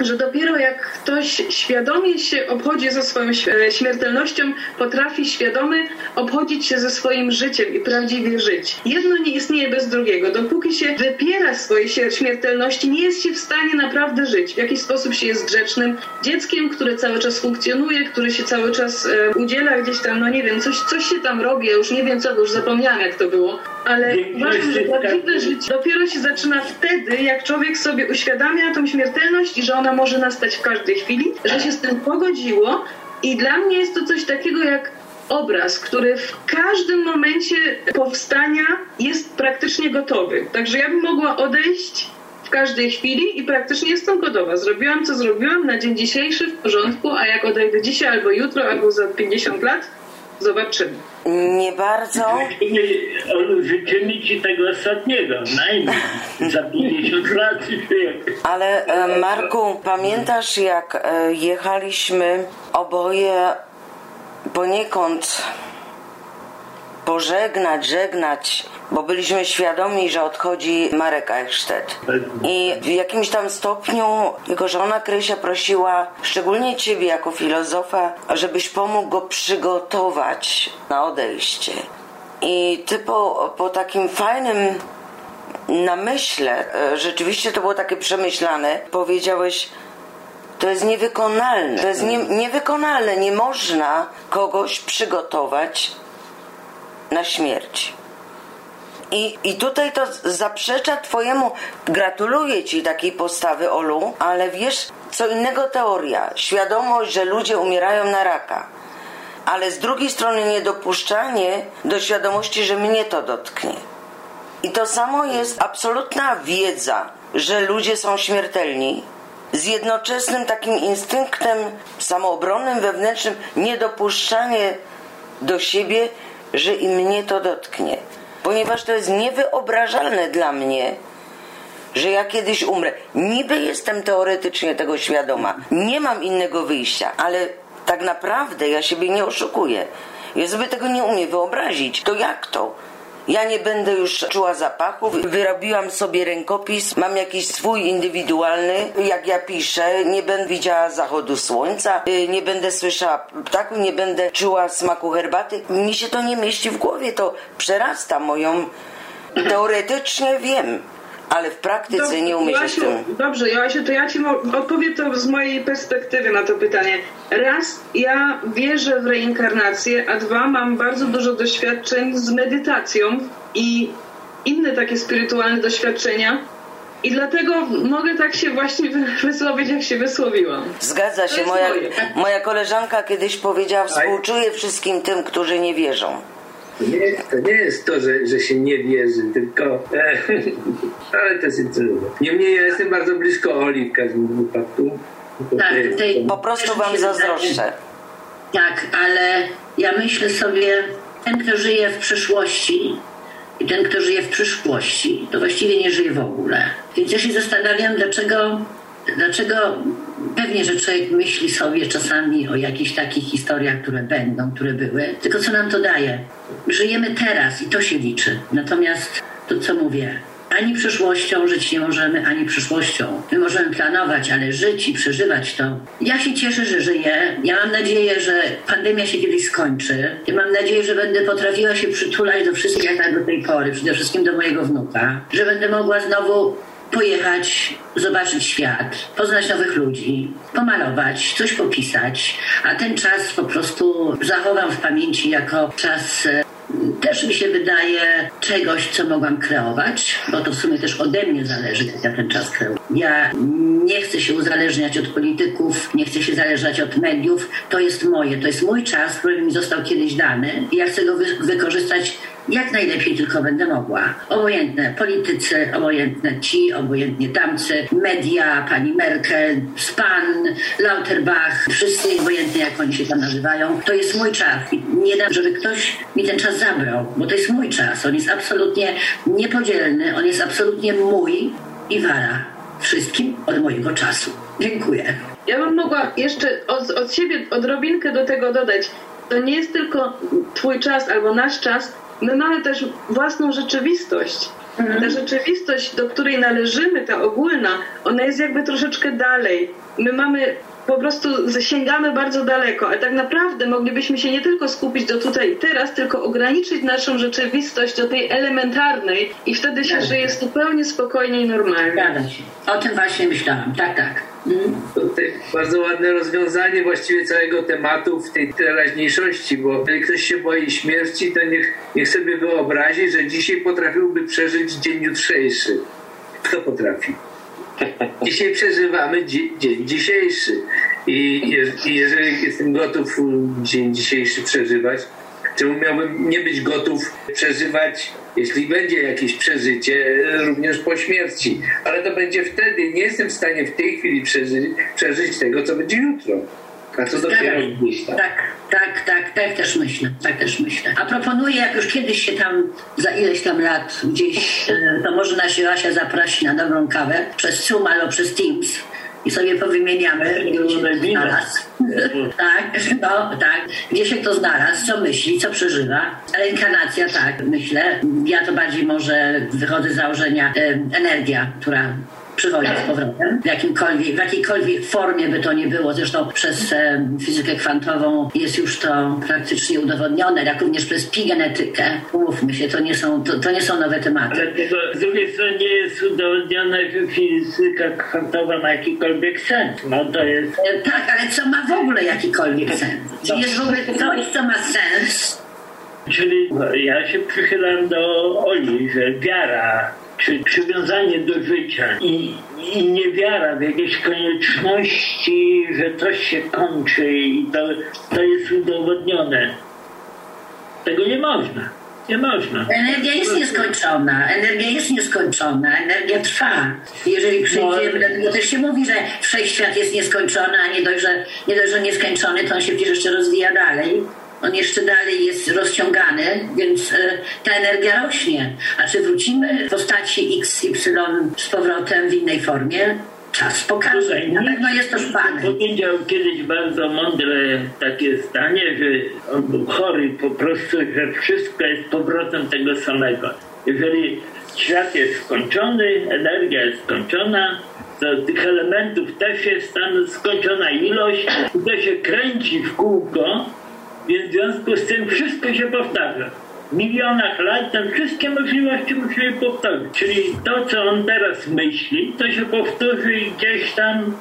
że dopiero jak ktoś świadomie się obchodzi ze swoją śmiertelnością, potrafi świadomy obchodzić się ze swoim życiem i prawdziwie żyć. Jedno nie istnieje bez drugiego. Dopóki się wypiera swojej śmiertelności, nie jest się w stanie naprawdę żyć. W jakiś sposób się jest grzecznym dzieckiem, które cały czas funkcjonuje, który się cały czas e, udziela gdzieś tam, no nie wiem, coś, coś się tam robi, ja już nie wiem co, bo już zapomniałam jak to było, ale uważam, że prawdziwe życie dopiero się zaczyna wtedy, jak człowiek sobie uświadamia tą śmiertelność i że ona może nastać w każdej chwili, że się z tym pogodziło i dla mnie jest to coś takiego jak obraz, który w każdym momencie powstania jest praktycznie gotowy. Także ja bym mogła odejść w każdej chwili i praktycznie jestem gotowa. Zrobiłam co zrobiłam na dzień dzisiejszy w porządku, a jak odejdę dzisiaj albo jutro, albo za 50 lat, zobaczymy. Nie bardzo. Życzymy ci tego ostatniego, najmniej za 50 lat. Ale e, Marku, pamiętasz jak e, jechaliśmy oboje poniekąd pożegnać, żegnać, bo byliśmy świadomi, że odchodzi Marek Eichstätt. I w jakimś tam stopniu jego żona Krysia prosiła, szczególnie ciebie jako filozofa, żebyś pomógł go przygotować na odejście. I ty po, po takim fajnym namyśle, e, rzeczywiście to było takie przemyślane, powiedziałeś, to jest niewykonalne. To jest nie, niewykonalne. Nie można kogoś przygotować na śmierć. I, I tutaj to zaprzecza Twojemu, gratuluję Ci takiej postawy, Olu, ale wiesz, co innego teoria, świadomość, że ludzie umierają na raka, ale z drugiej strony niedopuszczanie do świadomości, że mnie to dotknie. I to samo jest absolutna wiedza, że ludzie są śmiertelni, z jednoczesnym takim instynktem samoobronnym, wewnętrznym, niedopuszczanie do siebie, że i mnie to dotknie. Ponieważ to jest niewyobrażalne dla mnie, że ja kiedyś umrę. Niby jestem teoretycznie tego świadoma. Nie mam innego wyjścia, ale tak naprawdę ja siebie nie oszukuję. Ja sobie tego nie umiem wyobrazić. To jak to? Ja nie będę już czuła zapachów. Wyrobiłam sobie rękopis, mam jakiś swój indywidualny. Jak ja piszę, nie będę widziała zachodu słońca, y, nie będę słyszała ptaków, nie będę czuła smaku herbaty. Mi się to nie mieści w głowie, to przerasta moją. Teoretycznie wiem, ale w praktyce nie umie się Joasiu, tym. Dobrze, Joasiu, to ja Ci odpowiem to z mojej perspektywy na to pytanie. Raz, ja wierzę w reinkarnację, a dwa, mam bardzo dużo doświadczeń z medytacją i inne takie spirytualne doświadczenia. I dlatego mogę tak się właśnie wy- *laughs* wysłowić, jak się wysłowiłam. Zgadza się. Moja, moja koleżanka kiedyś powiedziała, współczuję wszystkim tym, którzy nie wierzą. To nie, to nie jest to, że, że się nie wierzy, tylko. E, *laughs* ale to jest incydentalne. Niemniej ja jestem bardzo blisko Oli w każdym wypadku. Tak, tej- Po prostu wam zazdroszczę. Tak, ale ja myślę sobie, ten, kto żyje w przeszłości i ten, kto żyje w przyszłości, to właściwie nie żyje w ogóle. Więc ja się zastanawiam, dlaczego, dlaczego pewnie, że człowiek myśli sobie czasami o jakichś takich historiach, które będą, które były, tylko co nam to daje? Żyjemy teraz i to się liczy. Natomiast to, co mówię, ani przyszłością żyć nie możemy, ani przyszłością. My możemy planować, ale żyć i przeżywać to. Ja się cieszę, że żyję. Ja mam nadzieję, że pandemia się kiedyś skończy. Ja mam nadzieję, że będę potrafiła się przytulać do wszystkich jak tak do tej pory, przede wszystkim do mojego wnuka. Że będę mogła znowu pojechać, zobaczyć świat, poznać nowych ludzi, pomalować, coś popisać, a ten czas po prostu zachowam w pamięci jako czas e, też mi się wydaje czegoś, co mogłam kreować, bo to w sumie też ode mnie zależy, jak ja ten czas kreuję. Ja nie chcę się uzależniać od polityków, nie chcę się zależać od mediów. To jest moje, to jest mój czas, który mi został kiedyś dany i ja chcę go wy- wykorzystać jak najlepiej tylko będę mogła. Obojętne politycy, obojętne ci, obojętnie tamcy, media, pani Merkel, Span, Lauterbach, wszyscy obojętnie jak oni się tam nazywają. To jest mój czas i nie dam, żeby ktoś mi ten czas zabrał, bo to jest mój czas. On jest absolutnie niepodzielny, on jest absolutnie mój i wara wszystkim od mojego czasu. Dziękuję. Ja bym mogła jeszcze od, od siebie odrobinkę do tego dodać. To nie jest tylko twój czas albo nasz czas. My mamy też własną rzeczywistość. Ta rzeczywistość, do której należymy, ta ogólna, ona jest jakby troszeczkę dalej. My mamy po prostu zasięgamy bardzo daleko, a tak naprawdę moglibyśmy się nie tylko skupić do tutaj i teraz, tylko ograniczyć naszą rzeczywistość do tej elementarnej i wtedy się żyje zupełnie spokojnie i normalnie. Zgadza się. O tym właśnie myślałam. Tak, tak. To tutaj bardzo ładne rozwiązanie właściwie całego tematu w tej teraźniejszości, bo jeżeli ktoś się boi śmierci, to niech, niech sobie wyobrazi, że dzisiaj potrafiłby przeżyć dzień jutrzejszy. Kto potrafi? *laughs* Dzisiaj przeżywamy dzi- dzień dzisiejszy. I, je- I jeżeli jestem gotów dzień dzisiejszy przeżywać, czemu miałbym nie być gotów przeżywać, jeśli będzie jakieś przeżycie, również po śmierci. Ale to będzie wtedy. Nie jestem w stanie w tej chwili przeżyć, przeżyć tego, co będzie jutro. A co dopiero. Tak, tak, tak, tak też myślę, tak też myślę. A proponuję, jak już kiedyś się tam za ileś tam lat gdzieś, e, to może nas Joasia zaprosi na dobrą kawę przez Zoom albo przez Teams i sobie powymieniamy, kto znalazł. *laughs* tak, no tak, gdzie się kto znalazł, co myśli, co przeżywa. Reinkarnacja, tak, myślę. Ja to bardziej może wychodzę z założenia e, energia, która przywodzi z powrotem, w, jakimkolwiek, w jakiejkolwiek formie by to nie było. Zresztą przez e, fizykę kwantową jest już to praktycznie udowodnione, jak również przez pigenetykę. Umówmy się, to nie są, to, to nie są nowe tematy. Ale tego, z drugiej strony nie jest udowodnione, że fizyka kwantowa ma jakikolwiek sens. No to jest... E, Tak, ale co ma w ogóle jakikolwiek sens? Czy jest w ogóle coś, co ma sens? Czyli ja się przychylam do Oli, że wiara czy przywiązanie do życia i, i niewiara w jakieś konieczności, że coś się kończy i to, to jest udowodnione. Tego nie można. Nie można. Energia jest nieskończona, energia jest nieskończona, energia trwa. Jeżeli przyjdziemy, dlatego też się mówi, że wszechświat jest nieskończony, a nie dość, że, nie dość, że nieskończony, to on się przecież jeszcze rozwija dalej. On jeszcze dalej jest rozciągany, więc e, ta energia rośnie. A czy wrócimy w postaci XY z powrotem w innej formie? Czas pokaże. Na pewno jest to szpany. Powiedział kiedyś bardzo mądre takie zdanie, że on był chory po prostu, że wszystko jest powrotem tego samego. Jeżeli świat jest skończony, energia jest skończona, to tych elementów też jest tam skończona ilość, to się kręci w kółko, więc w związku z tym wszystko się powtarza. W milionach lat tam wszystkie możliwości muszą się powtórzyć. Czyli to, co on teraz myśli, to się powtórzy gdzieś tam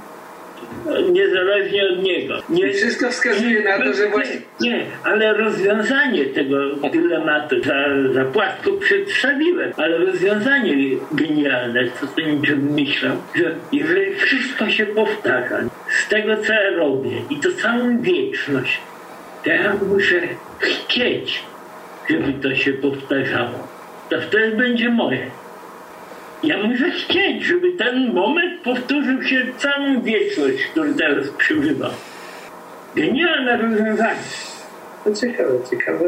e, niezależnie od niego. I wszystko wskazuje na to, że właśnie- Nie, nie, ale rozwiązanie tego dylematu za, za płasko przedstawiłem, ale rozwiązanie genialne, co to niczym myślał, że jeżeli wszystko się powtarza, z tego co ja robię i to całą wieczność, to ja muszę chcieć, żeby to się powtarzało. To wtedy będzie moje. Ja muszę chcieć, żeby ten moment powtórzył się całą wieczność, którą teraz przeżywam. Genialne rozwiązanie. To ciekawe, ciekawe.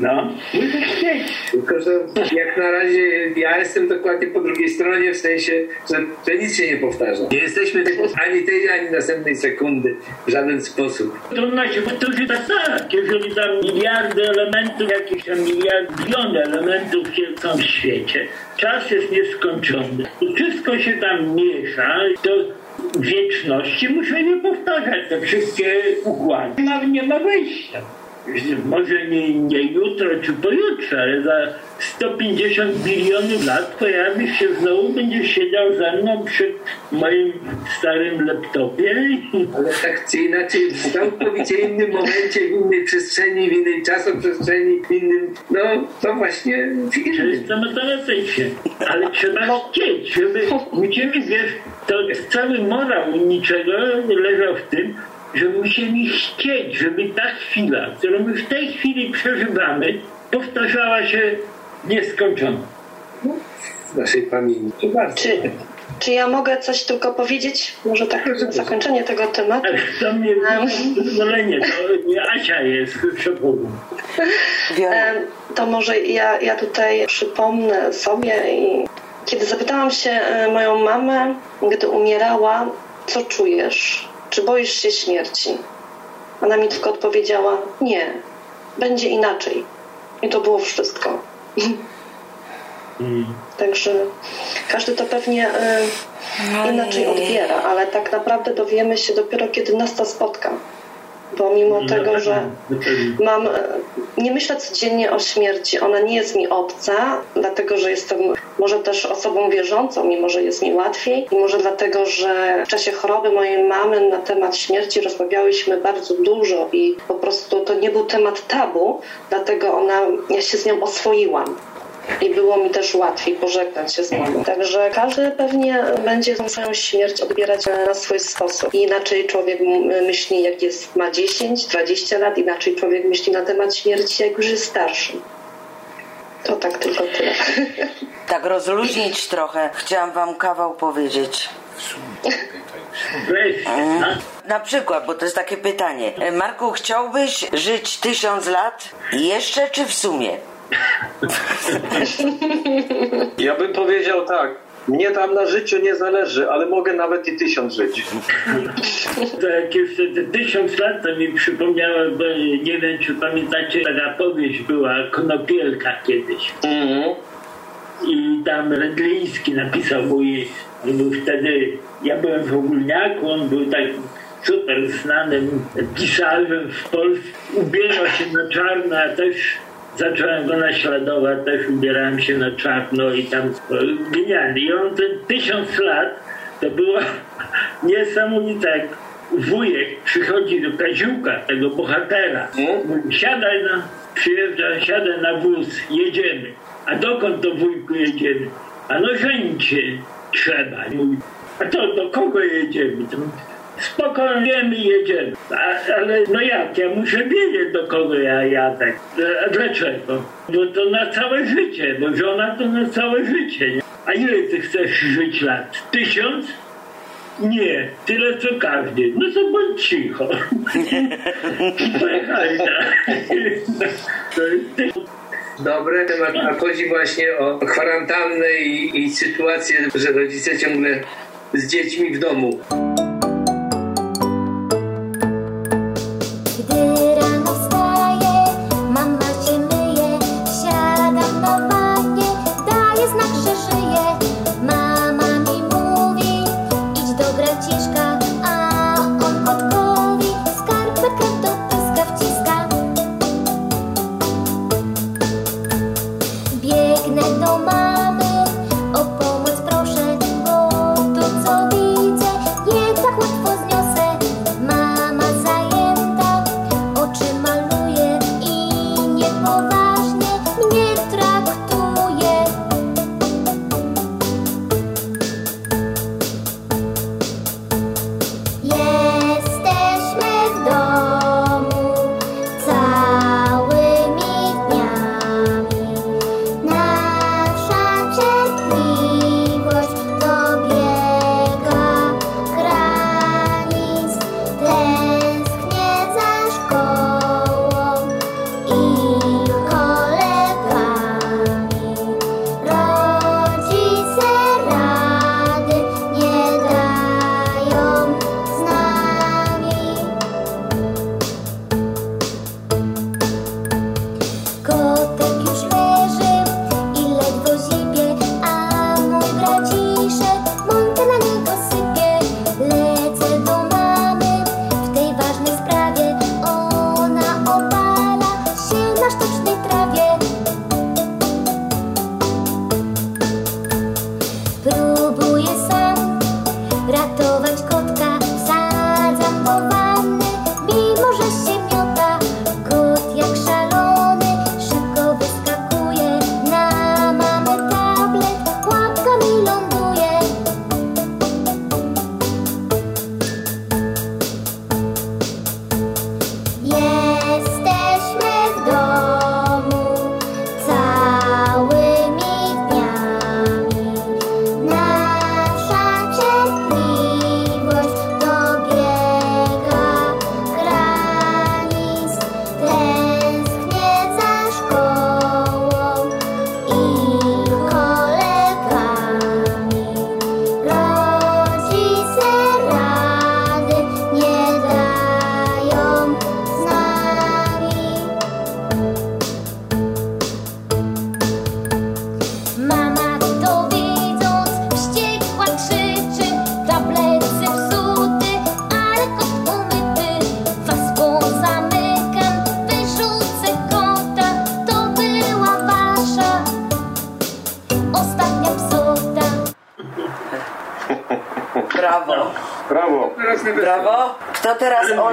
No, muszę chcieć. Tylko, że jak na razie ja jestem dokładnie po drugiej stronie, w sensie, że, że nic się nie powtarza. Nie jesteśmy ani tej, ani następnej sekundy w żaden sposób. Trudno się powtórzyć tak, tak, jeżeli tam miliardy elementów, jakieś tam miliardy, elementów się są w świecie. Czas jest nieskończony. I wszystko się tam miesza, to w wieczności musimy nie powtarzać te wszystkie układy. Nie ma, nie ma wyjścia. Może nie, nie jutro czy pojutrze, ale za 150 bilionów lat pojawisz się znowu, będziesz siedział ze mną przy moim starym laptopie. Ale tak czy inaczej, w całkowicie innym momencie, w innej przestrzeni, w innej czasoprzestrzeni, w innym, no to właśnie w innym. Często matematycznie, ale trzeba chcieć, żeby musimy, wiesz, to cały morał niczego leżał w tym, że musimy chcieć, żeby ta chwila, którą my w tej chwili przeżywamy, powtarzała się nieskończona. w naszej pamięci. Bardzo. Czy, czy ja mogę coś tylko powiedzieć? Może tak na zakończenie tego tematu. Ale to mnie pozwolenie, to Asia jest szefową. Em, To może ja, ja tutaj przypomnę sobie i kiedy zapytałam się e, moją mamę, gdy umierała, co czujesz? Czy boisz się śmierci? Ona mi tylko odpowiedziała, nie, będzie inaczej. I to było wszystko. Także każdy to pewnie y, inaczej odbiera, ale tak naprawdę dowiemy się dopiero, kiedy nas to spotka. Bo mimo No tego, że mam, e, nie myślę codziennie o śmierci, ona nie jest mi obca, dlatego że jestem może też osobą wierzącą, mimo że jest mi łatwiej i może dlatego, że w czasie choroby mojej mamy na temat śmierci rozmawiałyśmy bardzo dużo i po prostu to nie był temat tabu, dlatego ona, ja się z nią oswoiłam. I było mi też łatwiej pożegnać się z nią. Także każdy pewnie będzie tą swoją śmierć odbierać na swój sposób. I inaczej człowiek myśli, jak jest, ma 10, 20 lat, inaczej człowiek myśli na temat śmierci, jak już jest starszy. To tak tylko tyle. *laughs* Tak rozluźnić trochę. Chciałam wam kawał powiedzieć. Mhm. Na przykład, bo to jest takie pytanie. E, Marku, chciałbyś żyć tysiąc lat jeszcze czy w sumie? *laughs* Ja bym powiedział tak. Mnie tam na życiu nie zależy, ale mogę nawet i tysiąc żyć. To jak te tysiąc lat to mi przypomniało, bo nie wiem czy pamiętacie, taka powieść była Konopielka kiedyś. Mhm. I tam Redliński napisał mój, był wtedy, ja byłem w ogólniaku, on był tak super znanym pisarzem w Polsce. Ubierał się na czarno, a też zacząłem go naśladować, też ubierałem się na czarno i tam genialnie. I on ten tysiąc lat to było *laughs* niesamowite, wujek przychodzi do Kaziuka, tego bohatera, mówi, siadaj na, przyjeżdża, siadaj na wóz, jedziemy. A dokąd do wujku jedziemy? A no żenić się trzeba. Mówi, a to do kogo jedziemy? To, Spokojnie wiemy jedziemy. A, ale no jak? Ja muszę wiedzieć do kogo ja jadę. A dlaczego? Bo to na całe życie, bo żona to na całe życie. Nie? A ile ty chcesz żyć lat? Tysiąc? Nie, tyle co każdy. No to bądź cicho. *laughs* Pojechali tak. Dobre temat, a chodzi właśnie o kwarantannę i, i sytuację, że rodzice ciągle z dziećmi w domu.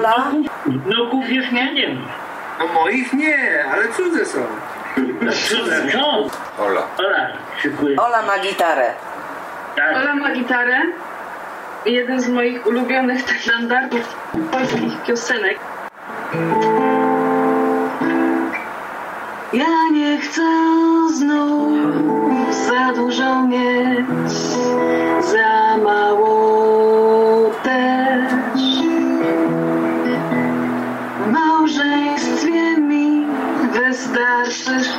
Ola? Wnuków już nie wiem. No moich nie, ale cudze są. Cudze, co? Ola. Ola, dziękuję. Ola ma gitarę. Tak. Ola ma gitarę. Jeden z moich ulubionych standardów polskich piosenek. Ja nie chcę znów za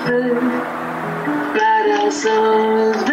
wystarczysz ty,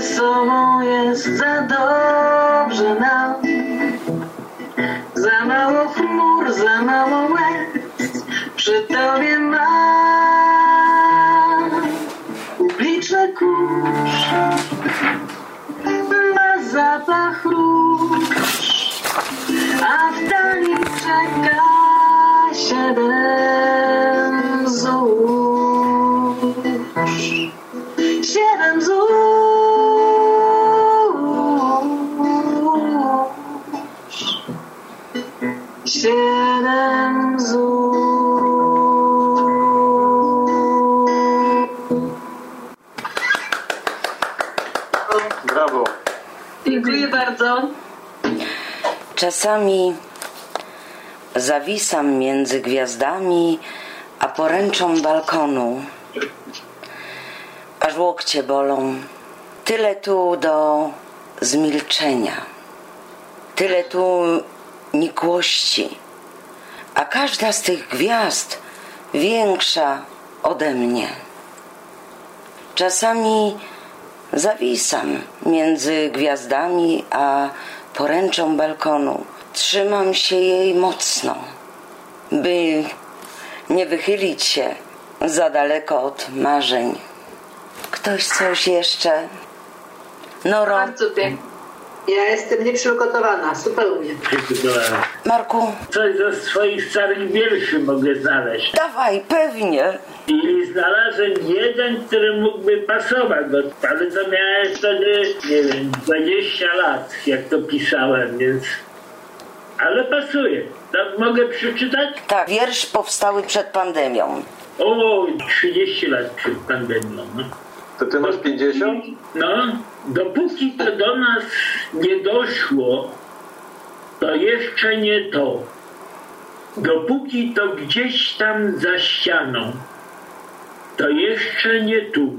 ze sobą jest, za dobrze nam. Za mało chmur, za mało łez przy tobie mam. Upliczny kurz ma zapach róż, a w dali czeka siedem Zórz. Brawo. Dziękuję bardzo. Czasami zawisam między gwiazdami a poręczą balkonu, aż łokcie bolą. Tyle tu do zmilczenia, tyle tu nikłości, a każda z tych gwiazd większa ode mnie. Czasami zawisam między gwiazdami a poręczą balkonu. Trzymam się jej mocno, by nie wychylić się za daleko od marzeń. Ktoś coś jeszcze? Noro, Bardzo pięknie. Ja jestem nieprzygotowana, zupełnie. Marku, Coś ze swoich starych wierszy mogę znaleźć. dawaj, pewnie. I znalazłem jeden, który mógłby pasować, bo, ale to miałem wtedy, nie wiem, 20 lat, jak to pisałem, więc... Ale pasuje. To mogę przeczytać? Tak, wiersz powstały przed pandemią. O, 30 lat przed pandemią. No. To ty masz 50? No, dopóki to do nas nie doszło, to jeszcze nie to. Dopóki to gdzieś tam za ścianą, to jeszcze nie tu.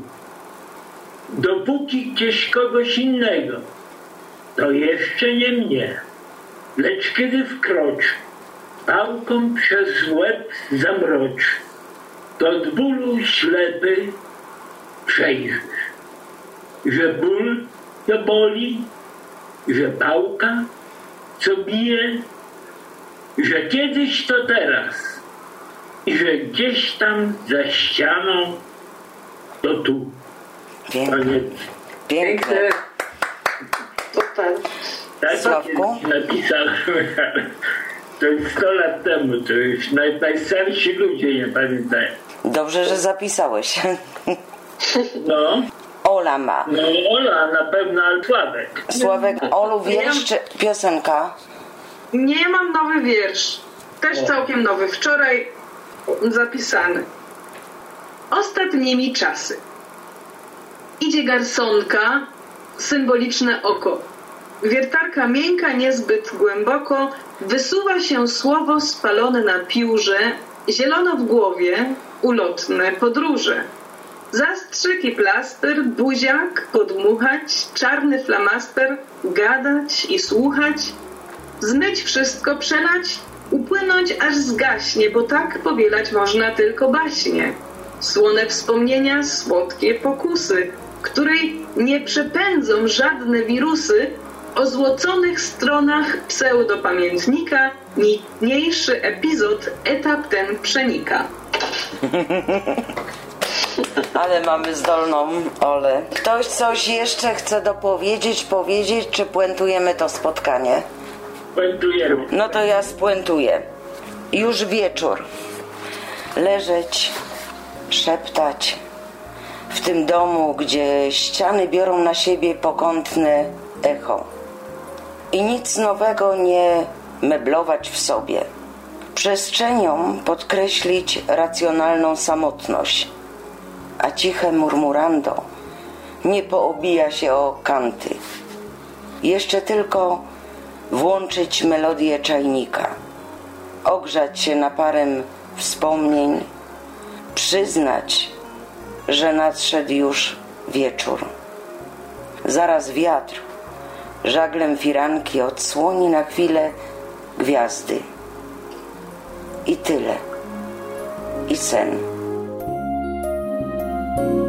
Dopóki gdzieś kogoś innego, to jeszcze nie mnie. Lecz kiedy wkrocz, pałką przez łeb zamrocz, to od bólu ślepy przejrzysz, że ból to boli, że pałka co bije, że kiedyś to teraz i że gdzieś tam za ścianą to tu. Piękne. Koniec. Piękne. Super. Tak Sławku? kiedyś napisałem, ale *laughs* to już 100 lat temu, to już naj, najstarsi ludzie nie pamiętają. Dobrze, że zapisałeś. No, Ola ma. no Ola na pewno, ale Sławek. Sławek, Olu, wiersz czy piosenka? Nie mam nowy wiersz. Też całkiem nowy. Wczoraj zapisany. ostatnimi czasy. Idzie garsonka, symboliczne oko. Wiertarka miękka niezbyt głęboko, wysuwa się słowo spalone na piórze, zielono w głowie, ulotne podróże. Zastrzyk i plaster, buziak, podmuchać, czarny flamaster, gadać i słuchać, zmyć wszystko, przelać, upłynąć aż zgaśnie, bo tak powielać można tylko baśnie. Słone wspomnienia, słodkie pokusy, której nie przepędzą żadne wirusy, o złoconych stronach pseudopamiętnika niniejszy epizod etap ten przenika. *laughs* Ale mamy zdolną Olę. Ktoś coś jeszcze chce dopowiedzieć, powiedzieć, czy puentujemy to spotkanie? Puentujemy. No to ja spuentuję. Już wieczór. Leżeć, szeptać w tym domu, gdzie ściany biorą na siebie pokątne echo. I nic nowego nie meblować w sobie. Przestrzenią podkreślić racjonalną samotność, a ciche murmurando nie poobija się o kanty. Jeszcze tylko włączyć melodię czajnika, ogrzać się naparem wspomnień, przyznać, że nadszedł już wieczór. Zaraz wiatr żaglem firanki odsłoni na chwilę gwiazdy. I tyle. I sen. Thank you.